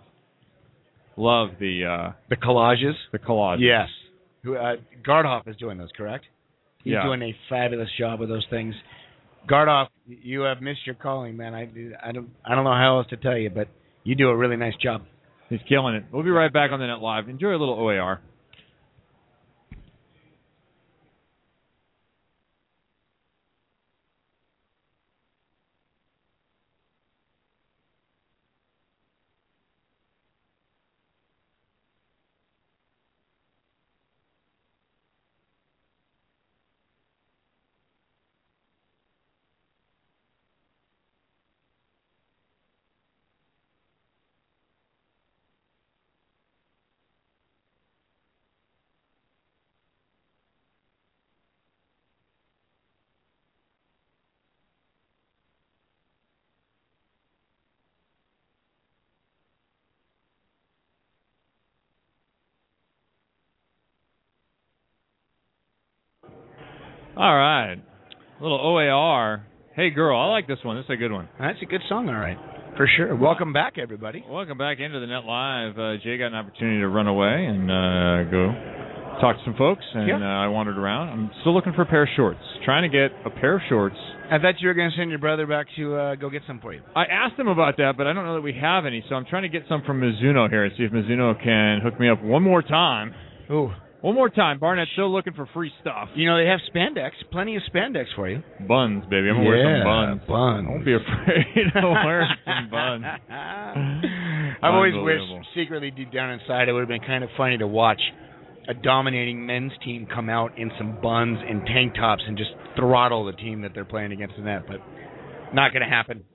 love the uh, The collages? the collage. Yes. Who uh, Gardhoff is doing those, correct? He's Yeah. doing a fabulous job with those things. Gardhoff, you have missed your calling, man. I, I don't I don't know how else to tell you, but you do a really nice job. He's killing it. We'll be right back on the net live. Enjoy a little OAR. All right. A little OAR. Hey girl, I like this one. This is a good one. That's a good song, all right, for sure. Welcome back, everybody. Welcome back into the Net Live. Uh, Jay got an opportunity to run away and uh, go talk to some folks, and Yeah. uh, I wandered around. I'm still looking for a pair of shorts. Trying to get a pair of shorts. I thought you were going to send your brother back to uh, go get some for you. I asked him about that, but I don't know that we have any, so I'm trying to get some from Mizuno here and see if Mizuno can hook me up one more time. Ooh. One more time. Barnett's still looking for free stuff. You know they have spandex, plenty of spandex for you. Buns, baby. I'm gonna wear some buns. buns. Don't be afraid <laughs> to wear some buns. <laughs> I've always wished secretly deep down inside it would have been kind of funny to watch a dominating men's team come out in some buns and tank tops and just throttle the team that they're playing against in that, but not going to happen.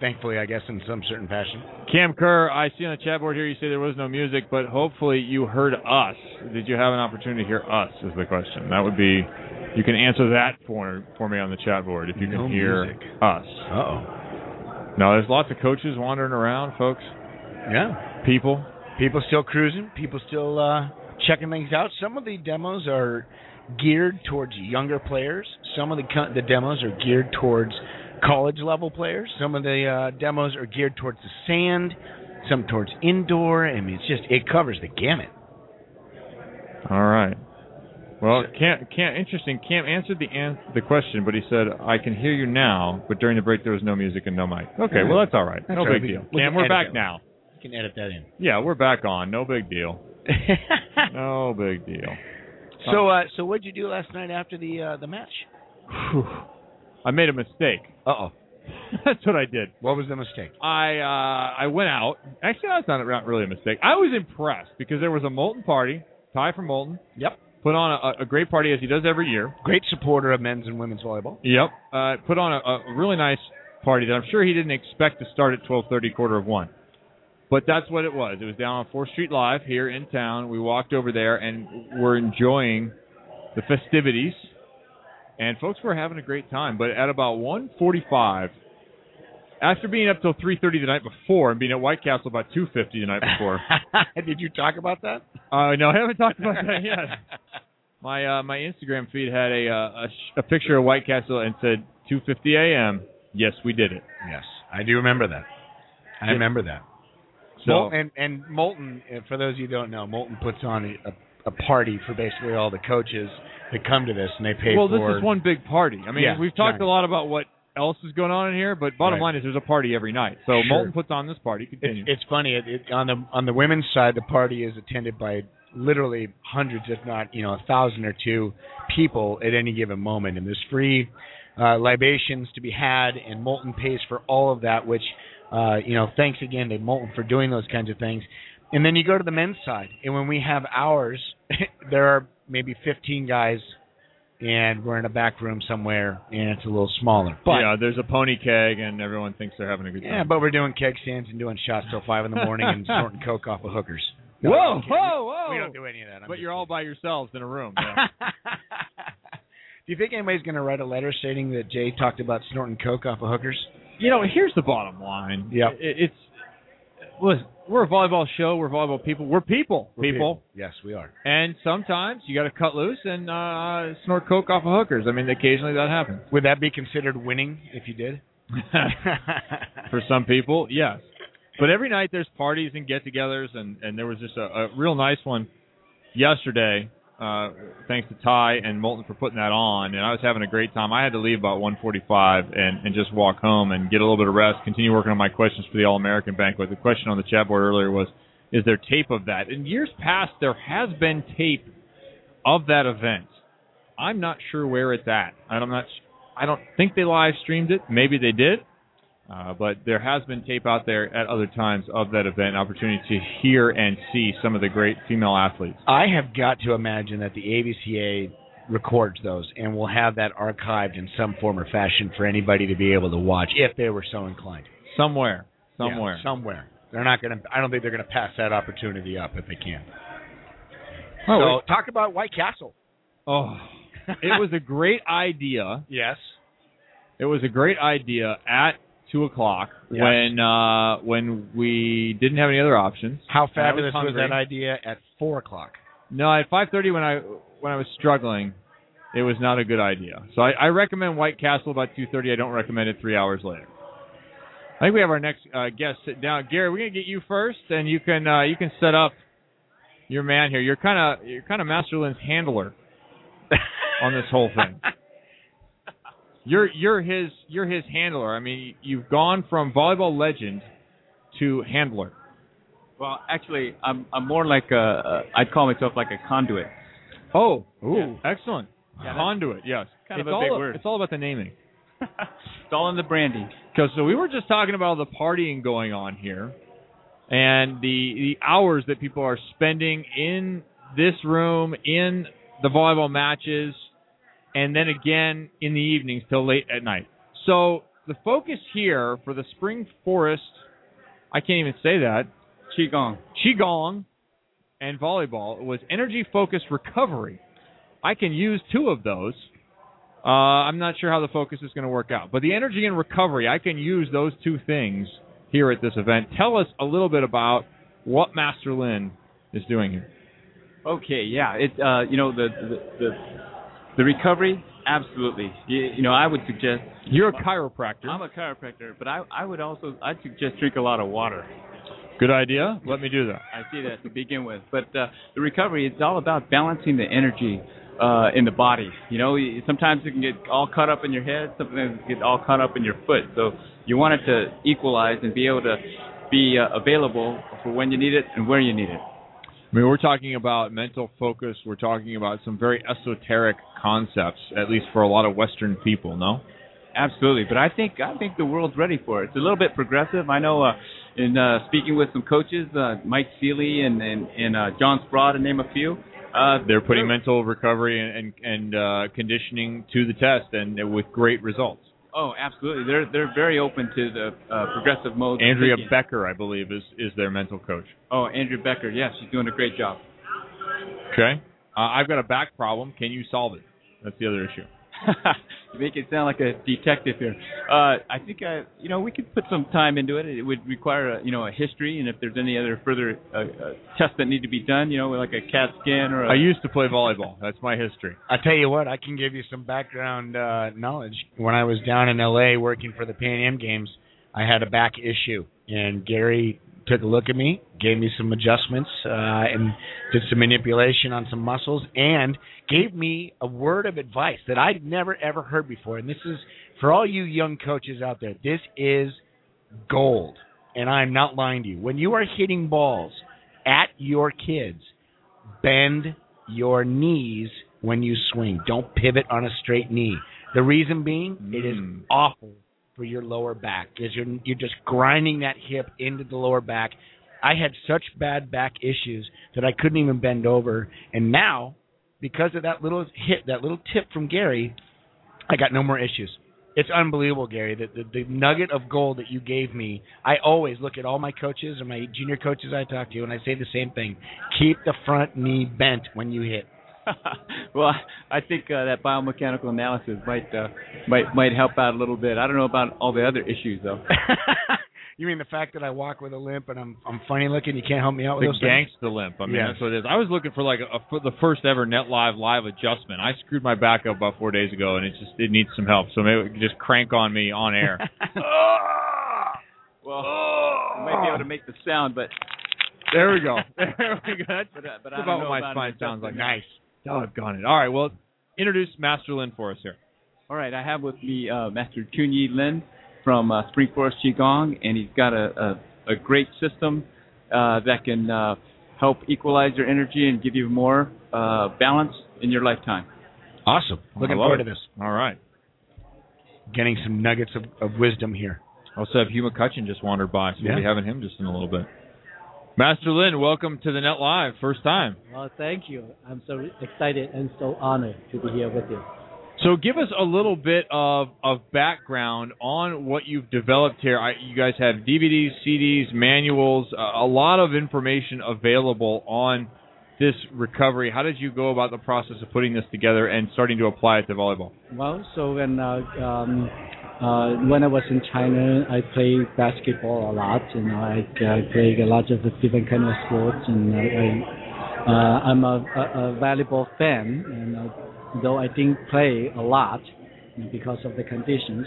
Thankfully, I guess in some certain fashion. Cam Kerr, I see on the chat board here you say there was no music, but hopefully you heard us. Did you have an opportunity to hear us? Is the question. That would be. You can answer that for for me on the chat board if you No can hear music. us. Uh oh. No, there's lots of coaches wandering around, folks. Yeah. People. People still cruising. People still uh, checking things out. Some of the demos are geared towards younger players. Some of the co- the demos are geared towards college level players. Some of the uh, demos are geared towards the sand. Some towards indoor. I mean, it's just it covers the gamut. All right. Well, Cam, Cam, interesting. Cam answered the an- the question, but he said, "I can hear you now, but during the break there was no music and no mic." Okay, well that's all right. That's no all right. big We deal. can- We Cam, we're back that. now. You can edit that in. Yeah, we're back on. No big deal. <laughs> no big deal. So, uh, so what'd you do last night after the uh, the match? Whew. I made a mistake. Uh oh. <laughs> That's what I did. What was the mistake? I uh, I went out. Actually, that's not not really a mistake. I was impressed because there was a Molten party. Ty from Molten. Yep. Put on a, a great party as he does every year. Great supporter of men's and women's volleyball. Yep. Uh, put on a, a really nice party that I'm sure he didn't expect to start at 12:30, quarter of one. But that's what it was. It was down on Fourth Street Live here in town. We walked over there and we're enjoying the festivities, and folks were having a great time. But at about 1:45, after being up till 3:30 the night before and being at White Castle about 2:50 the night before, <laughs> Did you talk about that? uh, no, I haven't talked about that yet. My uh, my Instagram feed had a, uh, a sh- a picture of White Castle and said 2:50 a.m. Yes, we did it. Yes, I do remember that. I Yeah. remember that. So Mol- and and Molten, uh, for those of you who don't know, Molten puts on a, a, a party for basically all the coaches that come to this, and they pay for it. well, for. this is one big party. I mean, Yeah, we've talked giant. a lot about what else is going on in here, but bottom Right. line is there's a party every night. So Sure. Molten puts on this party. Continue. It's, it's funny. It, it, on the on the women's side, the party is attended by literally hundreds, if not you know a thousand or two people at any given moment, and there's free uh, libations to be had, and Molten pays for all of that. Which uh, you know, thanks again to Molten for doing those kinds of things. And then you go to the men's side, and when we have ours, <laughs> there are maybe 15 guys, and we're in a back room somewhere, and it's a little smaller. But yeah, there's a pony keg, and everyone thinks they're having a good time. yeah, but we're doing keg stands and doing shots till five in the morning and <laughs> snorting coke off of hookers. No, whoa, whoa, whoa! We don't do any of that. I'm but you're all by yourselves in a room. <laughs> Do you think anybody's going to write a letter stating that Jay talked about snorting coke off of hookers? you know, here's the bottom line. It, it's listen, we're a volleyball show. We're volleyball people. We're people. We're people. Yes, we are. And sometimes you got to cut loose and uh, snort coke off of hookers. I mean, occasionally that happens. Would that be considered winning if you did? <laughs> For some people, yes. But every night there's parties and get-togethers, and and there was just a, a real nice one yesterday. Uh, thanks to Ty and Molten for putting that on, and I was having a great time. I had to leave about 1:45 and and just walk home and get a little bit of rest, continue working on my questions for the All American banquet. The question on the chat board earlier was, is there tape of that? In years past, there has been tape of that event. I'm not sure where it's at. I'm not. I don't think they live streamed it. Maybe they did. Uh, but there has been tape out there at other times of that event, an opportunity to hear and see some of the great female athletes. I have got to imagine that the AVCA records those and will have that archived in some form or fashion for anybody to be able to watch if they were so inclined. Somewhere, Yeah, somewhere. somewhere. They're not going to. I don't think they're going to pass that opportunity up if they can. Oh, so talk about White Castle. oh, it was a great idea. <laughs> Yes. It was a great idea at two o'clock when uh, when we didn't have any other options. How fabulous was, hungry. that idea at four o'clock? No, at five thirty when I when I was struggling, it was not a good idea. So I, I recommend White Castle about 2:30. I don't recommend it three hours later. I think we have our next uh, guest sit down. Gary, we're gonna get you first, and you can uh, you can set up your man here. You're kind of you're kind of Masterlin's handler <laughs> on this whole thing. You're you're his you're his handler. I mean, you've gone from volleyball legend to handler. Well, actually, I'm I'm more like a, I'd call myself like a conduit. Oh, ooh, Yeah. excellent. Yeah, Conduit, yes. kind it's of a all, big word. It's all about the naming. <laughs> It's all in the branding. Because so we were just talking about the partying going on here, and the the hours that people are spending in this room in the volleyball matches, and then again in the evenings till late at night. So the focus here for the Spring Forest, I can't even say that Qigong. qigong and volleyball was energy focused recovery. I can use two of those. Uh, I'm not sure how the focus is going to work out, but the energy and recovery, I can use those two things here at this event. Tell us a little bit about what Master Lin is doing here. Okay, yeah. It uh, you know the the the, the recovery, absolutely. You, you know, I would suggest. You're a chiropractor. I'm a chiropractor, but I I would also I'd suggest drink a lot of water. Good idea. Let me do that. I see that to begin with. But uh, the recovery, it's all about balancing the energy uh, in the body. You know, sometimes it can get all caught up in your head, sometimes it can get all caught up in your foot. So you want it to equalize and be able to be uh, available for when you need it and where you need it. I mean, we're talking about mental focus. We're talking about some very esoteric concepts, at least for a lot of Western people. No. Absolutely, but I think I think the world's ready for it. It's a little bit progressive. I know uh, in uh, speaking with some coaches, uh, Mike Sealy and and, and uh, John Speraw, to name a few. Uh, They're putting mental recovery and and, and uh, conditioning to the test, and with great results. Oh, absolutely. They're they're very open to the uh, progressive mode. Andrea. Becker, I believe, is is their mental coach. Oh, Andrea Becker. Yes, she's doing a great job. Okay. Uh, I've got a back problem. Can you solve it? That's the other issue. <laughs> you make it sound like a detective here. Uh, I think I, you know, we could put some time into it. It would require, a, you know, a history, and if there's any other further uh, uh, tests that need to be done, you know, like a CAT scan or a. I used to play volleyball. That's my history. I tell you what, I can give you some background uh, knowledge. When I was down in L.A. working for the Pan Am Games, I had a back issue, and Gary took a look at me, gave me some adjustments, uh, and did some manipulation on some muscles, and gave me a word of advice that I'd never ever heard before. And this is for all you young coaches out there. This is gold, and I'm not lying to you. When you are hitting balls at your kids, bend your knees when you swing. Don't pivot on a straight knee. The reason being, it is Mm. awful for your lower back because you're you're just grinding that hip into the lower back. I had such bad back issues that I couldn't even bend over, and now because of that little hit, that little tip from Gary, I got no more issues. It's unbelievable, Gary. The, the the nugget of gold that you gave me. I always look at all my coaches and my junior coaches I talk to, and I say the same thing: keep the front knee bent when you hit. <laughs> well, I think uh, that biomechanical analysis might uh, might might help out a little bit. I don't know about all the other issues though. <laughs> you mean the fact that I walk with a limp and I'm I'm funny looking? You can't help me out with The those things? gangsta limp. I mean, Yes. that's what it is. I was looking for like a, a, the first ever Net Live live adjustment. I screwed my back up about four days ago, and it just it needs some help. So maybe we can just crank on me on air. <laughs> well, we might be able to make the sound, but there we go. There we go. That's, but, uh, but I don't about know what my about spine sounds like. Nice. Doggone it. All right. Well, introduce Master Lin for us here. All right, I have with me uh, Master Chunyi Lin from uh, Spring Forest Qigong, and he's got a, a, a great system uh, that can uh, help equalize your energy and give you more uh, balance in your lifetime. Awesome. Looking forward it. to this. All right. Getting some nuggets of, of wisdom here. Also have Hugh McCutcheon just wandered by, so we'll be having him just in a little bit. Master Lin, welcome to the Net Live. First time. Well, thank you. I'm so excited and so honored to be here with you. So give us a little bit of, of background on what you've developed here. I, you guys have DVDs, CDs, manuals, uh, a lot of information available on this recovery. How did you go about the process of putting this together and starting to apply it to volleyball? Well, so when uh, um, uh, when I was in China, I played basketball a lot. Know, I, I played a lot of different kind of sports, and I, I uh, I'm a, a, a volleyball fan. And uh, though I didn't play a lot because of the conditions.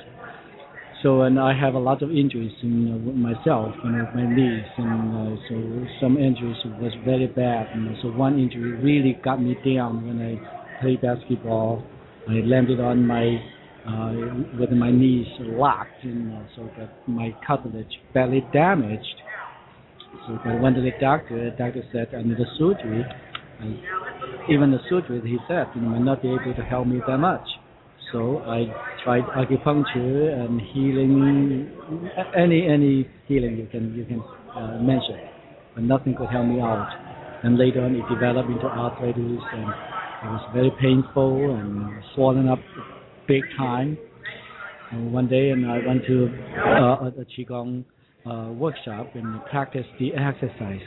So and I have a lot of injuries in uh, myself and with my knees, and uh, so some injuries was very bad. And so one injury really got me down when I played basketball. I landed on my uh, with my knees locked, and uh, so that my cartilage badly damaged. So I went to the doctor. The doctor said I need a surgery. And even the surgery, he said, you know, might not be able to help me that much. So I tried acupuncture and healing, any any healing you can you can uh, mention, but nothing could help me out. And later on, it developed into arthritis, and it was very painful and swollen up big time. And one day, and I went to uh, a qigong uh, workshop and practiced the exercise.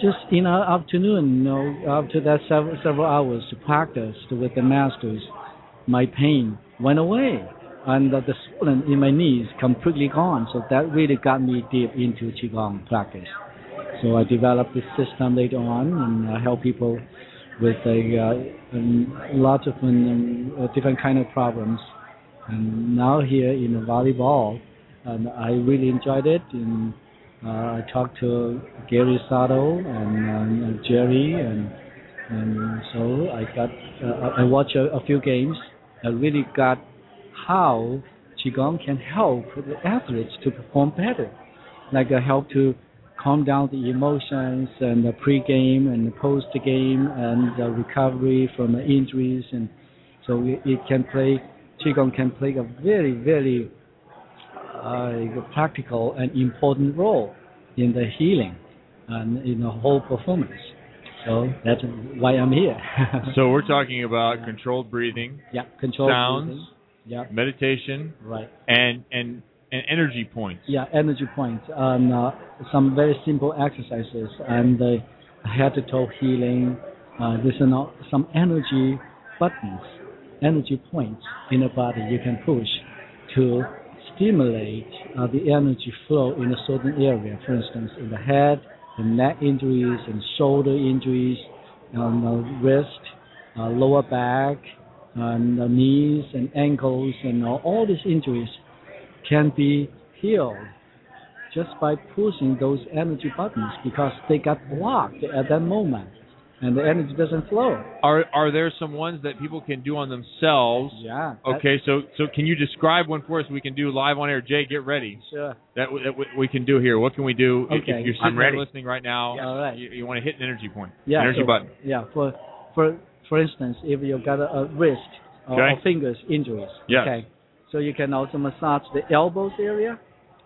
Just in the afternoon, you know, after that several, several hours to practice with the masters, my pain went away and the, swelling in my knees completely gone. So that really got me deep into qigong practice. So I developed this system later on and I help people with a uh, um, lots of um, uh, different kind of problems. And now here in volleyball, and I really enjoyed it. And uh, I talked to Gary Sato and um, Jerry, and and so I got uh, I watched a, a few games. Really got how qigong can help the athletes to perform better, like uh, help to calm down the emotions and the pre-game and the post-game and the recovery from the injuries, and so it, it can play qigong can play a very very uh, practical and important role in the healing and in the whole performance. So that's why I'm here. <laughs> so we're talking about controlled breathing, yeah, controlled sounds, breathing. yeah, meditation, right, and and and energy points. yeah, energy points, and uh, some very simple exercises, and uh, head to toe healing. Uh, there's an, some energy buttons, energy points in the body you can push to stimulate uh, the energy flow in a certain area. For instance, in the head, the neck injuries, and shoulder injuries, on the uh, wrist, uh, lower back, and the knees and ankles, and all, all these injuries can be healed just by pushing those energy buttons because they got blocked at that moment and the energy doesn't flow. Are are there some ones that people can do on themselves? Yeah. Okay, so so can you describe one for us we can do live on air? Jay, get ready. Sure. That, that we can do here. What can we do if- Okay. if you're I'm sitting there listening right now? All right. You, you want to hit an energy point. Yeah. Energy so- button. Yeah. For for for instance, if you got a, a wrist or, Okay. or fingers injuries. Yes. Okay. So you can also massage the elbows area.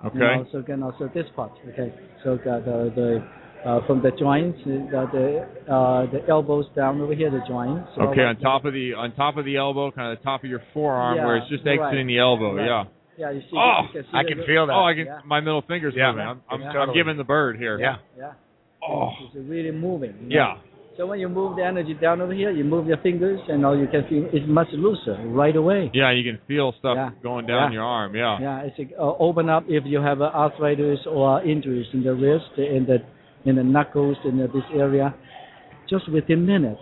Okay. And also can also this part. Okay. So got the the uh, from the joints, uh, the uh, the elbows down over here, the joints. So Okay, on top of the on top of the elbow, kind of the top of your forearm, Yeah, where it's just right. exiting the elbow. Right. Yeah. Yeah, you see. Oh, you see I the- can feel that. Oh, I can. Yeah. My middle finger's Yeah. moving. I'm, I'm, Yeah. I'm giving the bird here. Yeah. Yeah. Oh. It's really moving. you know. Yeah. So when you move the energy down over here, you move your fingers, and all you can feel it's much looser right away. Yeah, you can feel stuff Yeah. going down Yeah. your arm. Yeah. Yeah, it's uh, open up if you have uh, arthritis or injuries in the wrist, in the in the knuckles, in the, this area. Just within minutes,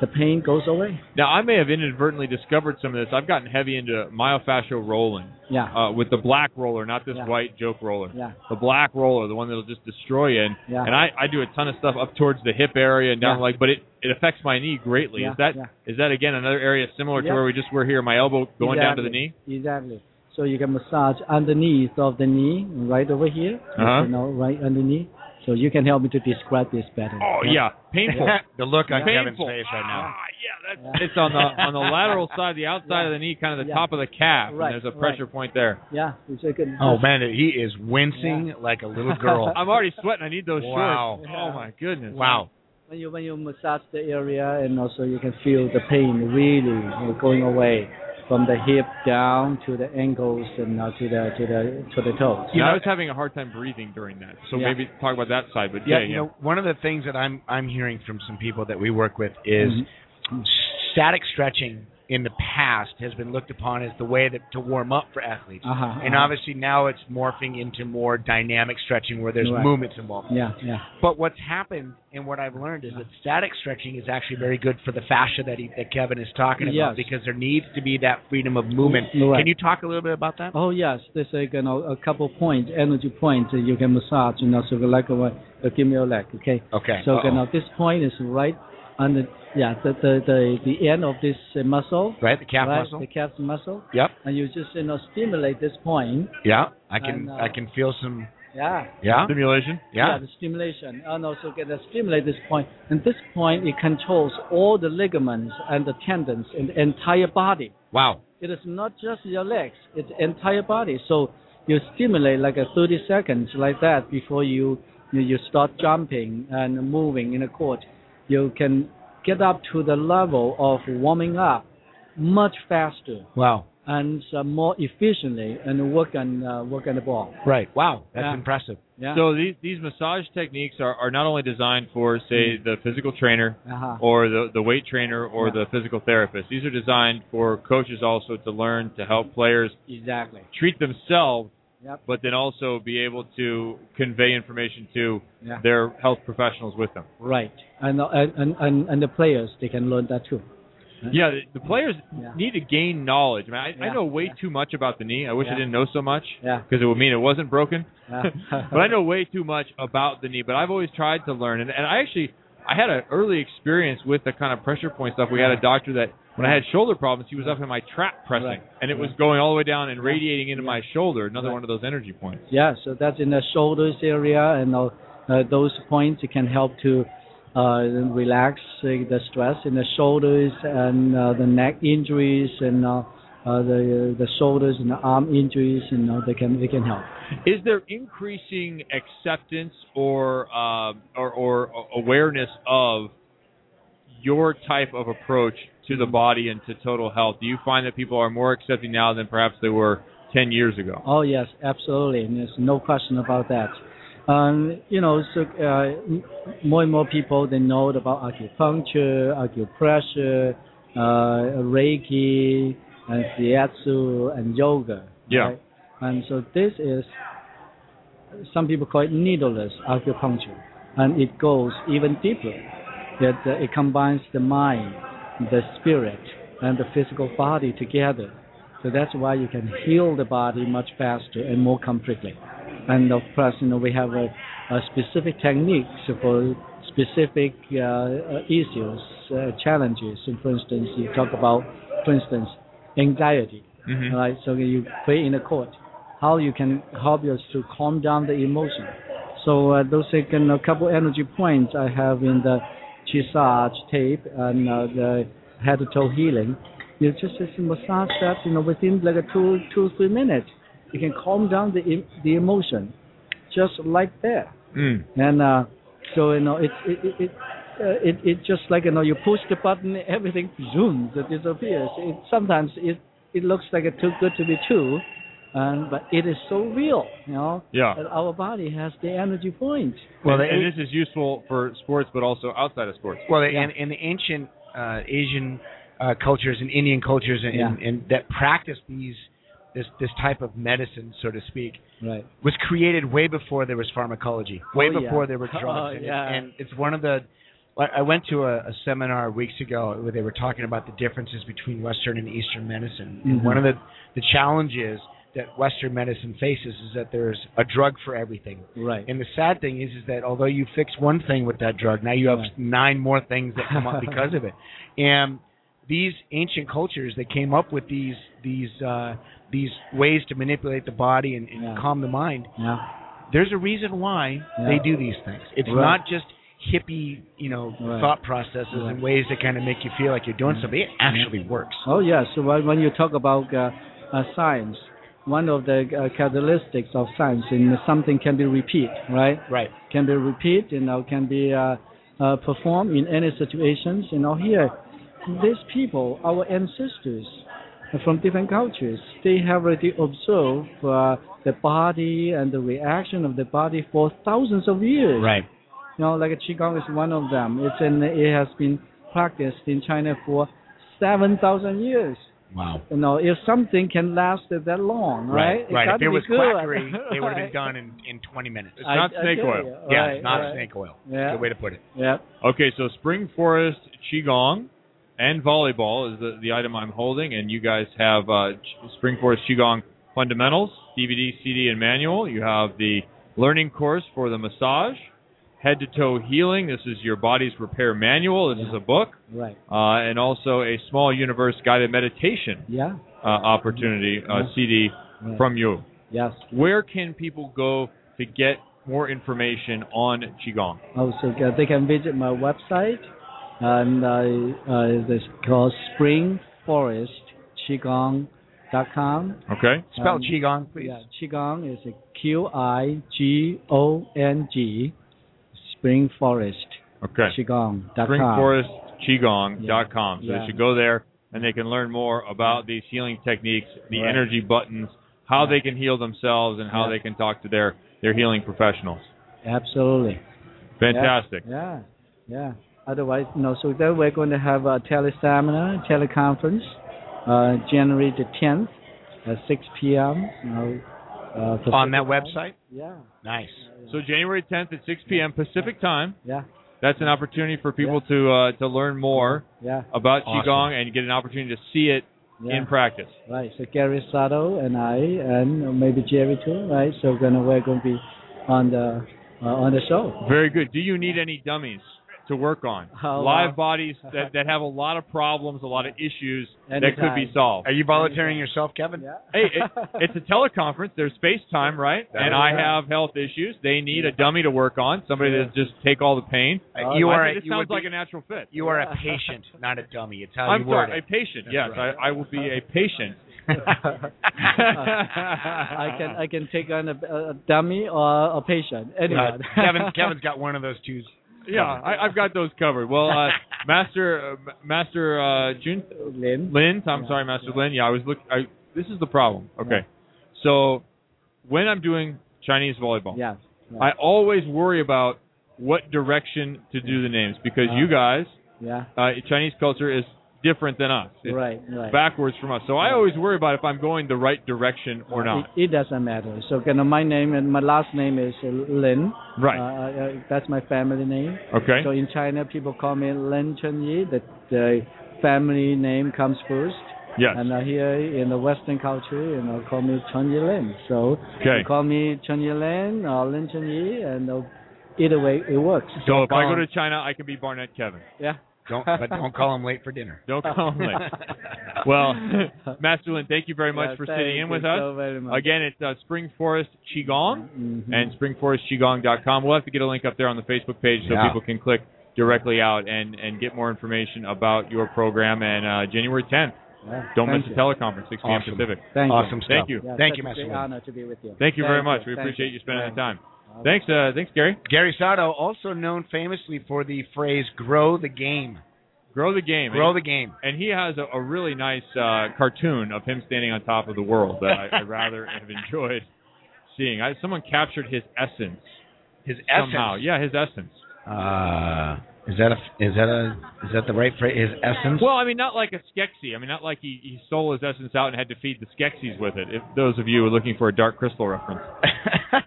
the pain goes away. Now, I may have inadvertently discovered some of this. I've gotten heavy into myofascial rolling Yeah, uh, with the black roller, not this Yeah. white joke roller. yeah, The black roller, the one that'll just destroy you. And, yeah. and I, I do a ton of stuff up towards the hip area and down Yeah. like, but it, it affects my knee greatly. Yeah, Is that yeah. is that again another area similar to where we just were here, my elbow going down to the knee? Exactly. Exactly. So you can massage underneath of the knee, right over here. Uh-huh. You know, right underneath. So you can help me to describe this better. Oh yeah, painful. <laughs> the look on Painful. Kevin's face right now. Ah, yeah, that's it's on the <laughs> on the lateral side, the outside Yeah. of the knee, kind of the Yeah. top of the calf, Right, and there's a pressure right. point there. Yeah, it's a good. Oh man, he is wincing like a <laughs> little girl. I'm already sweating. I need those Wow. shorts. Oh my goodness. Wow. When you when you massage the area, and also you can feel the pain really going away from the hip down to the ankles and uh, to the to the to the toes. You know, I was having a hard time breathing during that, so Yeah. maybe talk about that side. But Yeah, yeah, you know, one of the things that I'm I'm hearing from some people that we work with is Mhm. static stretching in the past has been looked upon as the way that to warm up for athletes. Uh-huh, and uh-huh. obviously now it's morphing into more dynamic stretching where there's Right. movements involved. Yeah, yeah. But what's happened and what I've learned is that static stretching is actually very good for the fascia that he, that Kevin is talking about Yes. because there needs to be that freedom of movement. Right. Can you talk a little bit about that? Oh yes, there's like you know a couple points, energy points that you can massage. You know, so like a, a give me your leg, okay? Okay. So you know this point is right on the yeah the the the, the end of this uh, muscle. Right, the calf right, muscle. The calf muscle. Yep. And you just you know stimulate this point. Yeah. I can And, uh, I can feel some Yeah. yeah Stimulation. Yeah. the stimulation. And also get to stimulate this point. And this point it controls all the ligaments and the tendons in the entire body. Wow. It is not just your legs; it's entire body. So you stimulate like a 30 seconds like that before you you, you start jumping and moving in the court. You can get up to the level of warming up much faster Wow. and uh, more efficiently and work on uh, work on the ball. Right. Wow. That's Yeah. impressive. Yeah. So these these massage techniques are, are not only designed for say the physical trainer Uh-huh. or the the weight trainer or Yeah. the physical therapist. These are designed for coaches also to learn to help players Exactly. treat themselves, Yep. but then also be able to convey information to Yeah. their health professionals with them. Right. And, uh, and and and the players they can learn that too. Yeah, the, players Yeah. need to gain knowledge. I mean, I, I know way too much about the knee. I wish I didn't know so much Yeah. because it would mean it wasn't broken. Yeah. <laughs> but I know way too much about the knee. But I've always tried to learn, and, and I actually I had an early experience with the kind of pressure point stuff. We had a doctor that when I had shoulder problems, he was up in my trap pressing, Right. and it was going all the way down and radiating into my shoulder. Another Right. one of those energy points. Yeah, so that's in the shoulders area, and uh, uh, those points can help to uh, relax uh, the stress in the shoulders and uh, the neck injuries and uh, uh, the the shoulders and the arm injuries, and uh, they can they can help. Is there increasing acceptance or uh, or, or awareness of your type of approach to the body and to total health? Do you find that people are more accepting now than perhaps they were 10 years ago? Oh yes, absolutely. And there's no question about that. Um, you know, so uh, more and more people they know about acupuncture, acupressure, uh, Reiki, and Shiatsu, and yoga. Yeah. right? And so this is some people call it needleless acupuncture, and it goes even deeper. That uh, it combines the mind, the spirit, and the physical body together. So that's why you can heal the body much faster and more completely. And of course, you know, we have a, a specific techniques for specific uh, uh, issues, uh, challenges. And for instance, you talk about, for instance, anxiety. Mhm. Right. So you play in the court, how you can help you to calm down the emotion. So uh, those are a couple energy points I have in the Chi-Assage tape and uh, the head to toe healing. You just just massage that, you know, within like a two two three minutes, you can calm down the the emotion, just like that. Mm. And uh, so you know, it it it it, uh, it it just like you know, you push the button, everything <laughs> zooms, it disappears. It sometimes it it looks like it's too good to be true, um, but it is so real, you know. Yeah. That our body has the energy point. Well, and, and this is useful for sports, but also outside of sports. Well, in, in the ancient uh, Asian uh, cultures and Indian cultures, and, and, and that practice these this this type of medicine, so to speak, Right. was created way before there was pharmacology, way Oh, yeah. before there were drugs. Oh, and, yeah. and it's one of the. I I went to a, a seminar weeks ago where they were talking about the differences between Western and Eastern medicine. And Mhm. one of the the challenges that Western medicine faces is that there's a drug for everything. Right. And the sad thing is, is that although you fix one thing with that drug, now you have Right. nine more things that come up <laughs> because of it. And these ancient cultures that came up with these these uh, these ways to manipulate the body and, and Yeah. calm the mind. Yeah. There's a reason why Yeah. they do these things. It's Right. not just hippie, you know, Right. thought processes Right. and ways that kind of make you feel like you're doing something. It actually works. Oh yeah. So when, when you talk about uh, uh, science, one of the uh, characteristics of science is something can be repeat, right? Right. Can be repeat, you know, can be uh, uh, performed in any situations. You know, here, these people, our ancestors from different cultures, they have already observed uh, the body and the reaction of the body for thousands of years. Right. You know, like qigong is one of them. It's in, it has been practiced in China for seven thousand years. Wow. You know, if something can last that long, right? Right. got If it was good. quackery, they would have been <laughs> done in, in 20 minutes. It's not I- I snake oil. you. yeah, Right, it's not right. snake oil. Yeah. Good way to put it. Yeah. Okay, so Spring Forest Qigong and volleyball is the, the item I'm holding, and you guys have uh, Spring Forest Qigong fundamentals, DVD, CD, and manual. You have the learning course for the massage, head to toe healing. This is your body's repair manual. This is a book, Right. uh, and also a small universe guided meditation Yeah. uh, opportunity uh, Yeah. CD Right. from you. Yes. Where can people go to get more information on Qigong? Also, uh, they can visit my website, and uh, uh, it's called springforestqigong.com. Okay. Spell Um, Qigong, please. Yeah, Qigong is a Q I G O N G, Spring Forest. Okay. Qigong.com. SpringForestQigong.com. So Yeah. they should go there and they can learn more about these healing techniques, the Right. energy buttons, how they can heal themselves, and how Yeah. they can talk to their their healing professionals. Absolutely. Fantastic. Yeah, yeah. Otherwise, no. So then we're going to have a teleseminar, teleconference, uh, January the 10th at 6 p.m. You know, uh, On that website? Yeah, Nice. So January 10th at 6 p.m. Pacific time. yeah, That's an opportunity for people to uh, to learn more yeah. about Awesome. qigong and get an opportunity to see it yeah. in practice. Right. So Gary Sato and I, and maybe Jerry too. Right. So gonna we're going to be on the uh, on the show. Very good. Do you need any dummies to work on? Oh, Live wow. bodies <laughs> that, that have a lot of problems, a lot of issues that could be solved. Are you volunteering yourself, Kevin? Yeah. hey, it, <laughs> it's a teleconference. There's space time, right? That and I right. have health issues. They need a dummy to work on, somebody Yeah. to just take all the pain. Uh, you I are. it sounds would be- like a natural fit. You are a patient, <laughs> not a dummy. It's how I'm you word sorry, a patient. That's yes, right. I, I will be a patient. I can I can take on a, a dummy or a patient. Uh, Kevin, Kevin's got one of those twos. Yeah, I, I've got those covered. Well, uh, <laughs> Master uh, Master uh, Jun Lin. Lin, I'm Yeah, sorry, Master Lin. Yeah, I was look. I, this is the problem. Okay, so when I'm doing Chinese volleyball, Yeah. yeah. I always worry about what direction to do the names because Uh, you guys, yeah. uh, Chinese culture is different than us. It's Right. Right. backwards from us. So I always worry about if I'm going the right direction or not. It, it doesn't matter. So you know, my name and my last name is uh, Lin. Right. Uh, uh, that's my family name. Okay. So in China, people call me Lin Chunyi. The, the family name comes first. Yes. And uh, here in the Western culture, you know, call me Chunyi Lin. So Okay. you call me Chunyi Lin or Lin Chunyi, and uh, either way, it works. So if I go to China, I can be Barnett Kevin. yeah. Don't, <laughs> but don't call him late for dinner. Don't call me. <laughs> well, Master Lin, thank you very much Yeah, for sitting in with us. so very. Again, it's uh, Spring Forest Qigong Mhm. and springforestqigong.com. We'll have to get a link up there on the Facebook page so Yeah. people can click directly out and, and get more information about your program. And uh, January 10th, Yeah. don't miss you. the teleconference, 6 p.m. Awesome. Pacific. Thank awesome you. stuff. Thank you. Yeah, Thank you, a Master great Lin. honor to be with you. Thank you very much. you. We Thank appreciate you spending Thank the time. Thanks, uh, thanks, Gary. Gary Sato, also known famously for the phrase "grow the game." Grow the game. Grow the game. And he has a, a really nice uh, cartoon of him standing on top of the world that I, I rather have enjoyed seeing. I, someone captured his essence His somehow. essence. Yeah, his essence. Uh, is that a is that a is that the right phrase? His essence. Well, I mean, not like a Skeksis. I mean, not like he, he stole his essence out and had to feed the Skeksis with it. If those of you are looking for a Dark Crystal reference, <laughs>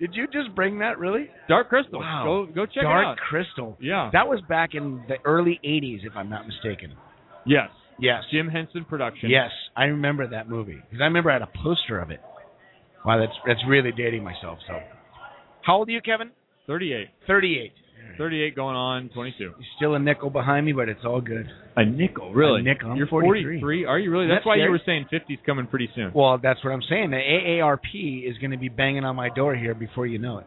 Did you just bring that? Really? Dark Crystal. Wow. Go go check Dark it out. Dark Crystal. Yeah. That was back in the early '80s, if I'm not mistaken. yes. Yes. Jim Henson production. Yes, I remember that movie because I remember I had a poster of it. Wow, that's that's really dating myself. So, how old are you, Kevin? 38. Thirty-eight. 38 going on 22. You're still a nickel behind me, but it's all good. A nickel, really? A nickel. I'm You're 43. 43. Are you really? That's, That's why you were saying 50's coming pretty soon. Well, that's what I'm saying. The AARP is going to be banging on my door here before you know it.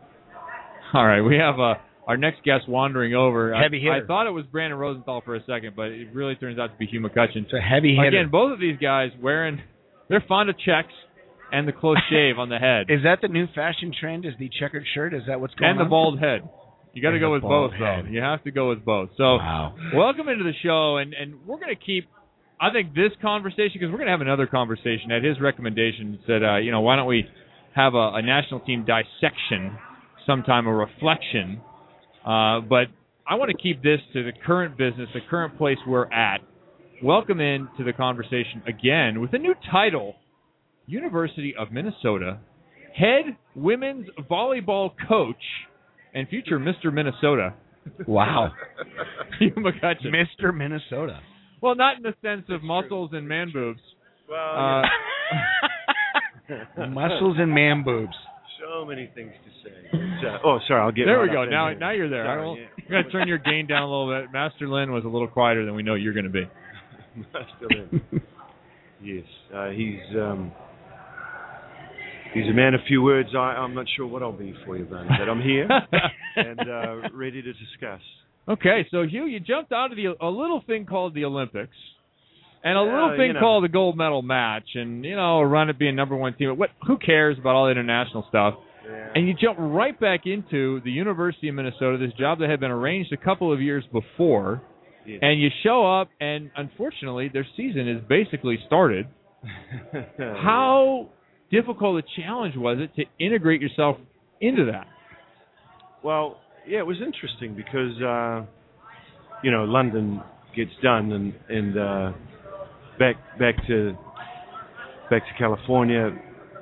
All right, we have uh, our next guest wandering over. I- Heavy hitter. I, thought it was Brandon Rosenthal for a second, but it really turns out to be Hugh McCutcheon. It's a heavy hitter. Again, both of these guys wearing, they're fond of checks and the close <laughs> shave on the head Is that the new fashion trend? Is the checkered shirt? Is that what's going on? and the on? bald head. You got to go with both, head. though. You have to go with both. So, Wow. welcome into the show, and and we're going to keep. I think this conversation because we're going to have another conversation. At his recommendation, said, uh, you know, why don't we have a, a national team dissection sometime, a reflection. Uh, but I want to keep this to the current business, the current place we're at, welcome in to the conversation again with a new title University of Minnesota head women's volleyball coach and future Mr. Minnesota. Wow. Hugh McCutcheon. Mr. Minnesota. Well, not in the sense of muscles and man boobs. Well, Uh, <laughs> Muscles and man boobs. so many things to say. Uh, oh, sorry. I'll get. there we go. Now, here. now you're there. I Sorry, will, yeah. We're <laughs> gonna turn your gain down a little bit. Master Lin was a little quieter than we know you're going to be. <laughs> Still in. yes, uh, he's um, he's a man of few words. I, I'm not sure what I'll be for you, Barney, but I'm here <laughs> and uh, ready to discuss. Okay, so Hugh, you jumped out of the a little thing called the Olympics, and a little Uh, thing you know. called the gold medal match, and you know, a run at being number one team. What? Who cares about all the international stuff? Yeah. And you jump right back into the University of Minnesota, this job that had been arranged a couple of years before, Yes. and you show up, and unfortunately, their season is basically started. <laughs> How difficult a challenge was it to integrate yourself into that? Well, yeah, it was interesting because uh, you know London gets done and and uh, back back to back to California,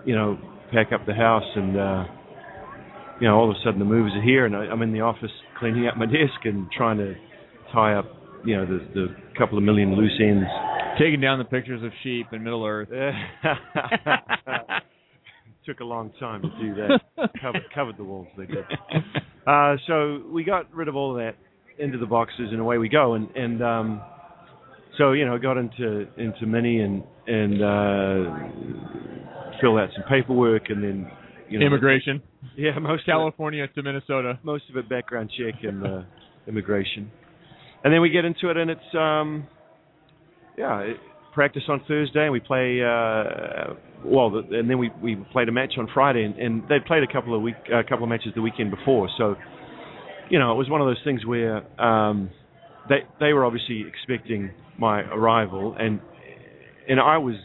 you know, pack up the house and uh, you know all of a sudden the moves are here and I, I'm in the office cleaning up my desk and trying to tie up you know the the couple of million loose ends. Taking down the pictures of sheep in Middle Earth. <laughs> Took a long time to do that. covered covered the walls they did. Uh, so we got rid of all of that into the boxes and away we go and and um, so you know got into into mini and and uh, filled out some paperwork and then you know Immigration. yeah most of it- California to Minnesota. most of it background check and uh, immigration. And then we get into it, and it's um, yeah, it, practice on Thursday, and we play. Uh, well, the, and then we we played a match on Friday, and, and they played a couple of week a couple of matches the weekend before. So, you know, it was one of those things where um, they they were obviously expecting my arrival, and and I was.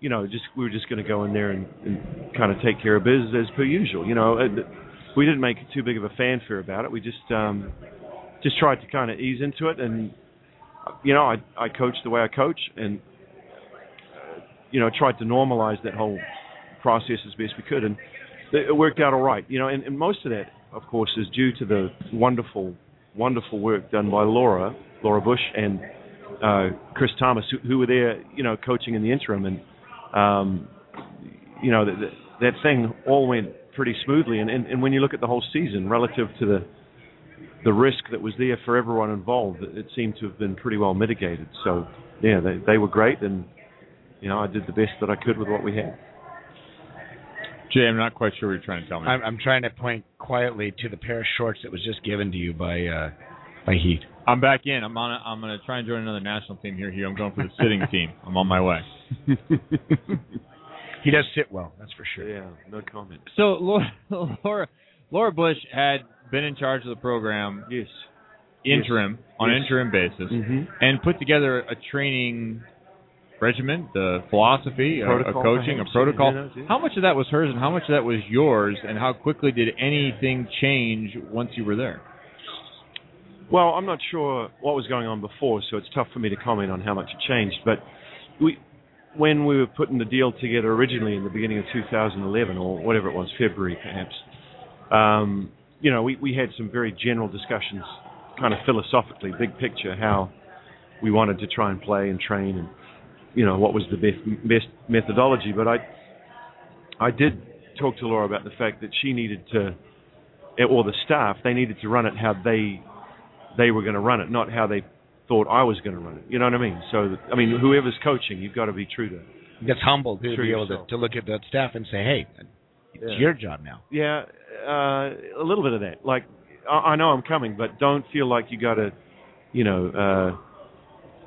You know, just we were just going to go in there and, and kind of take care of business as per usual. You know, and we didn't make too big of a fanfare about it. We just um, just tried to kind of ease into it, and you know, I I coached the way I coach, and uh, you know, tried to normalize that whole process as best we could, and it worked out all right. You know, and, and most of that, of course, is due to the wonderful, wonderful work done by Laura, Laura Bush, and uh, Chris Thomas, who, who were there, you know, coaching in the interim, and um, you know, that that thing all went pretty smoothly. And, and and when you look at the whole season relative to the the risk that was there for everyone involved, it, it seemed to have been pretty well mitigated. So yeah, they they were great, and you know, I did the best that I could with what we had. Jay, I'm not quite sure what you're trying to tell me. I'm, I'm trying to point quietly to the pair of shorts that was just given to you by uh, by Heat. I'm back in. I'm on. A, I'm going to try and join another national team here. Hugh. I'm going for the sitting <laughs> team. I'm on my way. <laughs> He does sit well, that's for sure. Yeah, no comment. So Laura, <laughs> Laura, Laura Bush had been in charge of the program. Yes. Interim on an Yes. interim basis, Mhm. and put together a training regimen, the philosophy, a, a coaching, a protocol. yeah. How much of that was hers, and how much of that was yours, and how quickly did anything change once you were there? Well, I'm not sure what was going on before, so it's tough for me to comment on how much it changed. But we, when we were putting the deal together originally in the beginning of 2011 or whatever it was, February perhaps, um, you know, we, we had some very general discussions, kind of philosophically, big picture, how we wanted to try and play and train, and you know, what was the best, best methodology. But I, I did talk to Laura about the fact that she needed to, or the staff, they needed to run it how they they were going to run it, not how they thought I was going to run it. You know what I mean? So, I mean, whoever's coaching, you've got to be true to. That's humble to be able to, to look at that staff and say, "Hey, it's Yeah. your job now." Yeah, uh, a little bit of that. Like, I, I know I'm coming, but don't feel like you got to, you know, uh,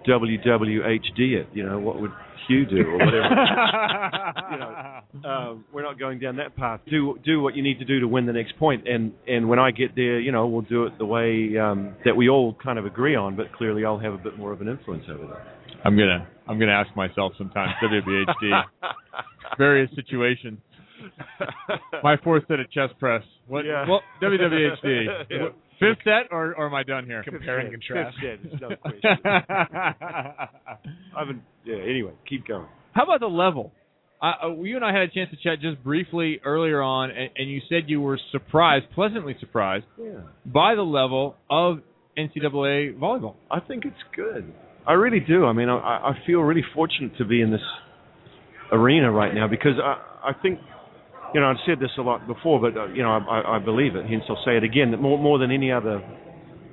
WWHD it. You know, what would Hugh do or whatever? <laughs> you know, um, we're not going down that path. Do do what you need to do to win the next point, and and when I get there, you know, we'll do it the way um, that we all kind of agree on. But clearly, I'll have a bit more of an influence over that. I'm gonna I'm gonna ask myself sometimes WBHD <laughs> various situations. <laughs> My fourth set of chest press. What? Yeah. Well, WWHD. <laughs> Yeah. Fifth set, or, or am I done here? Compare and contrast. Fifth set, no <laughs> question. I haven't. Yeah. Anyway, keep going. How about the level? Uh, uh, you and I had a chance to chat just briefly earlier on, and, and you said you were surprised, pleasantly surprised, Yeah. by the level of NCAA volleyball. I think it's good. I really do. I mean, I, I feel really fortunate to be in this arena right now because I, I think, you know, I've said this a lot before, but uh, you know, I, I believe it. Hence, I'll say it again. That more more than any other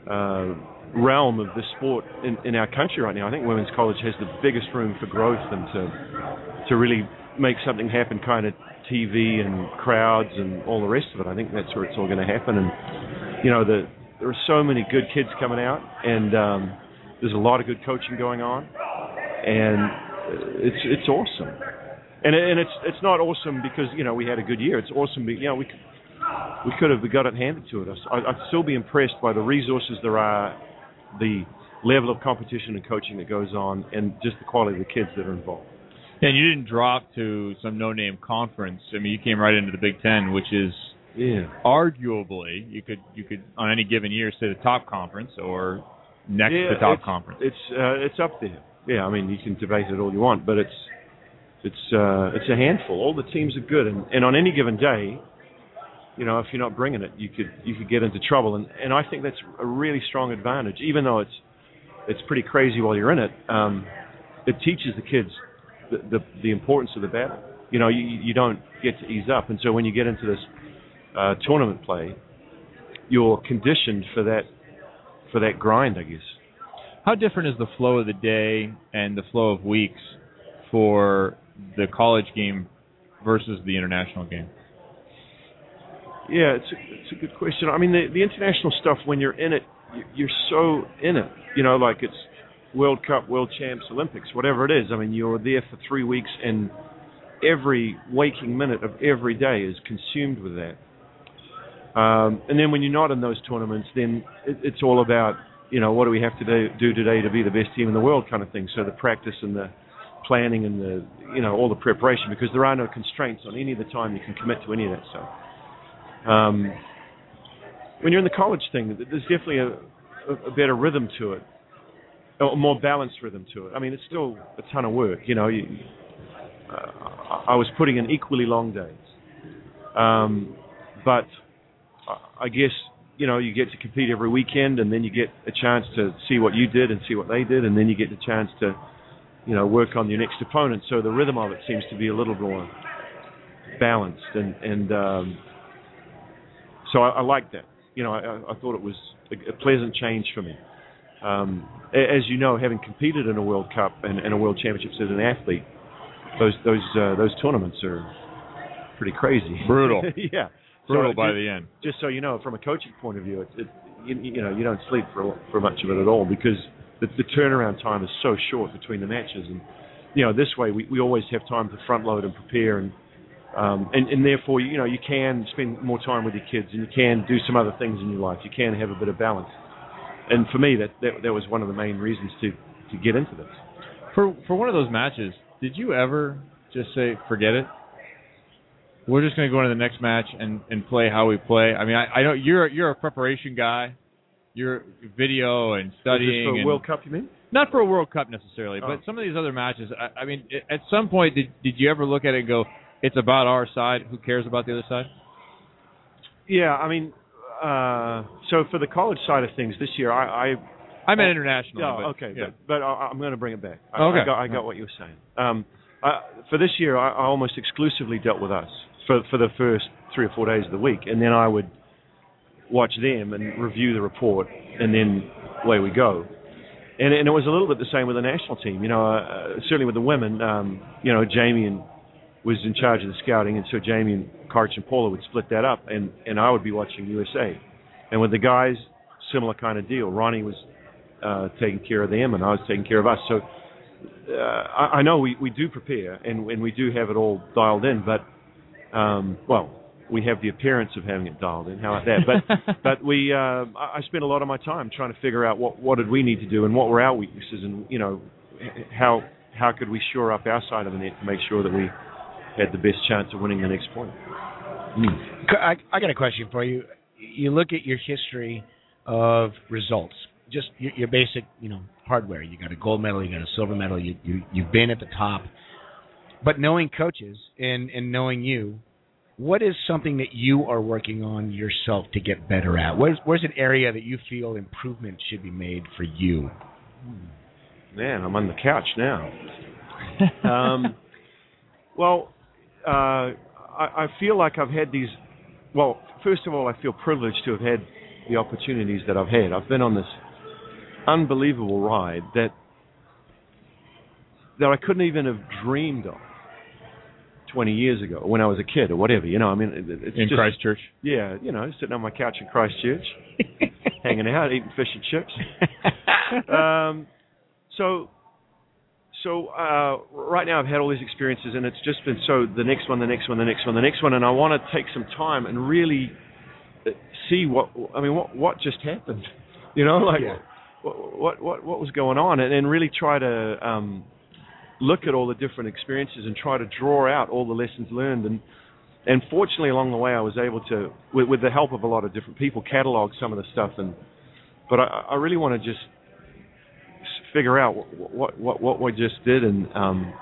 uh, realm of the sport in, in our country right now, I think women's college has the biggest room for growth and to to really make something happen. Kind of TV and crowds and all the rest of it. I think that's where it's all going to happen. And you know, the there are so many good kids coming out, and um, there's a lot of good coaching going on, and it's it's awesome. And it- and it's it's not awesome because you know we had a good year. It's awesome, be- you know we we could have got it handed to us. I, I'd still be impressed by the resources there are, the level of competition and coaching that goes on, and just the quality of the kids that are involved. And you didn't drop to some no-name conference. I mean, you came right into the Big Ten, which is Yeah. arguably you could you could on any given year say the top conference or next yeah, to the top it's, conference. It's uh, it's up there. Yeah, I mean you can debate it all you want, but it's it's uh, it's a handful. All the teams are good, and, and on any given day, you know, if you're not bringing it, you could you could get into trouble, and and I think that's a really strong advantage. Even though it's it's pretty crazy while you're in it, um, it teaches the kids the, the the importance of the battle. You know, you you don't get to ease up, and so when you get into this uh, tournament play, you're conditioned for that for that grind, I guess. How different is the flow of the day and the flow of weeks for the college game versus the international game? Yeah, it's a, it's a good question. I mean, the, the international stuff when you're in it, you- you're so in it. You know, like it's World Cup, World Champs, Olympics, whatever it is. I mean, you're there for three weeks, and every waking minute of every day is consumed with that. Um, and then when you're not in those tournaments, then it, it's all about you know what do we have to do, do today to be the best team in the world, kind of thing. So the practice and the planning and the you know all the preparation because there are no constraints on any of the time you can commit to any of that stuff. Um, when you're in the college thing, there's definitely a, a, better rhythm to it, a more balanced rhythm to it. I mean, it's still a ton of work. You know, you, uh, I was putting in equally long days, um, but I- I guess you know you get to compete every weekend, and then you get a chance to see what you did and see what they did, and then you get the chance to you know work on your next opponent. So the rhythm of it seems to be a little more balanced, and and um, so I, I like that. You know, I, I thought it was a, a pleasant change for me. Um, as you know, having competed in a World Cup and, and a World Championships as an athlete, those those uh, those tournaments are pretty crazy. <laughs> Brutal. <laughs> yeah. Brutal So by just- the end. Just so you know, from a coaching point of view, it, it you, you know you don't sleep for for much of it at all because the, the turnaround time is so short between the matches, and you know this way we, we always have time to front load and prepare and um, and, and therefore, you know, you can spend more time with your kids, and you can do some other things in your life. You can have a bit of balance. And for me, that that, that was one of the main reasons to to get into this. For for one of those matches, did you ever just say forget it? We're just going to go into the next match and and play how we play. I mean, I, I know you're you're a preparation guy. You're video and studying. Is this for and, World Cup, you mean? Not for a World Cup necessarily, Oh. but some of these other matches. I, I mean, at some point, did did you ever look at it and go, "It's about our side. Who cares about the other side"? Yeah, I mean, uh, so for the college side of things, this year I. I I meant internationally. Oh, but, okay, yeah. but, but I, I'm going to bring it back. I, Okay. I got, I got what you were saying. Um, I, for this year, I, I almost exclusively dealt with us for for the first three or four days of the week, and then I would watch them and review the report, and then away we go. And, and it was a little bit the same with the national team. You know, uh, certainly with the women. Um, you know, Jamie and was in charge of the scouting, and so Jamie and Karch and Paula would split that up, and and I would be watching USA. And with the guys, similar kind of deal. Ronnie was uh, taking care of them, and I was taking care of us. So uh, I, I know we, we do prepare, and, and we do have it all dialed in. But um, well, we have the appearance of having it dialed in. How about that? But <laughs> but we uh, I I spent a lot of my time trying to figure out what what did we need to do and what were our weaknesses, and you know how how could we shore up our side of the net to make sure that we had the best chance of winning the next point. I, I got a question for you. You look at your history of results, just your, your basic, you know, hardware. You got a gold medal, you got a silver medal. You you you've been at the top. But knowing coaches and and knowing you, what is something that you are working on yourself to get better at? Where's where's an area that you feel improvement should be made for you? Man, I'm on the couch now. <laughs> um, well, uh, I, I feel like I've had these. Well, first of all, I feel privileged to have had the opportunities that I've had. I've been on this unbelievable ride that that I couldn't even have dreamed of 20 years ago when I was a kid or whatever. You know, I mean, it's In just, Christchurch. Yeah, you know, sitting on my couch in Christchurch, <laughs> hanging out, eating fish and chips. <laughs> um, so, so uh, right now I've had all these experiences, and it's just been so the next one, the next one, the next one, the next one, and I want to take some time and really uh, see what I mean. What what just happened? You know, like Yeah. what, what what what was going on, and, and really try to um, look at all the different experiences and try to draw out all the lessons learned. And and fortunately along the way I was able to with, with the help of a lot of different people catalog some of the stuff. And but I, I really want to just figure out what what what, what we just did and um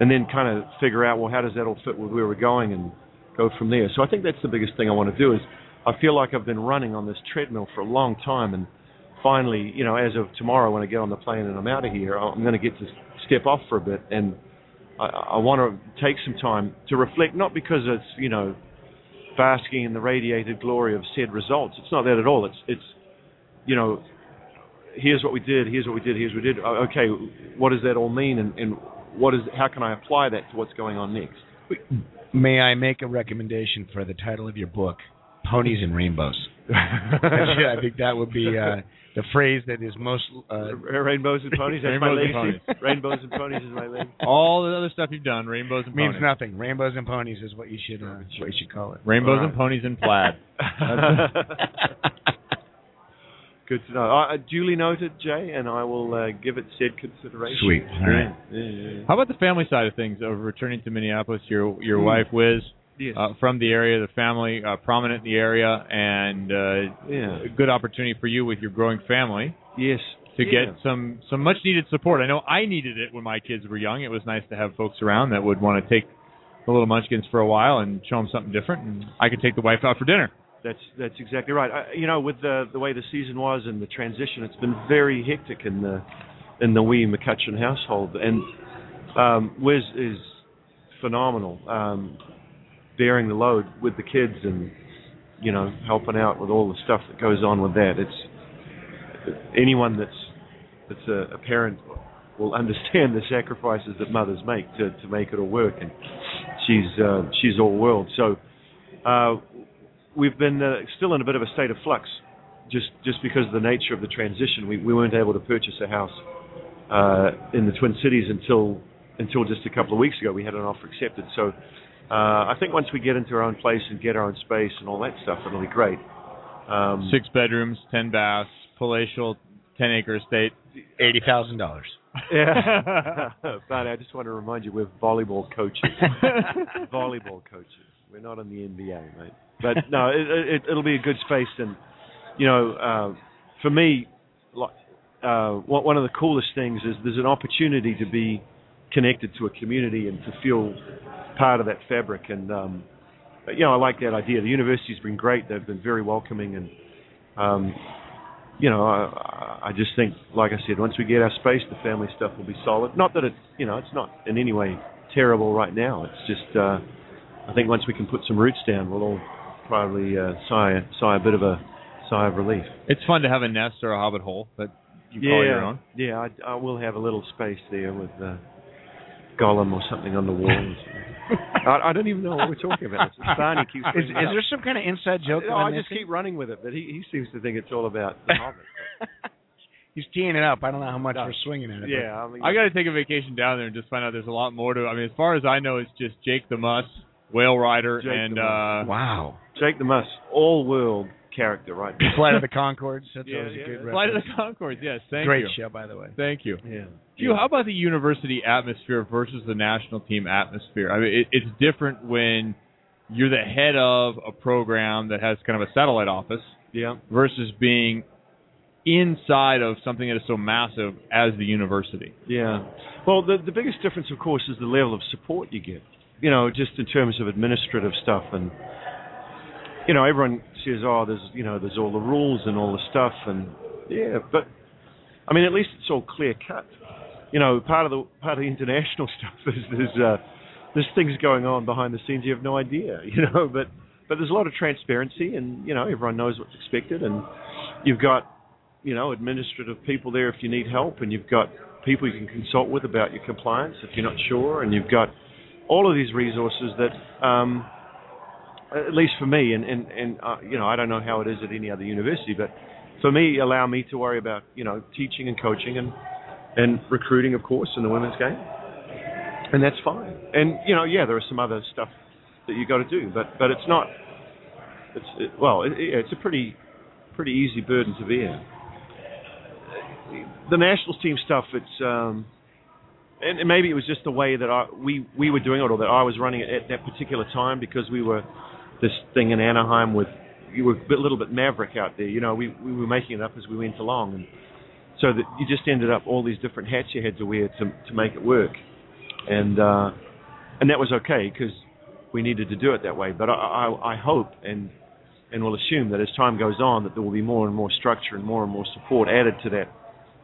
and then kind of figure out well how does that all fit with where we're going and go from there. So I think that's the biggest thing I want to do is I feel like I've been running on this treadmill for a long time. And finally you know as of tomorrow when I get on the plane and I'm out of here I'm going to get to step off for a bit and I, I want to take some time to reflect, not because it's you know basking in the radiated glory of said results. It's not that at all. It's it's you know here's what we did, here's what we did, here's what we did. Okay, what does that all mean, and, and what is how can I apply that to what's going on next? May I make a recommendation for the title of your book, Ponies and Rainbows? <laughs> I think that would be uh, the phrase that is most. Uh, Rainbows and ponies. That's my Rainbows and legacy. ponies. Rainbows and ponies is my legacy. All the other stuff you've done, rainbows and means ponies. nothing. Rainbows and ponies is what you should uh, what you should call it. Rainbows All and ponies and plaid. <laughs> Good to know. Uh, duly noted, Jay, and I will uh, give it said consideration. Sweet. All right. Yeah, yeah, yeah. How about the family side of things? Of returning to Minneapolis, your your Hmm. wife Wiz, Yes. uh, from the area, the family uh, prominent in the area, and uh, Yeah. a good opportunity for you with your growing family Yes. to Yeah. get some some much needed support. I know I needed it when my kids were young. It was nice to have folks around that would want to take the little munchkins for a while and show them something different, and I could take the wife out for dinner. That's that's exactly right. I, you know, with the the way the season was and the transition, it's been very hectic in the in the wee McCutcheon household, and um, Wiz is phenomenal, um, bearing the load with the kids and you know helping out with all the stuff that goes on with that. It's anyone that's that's a, a parent will <laughs> understand the sacrifices that mothers make to to make it all work, and she's uh, she's all world. So. Uh, we've been uh, still in a bit of a state of flux, just just because of the nature of the transition. We we weren't able to purchase a house uh, in the Twin Cities until until just a couple of weeks ago. We had an offer accepted. So I think once we get into our own place and get our own space and all that stuff, it'll be great. Um, Six bedrooms, ten baths, palatial, ten acre estate. Eighty thousand dollars. Yeah. <laughs> but I just want to remind you, we're volleyball coaches. <laughs> volleyball coaches. We're not in the NBA, mate. But no, it, it, it'll be a good space, and you know, uh, for me, like, uh, one one of the coolest things is there's an opportunity to be connected to a community and to feel part of that fabric. And um, you know, I like that idea. The university's been great; they've been very welcoming, and um, you know, I, I just think, like I said, once we get our space, the family stuff will be solid. Not that it, you know, it's not in any way terrible right now. It's just, uh, I think once we can put some roots down, we'll all probably uh, sigh, sigh a bit of a sigh of relief. It's fun to have a nest or a hobbit hole that you yeah, call your own. yeah, I, I will have a little space there with uh, Gollum or something on the walls. <laughs> I, I don't even know what we're talking about. It's Barney keeps Is, is there some kind of inside joke? No, I'm just missing? keep running with it, but he, he seems to think it's all about the <laughs> Hobbit. He's teeing it up. I don't know how much we're swinging at it. Yeah, I mean, I got to take a vacation down there and just find out there's a lot more to. I mean, as far as I know, it's just Jake the Muss, Whale Rider, Jake and uh, Wow. Jake the Muss, all world character right now. <laughs> Flight of the Conchords. That's Yeah, always yeah, a good yeah. Flight of the Conchords. Yes, thank Great you. show, by the way. Thank you. Yeah. Hugh, how about the university atmosphere versus the national team atmosphere? I mean, it, it's different when you're the head of a program that has kind of a satellite office Yeah. versus being inside of something that is so massive as the university. Yeah. Well, the the biggest difference, of course, is the level of support you get. You know, just in terms of administrative stuff, and you know, everyone says, "Oh, there's you know, there's all the rules and all the stuff," and yeah, but I mean, at least it's all clear cut. You know, part of the part of the international <laughs> stuff is there's uh, there's things going on behind the scenes you have no idea. <laughs> You know, but but there's a lot of transparency, and you know, everyone knows what's expected, and you've got you know administrative people there if you need help, and you've got people you can consult with about your compliance if you're not sure, and you've got all of these resources that, um, at least for me, and and and uh, you know, I don't know how it is at any other university, but for me, allow me to worry about you know teaching and coaching and and recruiting, of course, in the women's game, and that's fine. And you know, yeah, there are some other stuff that you got to do, but but it's not. It's it, well, it, it's a pretty pretty easy burden to bear. The national team stuff, it's um, and, maybe it was just the way that I we we were doing it, or that I was running it at that particular time because we were this thing in Anaheim with you were a little bit maverick out there. You know, we we were making it up as we went along, and so that you just ended up all these different hats you had to wear to to make it work, and uh, and that was okay because we needed to do it that way. But I, I I hope and and will assume that as time goes on that there will be more and more structure and more and more support added to that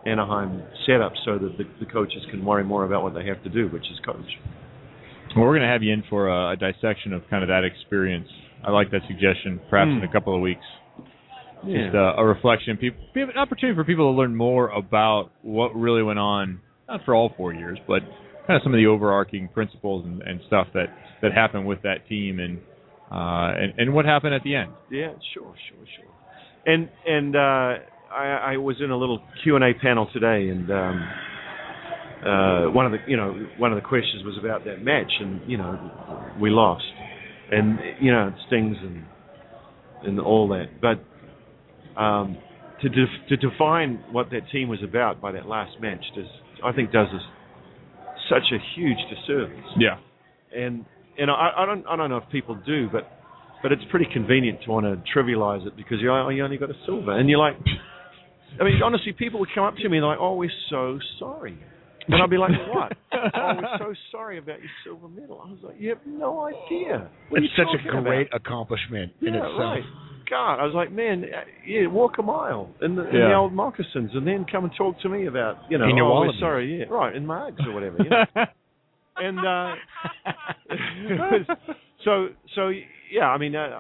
Anaheim setup so that the, the coaches can worry more about what they have to do, which is coach. Well, we're going to have you in for a, a dissection of kind of that experience. I like that suggestion. Perhaps Mm. in a couple of weeks. Yeah. Just uh, a reflection. People, an opportunity for people to learn more about what really went on, not for all four years, but kind of some of the overarching principles and, and stuff that that happened with that team and uh, and and what happened at the end. Yeah, sure, sure, sure. And and uh, I, I was in a little Q and A panel today, and um, uh, one of the you know one of the questions was about that match, and you know we lost, and you know it stings and and all that, but um, to def- to define what that team was about by that last match does I think does us such a huge disservice. Yeah. And and I, I don't I don't know if people do, but but it's pretty convenient to want to trivialize it because you oh, you only got a silver, and you're like, I mean honestly, people would come up to me and they're like, oh we're so sorry, and I'd be like, what? <laughs> oh we're so sorry about your silver medal. I was like, you have no idea. What It's such a great about? accomplishment in yeah, itself. right. God, I was like, man, uh, yeah, walk a mile in the, in Yeah. the old moccasins, and then come and talk to me about, you know, In your oh, we're sorry, yeah, right, in my Uggs or whatever. You know? <laughs> and uh, <laughs> so, so yeah, I mean, uh,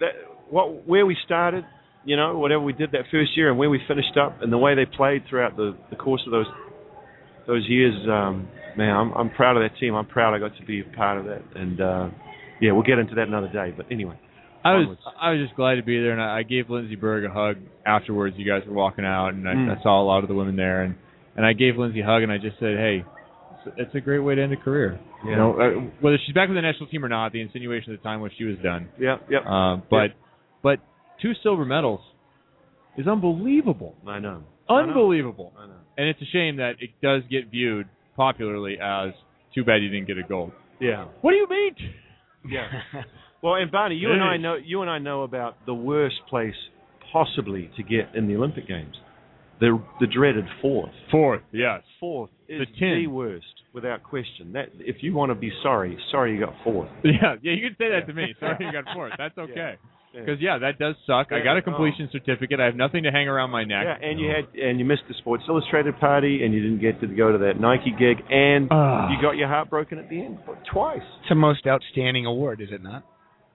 that what where we started, you know, whatever we did that first year, and where we finished up, and the way they played throughout the the course of those those years, um, man, I'm I'm proud of that team. I'm proud I got to be a part of that, and uh, yeah, we'll get into that another day. But anyway. I was Onwards. I was just glad to be there, and I, I gave Lindsey Berg a hug afterwards. You guys were walking out, and I, Mm. I saw a lot of the women there, and and I gave Lindsey a hug, and I just said, "Hey, it's, a great way to end a career." You know, uh, whether she's back with the national team or not, the insinuation at the time was she was done. Yep, yep. Uh, but but two silver medals is unbelievable. I know. I know. Unbelievable. I know. And it's a shame that it does get viewed popularly as too bad you didn't get a gold. Yeah. What do you mean? Yeah. <laughs> Well, and Barney, you and I know you and I know about the worst place possibly to get in the Olympic Games, the the dreaded fourth. Fourth, yes. Fourth is The tin. the worst, without question. That if you want to be sorry, sorry you got fourth. <laughs> Yeah, yeah, you can say that to me. Sorry you got fourth. <laughs> That's okay. Yeah. Because yeah, that does suck. I got a oh. completion certificate. I have nothing to hang around my neck. Yeah, and you had and you missed the Sports Illustrated party, and you didn't get to go to that Nike gig, and Ah. you got your heart broken at the end twice. It's the most outstanding award, is it not?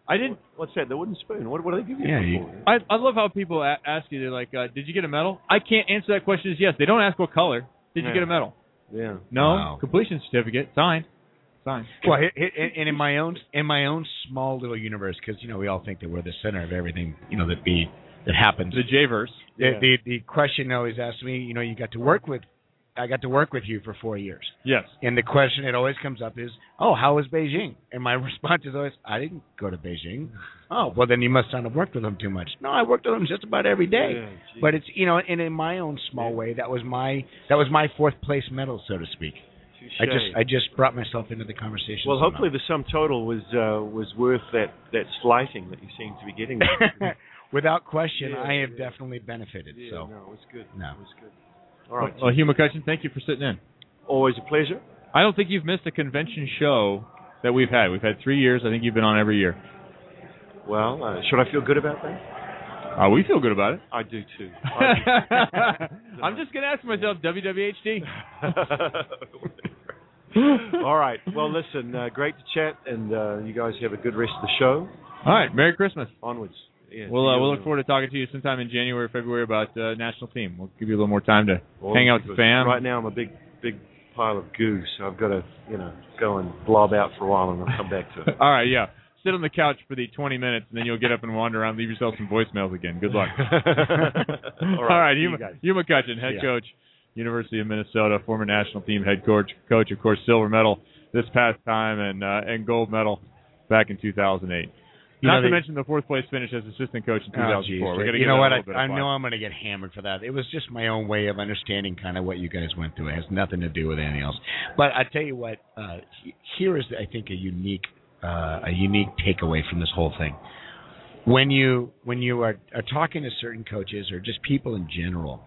I didn't. What's that? The wooden spoon. What, what do they give you? Yeah, you- I I love how people a- ask you. They're like, uh, "Did you get a medal?" I can't answer that question as yes. They don't ask what color. Did you get a medal? Yeah. No. Wow. Completion certificate signed. Signed. Well, it, it, and in my own in my own small little universe, because you know we all think that we're the center of everything, you know that be that happens. The J-verse. The, Yeah. the the question always asked me, you know, you got to work with, I got to work with you for four years, Yes. and the question that always comes up is, oh, how was Beijing? And my <laughs> response is always, I didn't go to Beijing. Oh, well then you must not have worked with them too much. No, I worked with them just about every day. Yeah. But it's you know, and in my own small way, that was my that was my fourth place medal, so to speak. I just I just brought myself into the conversation. Well, somehow. hopefully the sum total was uh, was worth that that slighting that you seem to be getting. <laughs> without question, Yeah, I have yeah. definitely benefited. Yeah, so no, it was good. No. It was good. All right. Well, Hugh McCutcheon, thank you for sitting in. Always a pleasure. I don't think you've missed a convention show that we've had. We've had three years. I think you've been on every year. Well, uh, should I feel good about that? Uh, we feel good about it. I do too. <laughs> I'm just gonna ask myself, WWHD. <laughs> <laughs> All right. Well, listen, uh, great to chat, and uh, you guys have a good rest of the show. All right, Merry Christmas. Onwards. Yeah, We'll uh, we'll look forward to talking to you sometime in January, or February about uh, national team. We'll give you a little more time to Well, hang out with the fam. Right now, I'm a big, big pile of goo, so I've got to, you know, go and blob out for a while, and I'll come back to it. <laughs> All right, yeah. Sit on the couch for the 20 minutes, and then you'll get up and wander around, leave yourself some voicemails again. Good luck. All <laughs> All right, right, see you. Hugh McCutcheon, head Yeah. coach, University of Minnesota, former national team head coach, coach, of course, silver medal this past time, and uh, and gold medal back in 2008. You Not to they- mention the fourth place finish as assistant coach in Oh, 2004. geez. You know what? I, little bit of I know I'm going to get hammered for that. It was just my own way of understanding kind of what you guys went through. It has nothing to do with anything else. But I tell you what, uh, here is, I think, a unique, uh, a unique takeaway from this whole thing. When you when you are, are talking to certain coaches or just people in general,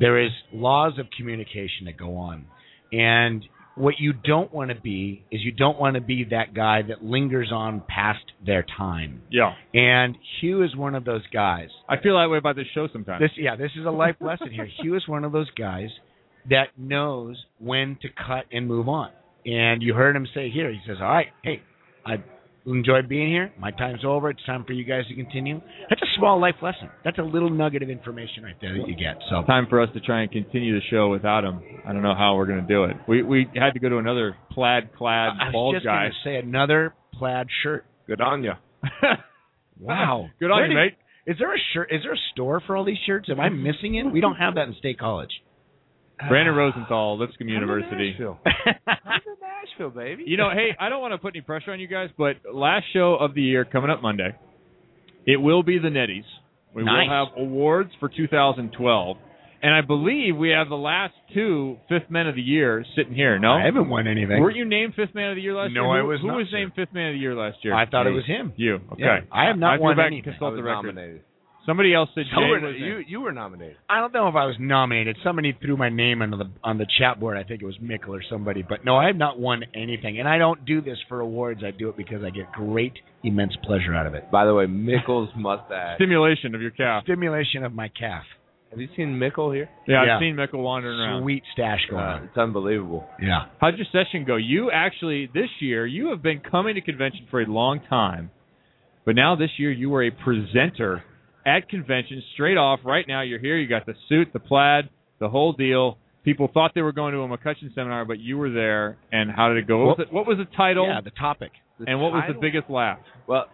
there is laws of communication that go on, and what you don't want to be is you don't want to be that guy that lingers on past their time. Yeah, And Hugh is one of those guys. I feel that way about this show sometimes. This yeah, this is a life lesson here. <laughs> Hugh is one of those guys that knows when to cut and move on. And you heard him say here, he says, All right, hey, I enjoyed being here. My time's over. It's time for you guys to continue. That's a small life lesson. That's a little nugget of information right there that you get. So time for us to try and continue the show without him. I don't know how we're going to do it. We we had to go to another plaid clad I was bald just guy. gonna say another plaid shirt. Good on you. <laughs> Wow. <laughs> Good on Where you, did- mate. Is there a shirt is there a store for all these shirts? Am I missing it? We don't have that in State College. Brandon Rosenthal, Lipscomb University. <laughs> Nashville, baby. You know, hey, I don't want to put any pressure on you guys, but last show of the year coming up Monday, it will be the Netties. We Nice. will have awards for 2012, and I believe we have the last two Fifth Men of the Year sitting here. No, I haven't won anything. Weren't you named Fifth Man of the Year last No, year? I was Who not, was sir. named Fifth Man of the Year last year? I thought it was him. You. Okay. Yeah, I have not I won go back anything. and consult I was the record. nominated. Somebody else said You Jay were, was you, named. you were nominated. I don't know if I was nominated. Somebody threw my name on the on the chat board. I think it was Mickle or somebody. But no, I have not won anything. And I don't do this for awards. I do it because I get great, immense pleasure out of it. By the way, Mickle's mustache. Stimulation of your calf. Stimulation of my calf. Have you seen Mickle here? Yeah, Yeah. I've seen Mickle wandering around. Sweet stash going Uh, on. it's unbelievable. Yeah. How'd your session go? You actually this year you have been coming to convention for a long time, but now this year you were a presenter at convention straight off. Right now you're here. You got the suit, the plaid, the whole deal. People thought they were going to a McCutcheon seminar, but you were there. And how did it go? What was, it, what was the title? Yeah, the topic. The and what was the biggest laugh? Well,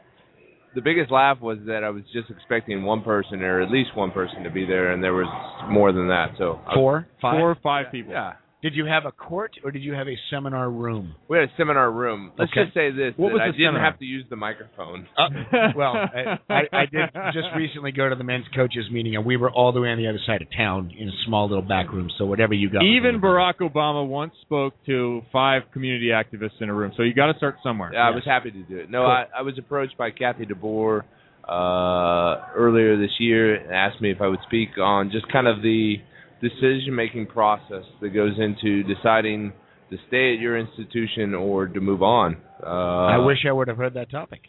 the biggest laugh was that I was just expecting one person or at least one person to be there, and there was more than that. So I was- Four, five. Four or five people. Yeah, Did you have a court or did you have a seminar room? we had a seminar room. Let's Okay. just say this: What was I the didn't seminar? have to use the microphone. Uh, well, I, I, I did just recently go to the men's coaches meeting, and we were all the way on the other side of town in a small little back room. So whatever you got, Even a little Barack Obama once spoke to five community activists in a room. So you got to start somewhere. Yeah, I was happy to do it. No, Cool. I, I was approached by Kathy DeBoer uh, earlier this year and asked me if I would speak on just kind of the decision-making process that goes into deciding to stay at your institution or to move on. Uh, I wish I would have heard that topic.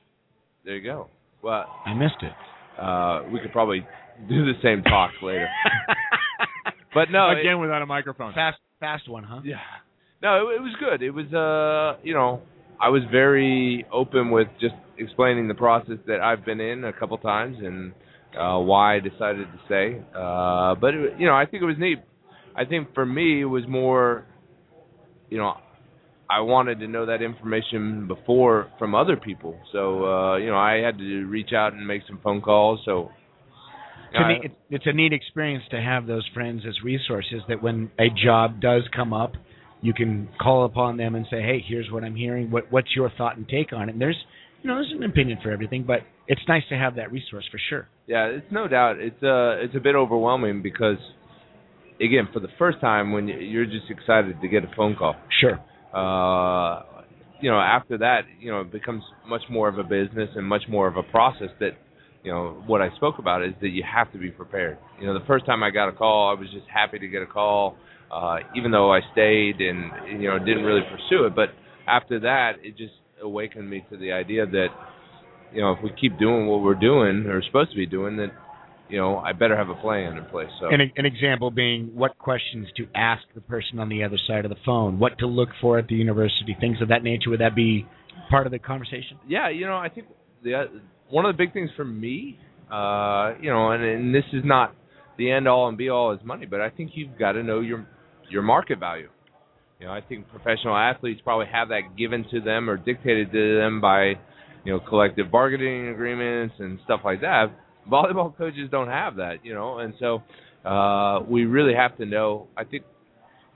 There you go. Well, I missed it. uh, we could probably <laughs> do the same talk later. <laughs> But no, it- Again without a microphone. Fast, fast one, huh? Yeah. No, it, it was good. It was uh, you know, I was very open with just explaining the process that I've been in a couple times and uh why I decided to stay. Uh but it, you know, I think it was neat. I think for me it was more you know, I wanted to know that information before from other people. So uh, you know, I had to reach out and make some phone calls. So to me, it's, it's a neat experience to have those friends as resources. That when a job does come up, you can call upon them and say, "Hey, here's what I'm hearing. What what's your thought and take on it?" And there's you know there's an opinion for everything, but it's nice to have that resource for sure. Yeah, it's no doubt. It's uh it's a bit overwhelming because again, for the first time when you- you're just excited to get a phone call. Sure. Uh you know, after that, you know, it becomes much more of a business and much more of a process that you know what I spoke about is that you have to be prepared. You know, the first time I got a call, I was just happy to get a call, uh, even though I stayed and you know didn't really pursue it. But after that, it just awakened me to the idea that you know if we keep doing what we're doing or supposed to be doing, that you know I better have a plan in place. So An, an example being what questions to ask the person on the other side of the phone, what to look for at the university, things of that nature. Would that be part of the conversation? yeah, you know, I think the uh, one of the big things for me, uh, you know, and, and this is not the end all and be all is money, but I think you've got to know your your market value. You know, I think professional athletes probably have that given to them or dictated to them by, you know, collective bargaining agreements and stuff like that. Volleyball coaches don't have that, you know, and so uh, we really have to know. I think,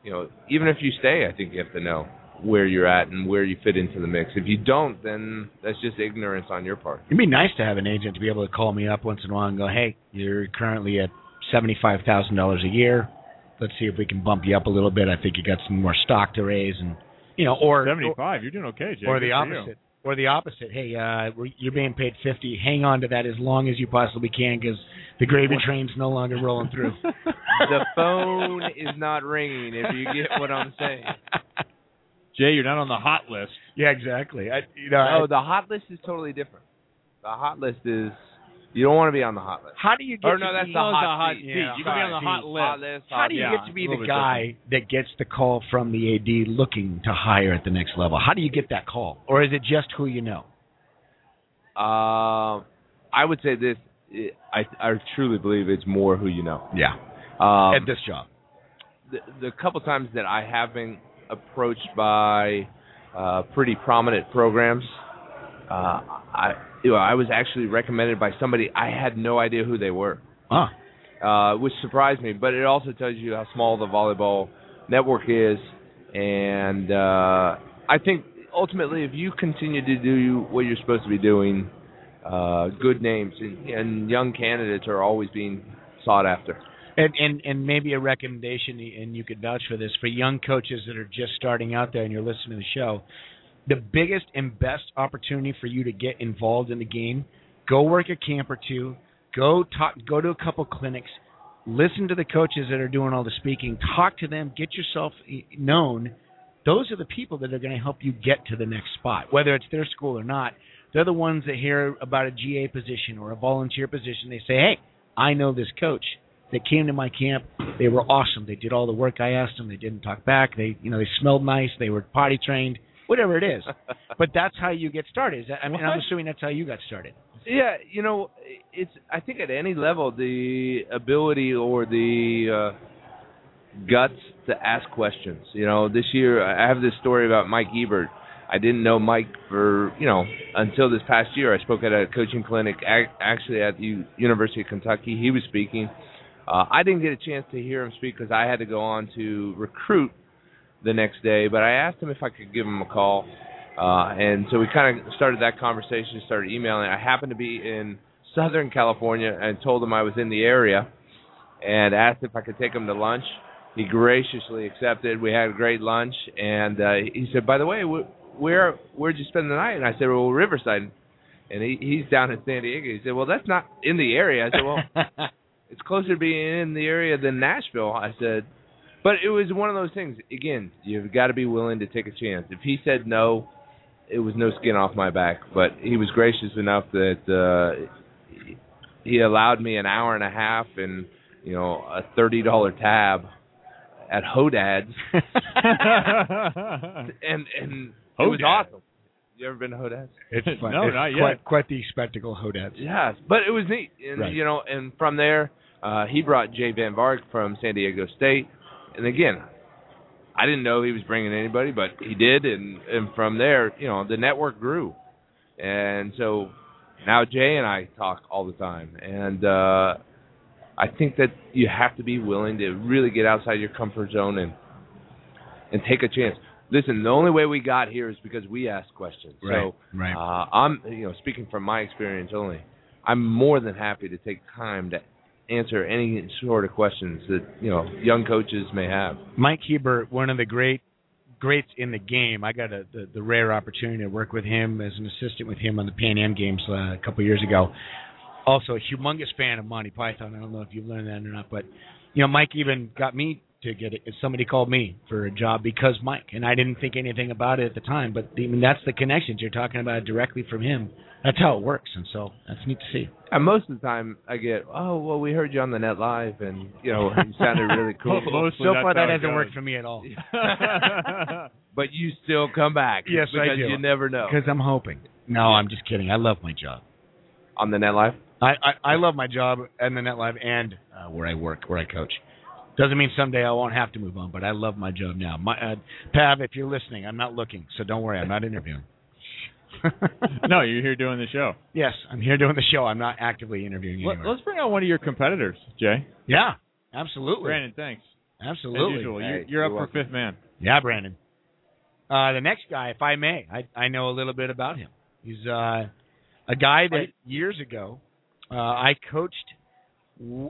you know, even if you stay, I think you have to know where you're at and where you fit into the mix. If you don't, then that's just ignorance on your part. It'd be nice to have an agent to be able to call me up once in a while and go, "Hey, you're currently at seventy-five thousand dollars a year. Let's see if we can bump you up a little bit. I think you got some more stock to raise, and you know, or Seventy-five. You're doing okay, Jay. or the for you. opposite, or the opposite. Hey, uh, you're being paid fifty. Hang on to that as long as you possibly can, because the gravy train's no longer rolling through. <laughs> the phone is not ringing. If you get what I'm saying. <laughs> Jay, you're not on the hot list. Yeah, exactly. I, you know, No, I- the hot list is totally different. The hot list is you don't want to be on the hot list. How do you get Or to no, that's be- the hot, the hot seat. seat. Yeah, You can be on the hot list. Hot list. How do you Yeah, get to be the bit guy that gets the call from the AD looking to hire at the next level? How do you get that call, or is it just who you know? Um, I would say this. I I truly believe it's more who you know. Yeah, Um, at this job. the, the couple times that I have been approached by uh, pretty prominent programs, uh, I you know, I was actually recommended by somebody I had no idea who they were, Huh. uh, which surprised me. But it also tells you how small the volleyball network is, and uh, I think ultimately, if you continue to do what you're supposed to be doing, uh, good names and, and young candidates are always being sought after. And, and and maybe a recommendation, and you could vouch for this for young coaches that are just starting out there, and you're listening to the show. The biggest and best opportunity for you to get involved in the game, go work a camp or two, go talk, go to a couple clinics, listen to the coaches that are doing all the speaking, talk to them, get yourself known. Those are the people that are going to help you get to the next spot, whether it's their school or not. They're the ones that hear about a GA position or a volunteer position. They say, "Hey, I know this coach." They came to my camp. They were awesome. They did all the work I asked them. They didn't talk back. They, you know, they smelled nice. They were potty trained. Whatever it is, <laughs> but that's how you get started. Is that, I mean, I'm assuming that's how you got started. Yeah, you know, it's. I think at any level, the ability or the uh, guts to ask questions. You know, this year I have this story about Mike Hebert. I didn't know Mike for you know until this past year. I spoke at a coaching clinic, ac- actually at the University of Kentucky. He was speaking. Uh, I didn't get a chance to hear him speak because I had to go on to recruit the next day. But I asked him if I could give him a call, uh, and so we kind of started that conversation. Started emailing. I happened to be in Southern California and told him I was in the area, and asked if I could take him to lunch. He graciously accepted. We had a great lunch, and uh, he said, "By the way, wh- where where'd you spend the night?" And I said, "Well, Riverside." And he he's down in San Diego. He said, "Well, that's not in the area." I said, "Well, <laughs> it's closer to being in the area than Nashville." I said, but it was one of those things. Again, you've got to be willing to take a chance. If he said no, it was no skin off my back. But he was gracious enough that uh, he allowed me an hour and a half and you know a thirty dollar tab at Hodad's, <laughs> and and it was awesome. You ever been to Hodad's? It's fun. No, it's not yet. Quite, quite the spectacle, Hodad's. Yes, but it was neat, and Right. you know, and from there, uh, he brought Jay Van Vark from San Diego State, and again, I didn't know he was bringing anybody, but he did, and and from there, you know, the network grew, and so now Jay and I talk all the time, and uh, I think that you have to be willing to really get outside your comfort zone and and take a chance. Listen, the only way we got here is because we asked questions. Right, So right. uh, I'm, you know, speaking from my experience only, I'm more than happy to take time to answer any sort of questions that you know young coaches may have. Mike Hebert, one of the great greats in the game. I got a, the, the rare opportunity to work with him as an assistant with him on the Pan Am Games uh, a couple years ago. also a humongous fan of Monty Python. I don't know if you've learned that or not, but you know, Mike even got me to get it. Somebody called me for a job because Mike, and I didn't think anything about it at the time. But I mean, that's the connections you're talking about directly from him. That's how it works, and so that's neat to see. And most of the time, I get, oh well, we heard you on the net live, and you know, you sounded really cool. <laughs> so far, that hasn't worked for me at all. <laughs> but you still come back. Yes, because I do. you never know. Because I'm hoping. No, I'm just kidding. I love my job. On the net live. I, I I love my job and the net live and uh, where I work, where I coach. Doesn't mean someday I won't have to move on, but I love my job now. My uh, Pav, if you're listening, I'm not looking, so don't worry. I'm not interviewing. <laughs> <laughs> no, you're here doing the show. Yes, I'm here doing the show. I'm not actively interviewing Let, anywhere. us bring on one of your competitors, Jay. Yeah, absolutely. Brandon, thanks. Absolutely. As usual, Hey, you're, you're you're up welcome. for fifth man. Yeah, Brandon. Uh, the next guy, if I may, I I know a little bit about him. He's uh, a guy that years ago uh, I coached w-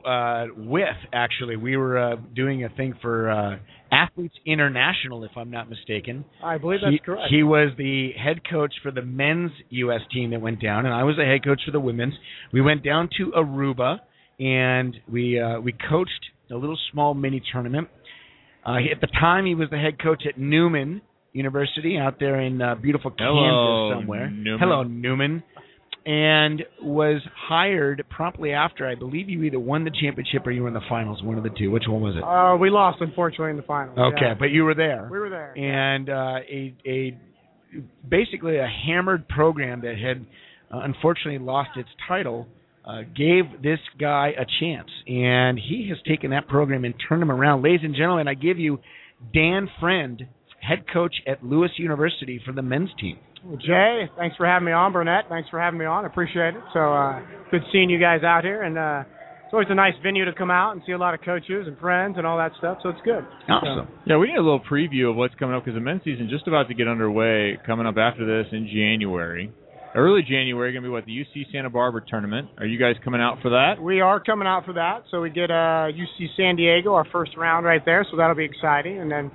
uh, with. Actually, we were uh, doing a thing for uh, Athletes International, if I'm not mistaken. I believe that's he, correct. He was the head coach for the men's U.S. team that went down, and I was the head coach for the women's. We went down to Aruba, and we uh, we coached a little small mini tournament. Uh, at the time, he was the head coach at Newman University out there in uh, beautiful Hello, Kansas somewhere. Newman. Hello, Newman. And was hired promptly after. I believe you either won the championship or you were in the finals. One of the two. Which one was it? Uh, we lost unfortunately in the finals. Okay, yeah. but you were there. we were there. And uh, a a basically a hammered program that had uh, unfortunately lost its title uh, gave this guy a chance, and he has taken that program and turned them around. Ladies and gentlemen, I give you Dan Friend, head coach at Lewis University for the men's team. Well, Jay, thanks for having me on. Barnett, thanks for having me on. I appreciate it. So uh, good seeing you guys out here, and uh, it's always a nice venue to come out and see a lot of coaches and friends and all that stuff. So it's good. Awesome. Yeah, we need a little preview of what's coming up because the men's season just about to get underway. Coming up after this in January, early January, going to be what the UC Santa Barbara tournament. Are you guys coming out for that? We are coming out for that. So we get uh, UC San Diego, our first round right there. So that'll be exciting. And then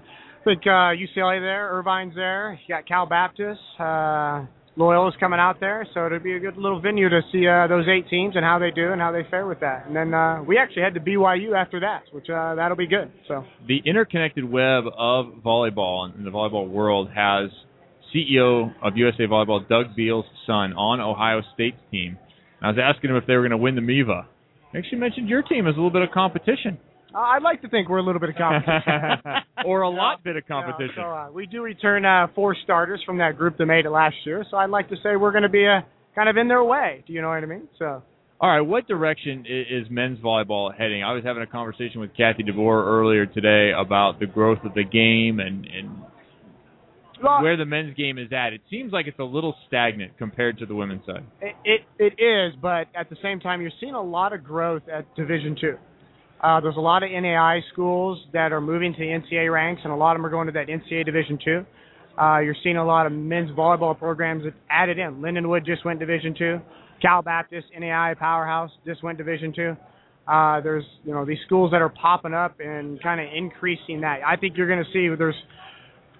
Think uh, UCLA there, Irvine's there. You got Cal Baptist. Uh, Loyola's coming out there. So it'll be a good little venue to see uh, those eight teams and how they do and how they fare with that. And then uh, we actually head to BYU after that, which uh, that'll be good. So The interconnected web of volleyball and the volleyball world has CEO of USA Volleyball Doug Beal's son on Ohio State's team. I was asking him if they were going to win the MIVA. He actually mentioned your team as a little bit of competition. Uh, I'd like to think we're a little bit of competition. <laughs> or a lot bit of competition. we do return uh, four starters from that group that made it last year. So I'd like to say we're going to be uh, kind of in their way. Do you know what I mean? So. All right, what direction i- is men's volleyball heading? I was having a conversation with Kathy DeBoer earlier today about the growth of the game and, and Well, where the men's game is at. It seems like it's a little stagnant compared to the women's side. It, it it is, but at the same time, you're seeing a lot of growth at Division Two. Uh, there's a lot of NAI schools that are moving to the NCAA ranks, and a lot of them are going to that NCAA Division Two. Uh, you're seeing a lot of men's volleyball programs that added in. Lindenwood just went Division Two. Cal Baptist NAI powerhouse just went Division Two. Uh, there's you know these schools that are popping up and kind of increasing that. I think you're going to see there's.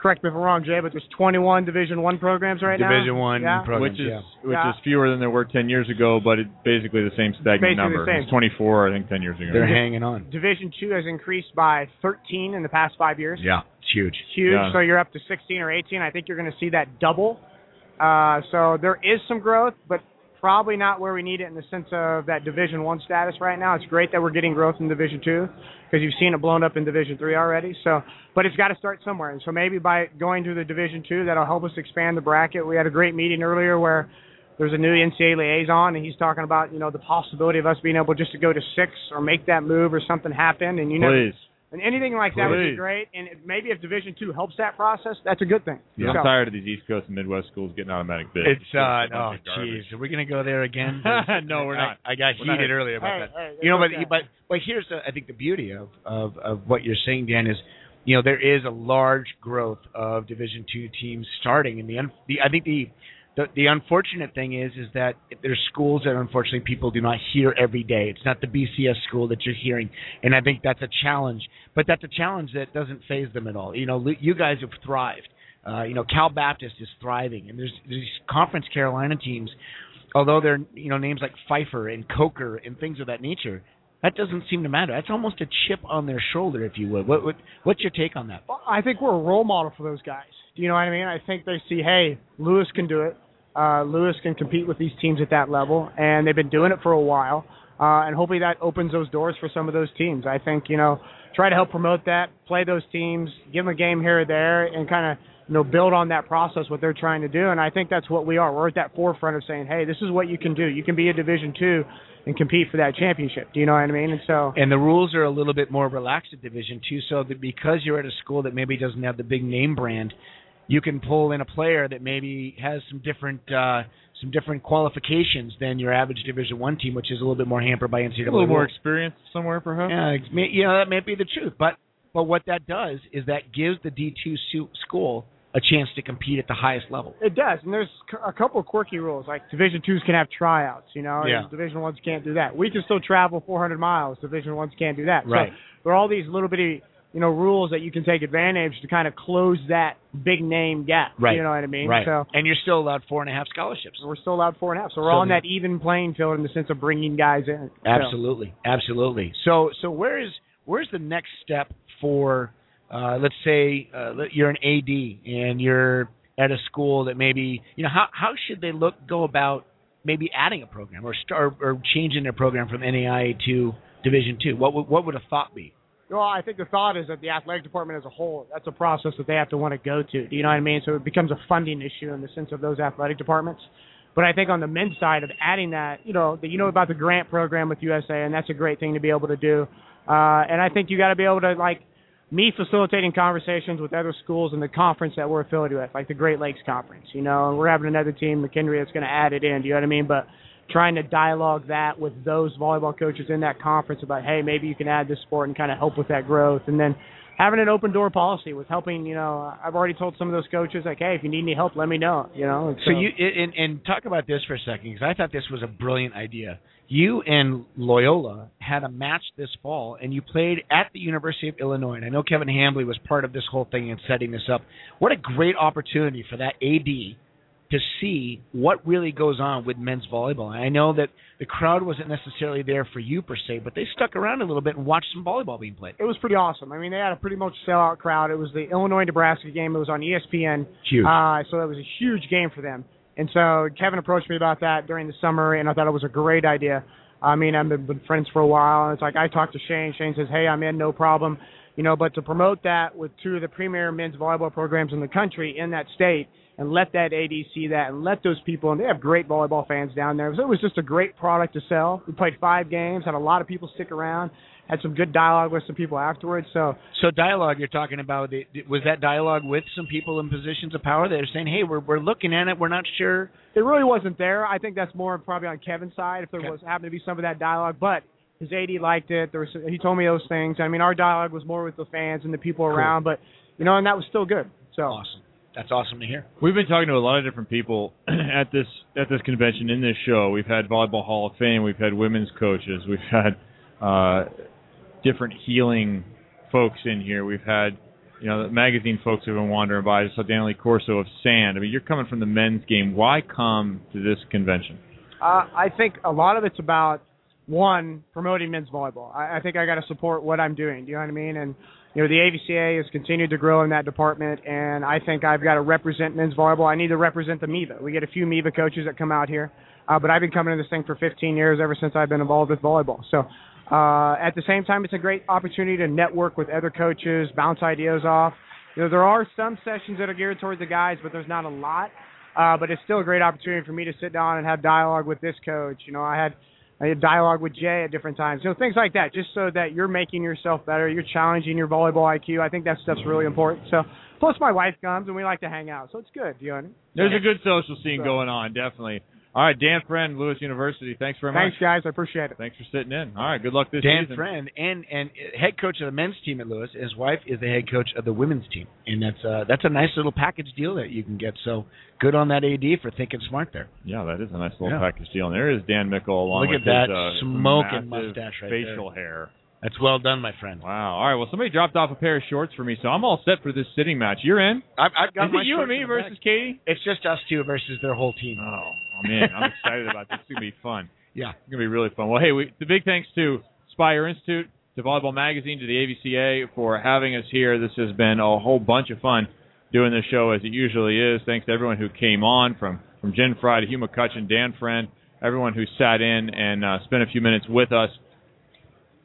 Correct me if I'm wrong, Jay, but there's 21 Division One programs right now. Division One yeah? programs, which is yeah. which Yeah. is fewer than there were 10 years ago, but it's basically the same stagnant Basically the number. same. It's 24, I think, 10 years ago. They're hanging on. Division Two has increased by 13 in the past five years. Yeah, it's huge. It's huge. Yeah. So you're up to 16 or 18. I think you're going to see that double. Uh, so there is some growth, but probably not where we need it in the sense of that Division One status right now. It's great that we're getting growth in Division Two because you've seen it blown up in Division Three already. So, but it's got to start somewhere. And so maybe by going to the Division Two, that'll help us expand the bracket. We had a great meeting earlier where there's a new NCAA liaison, and he's talking about you know the possibility of us being able just to go to six or make that move or something happen. And you know, Please. And anything like that would be great. And it- maybe if Division Two helps that process, that's a good thing. I'm tired of these East Coast and Midwest schools getting automatic bids. It's uh oh of garbage. jeez, are we gonna go there again? <laughs> no, we're not. I, I got We're not. heated earlier about Hey, that. hey, you know, it's but okay. but but here's the, I think the beauty of, of of what you're saying, Dan, is you know there is a large growth of Division two teams starting, and the, the I think the, the the unfortunate thing is is that there's schools that unfortunately people do not hear every day. It's not the BCS school that you're hearing, and I think that's a challenge. But that's a challenge that doesn't phase them at all. You know, you guys have thrived. Uh, you know, Cal Baptist is thriving, and there's these Conference Carolina teams although they're you know names like Pfeiffer and Coker and things of that nature, that doesn't seem to matter. That's almost a chip on their shoulder, if you would. What, what what's your take on that? I think we're a role model for those guys. Do you know what I mean? I think they see, hey, Lewis can do it. Uh, Lewis can compete with these teams at that level, and they've been doing it for a while. Uh, and hopefully that opens those doors for some of those teams. I think you know, try to help promote that, play those teams, give them a game here or there, and kind of you know build on that process what they're trying to do. And I think that's what we are. We're at that forefront of saying, hey, this is what you can do. You can be a Division two and compete for that championship. Do you know what I mean? And so And the rules are a little bit more relaxed at Division Two, so that because you're at a school that maybe doesn't have the big name brand, you can pull in a player that maybe has some different uh, some different qualifications than your average Division One team, which is a little bit more hampered by NCAA. A little more rules. experience somewhere, perhaps. Yeah, may- you know that may be the truth, but but what that does is that gives the D two school a chance to compete at the highest level. It does, and there's a couple of quirky rules. Like Division twos can have tryouts, you know. Yeah. Division ones can't do that. We can still travel 400 miles. Division ones can't do that. Right. So there are all these little bitty, you know, rules that you can take advantage to kind of close that big name gap. Right. You know what I mean? Right. So and you're still allowed four and a half scholarships. we're still allowed four and a half. So we're So on the- that even playing field in the sense of bringing guys in. So- Absolutely, absolutely. So, so where is where's the next step for? Uh, let's say uh, you're an AD and you're at a school that maybe you know how how should they look go about maybe adding a program or start or changing their program from NAIA to Division two? What would what would a thought be? Well, I think the thought is that the athletic department as a whole, that's a process that they have to want to go to. Do you know what I mean? So it becomes a funding issue in the sense of those athletic departments. But I think on the men's side of adding that, you know, that you know about the grant program with USA, and that's a great thing to be able to do. Uh, and I think you got to be able to like me facilitating conversations with other schools in the conference that we're affiliated with, like the Great Lakes Conference. You know, and we're having another team, McKendree, that's going to add it in. Do you know what I mean? But trying to dialogue that with those volleyball coaches in that conference about, hey, maybe you can add this sport and kind of help with that growth, and then having an open door policy with helping. You know, I've already told some of those coaches like, hey, if you need any help, let me know. You know. And So you and, and talk about this for a second because I thought this was a brilliant idea. You and Loyola had a match this fall, and you played at the University of Illinois. And I know Kevin Hambly was part of this whole thing and setting this up. What a great opportunity for that AD to see what really goes on with men's volleyball. And I know that the crowd wasn't necessarily there for you per se, but they stuck around a little bit and watched some volleyball being played. it was pretty awesome. I mean, they had a pretty much sellout crowd. It was the Illinois Nebraska game. It was on ESPN. Huge. Uh, so it was a huge game for them. And so Kevin approached me about that during the summer, and I thought it was a great idea. I mean, I've been, been friends for a while, and it's like I talked to Shane. Shane says, "Hey, I'm in, no problem." You know, but to promote that with two of the premier men's volleyball programs in the country in that state, and let that AD see that, and let those people, and they have great volleyball fans down there. So it was just a great product to sell. We played five games, had a lot of people stick around, had some good dialogue with some people afterwards. So So dialogue you're talking about was that dialogue with some people in positions of power that are saying, "Hey, we're we're looking at it, we're not sure." it really wasn't there. I think that's more probably on Kevin's side if there Okay. was happened to be some of that dialogue. But his AD liked it. There was he told me those things. I mean, our dialogue was more with the fans and the people around, but you know, and that was still good. So awesome. That's awesome to hear. We've been talking to a lot of different people <clears throat> at this at this convention in this show. We've had volleyball Hall of Fame. We've had women's coaches. We've had uh, different healing folks in here. We've had you know the magazine folks who've been wandering by. I saw Daniel Corso of Sand. I mean, you're coming from the men's game. Why come to this convention? Uh, I think a lot of it's about one promoting men's volleyball. I, I think I got to support what I'm doing. Do you know what I mean? And you know the AVCA has continued to grow in that department, and I think I've got to represent men's volleyball. I need to represent the MIVA. We get a few MIVA coaches that come out here, uh, but I've been coming to this thing for 15 years, ever since I've been involved with volleyball. So. Uh, at the same time, it's a great opportunity to network with other coaches, bounce ideas off. You know, there are some sessions that are geared towards the guys, but there's not a lot. Uh, but it's still a great opportunity for me to sit down and have dialogue with this coach. You know, I had I had dialogue with Jay at different times. You know, things like that, just so that you're making yourself better, you're challenging your volleyball IQ. I think that stuff's really important. So, plus my wife comes and we like to hang out, so it's good. You know. There's a good social scene So- going on, definitely. All right, Dan Friend, Lewis University. Thanks very much. Thanks, guys. I appreciate it. Thanks for sitting in. All right, good luck this Dan season. Friend and and head coach of the men's team at Lewis. His wife is the head coach of the women's team, and that's uh that's a nice little package deal that you can get. So good on that AD for thinking smart there. Yeah, that is a nice little Yeah. package deal. And there is Dan Mickle along Look with at that his, uh, smoking mustache right facial there. hair. That's well done, my friend. Wow. All right. Well, somebody dropped off a pair of shorts for me, so I'm all set for this sitting match. You're in? I've, I've got is my it you and me versus back. Katie? It's just us two versus their whole team. Oh, man, I'm excited about this. It's gonna be fun. <laughs> Yeah. It's gonna be really fun. Well, hey, we, the big thanks to Spire Institute, to Volleyball Magazine, to the AVCA for having us here. This has been a whole bunch of fun doing this show as it usually is. Thanks to everyone who came on from from Jen Fry to Hugh McCutcheon, Dan Friend, everyone who sat in and uh, spent a few minutes with us.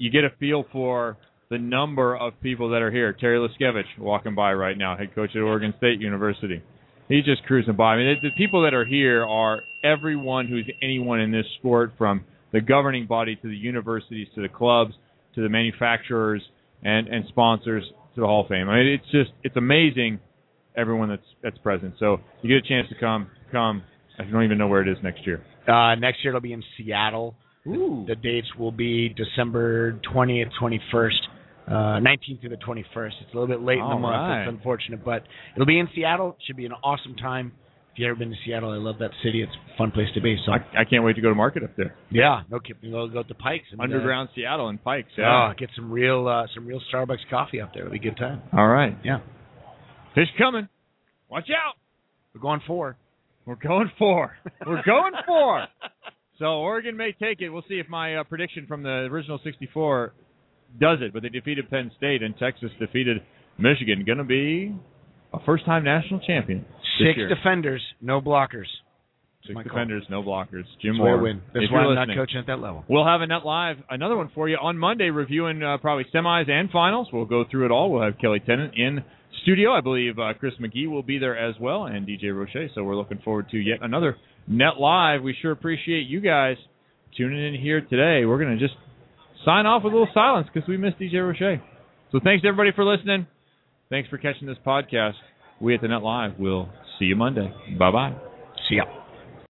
You get a feel for the number of people that are here. Terry Liskevych walking by right now, head coach at Oregon State University. He's just cruising by. I mean, the, the people that are here are everyone who's anyone in this sport, from the governing body to the universities to the clubs to the manufacturers and and sponsors to the Hall of Fame. I mean, it's just it's amazing everyone that's that's present. So you get a chance to come come. I don't even know where it is next year. Uh, next year it'll be in Seattle. The, the dates will be December 20th, 21st, uh, 19th through the 21st. It's a little bit late in the month. right. It's unfortunate, but it'll be in Seattle. Should be an awesome time. If you've ever been to Seattle, I love that city. It's a fun place to be. So I, I can't wait to go to market up there. yeah, no kidding. We'll go to Pikes. And, uh, Underground Seattle and Pikes. Yeah. Oh, get some real uh, some real Starbucks coffee up there. It'll be a good time. All right. Yeah. Fish coming. Watch out. We're going four. We're going four. We're going four. <laughs> So Oregon may take it. We'll see if my uh, prediction from the original 64 does it. But they defeated Penn State and Texas defeated Michigan. Going to be a first-time national champion. Six year. defenders, no blockers. Six my call. defenders, no blockers. Jim That's why I Moore. win. That's if why I'm not coaching at that level. We'll have a net live, another one for you on Monday, reviewing uh, probably semis and finals. We'll go through it all. We'll have Kelly Tennant in studio. I believe uh, Chris McGee will be there as well, and DJ Roche. So we're looking forward to yet another net live. We sure appreciate you guys tuning in here today. We're going to just sign off with a little silence because we missed DJ Roche. So thanks everybody for listening. Thanks for catching this podcast. We at the Net Live will see you Monday. Bye bye. See ya.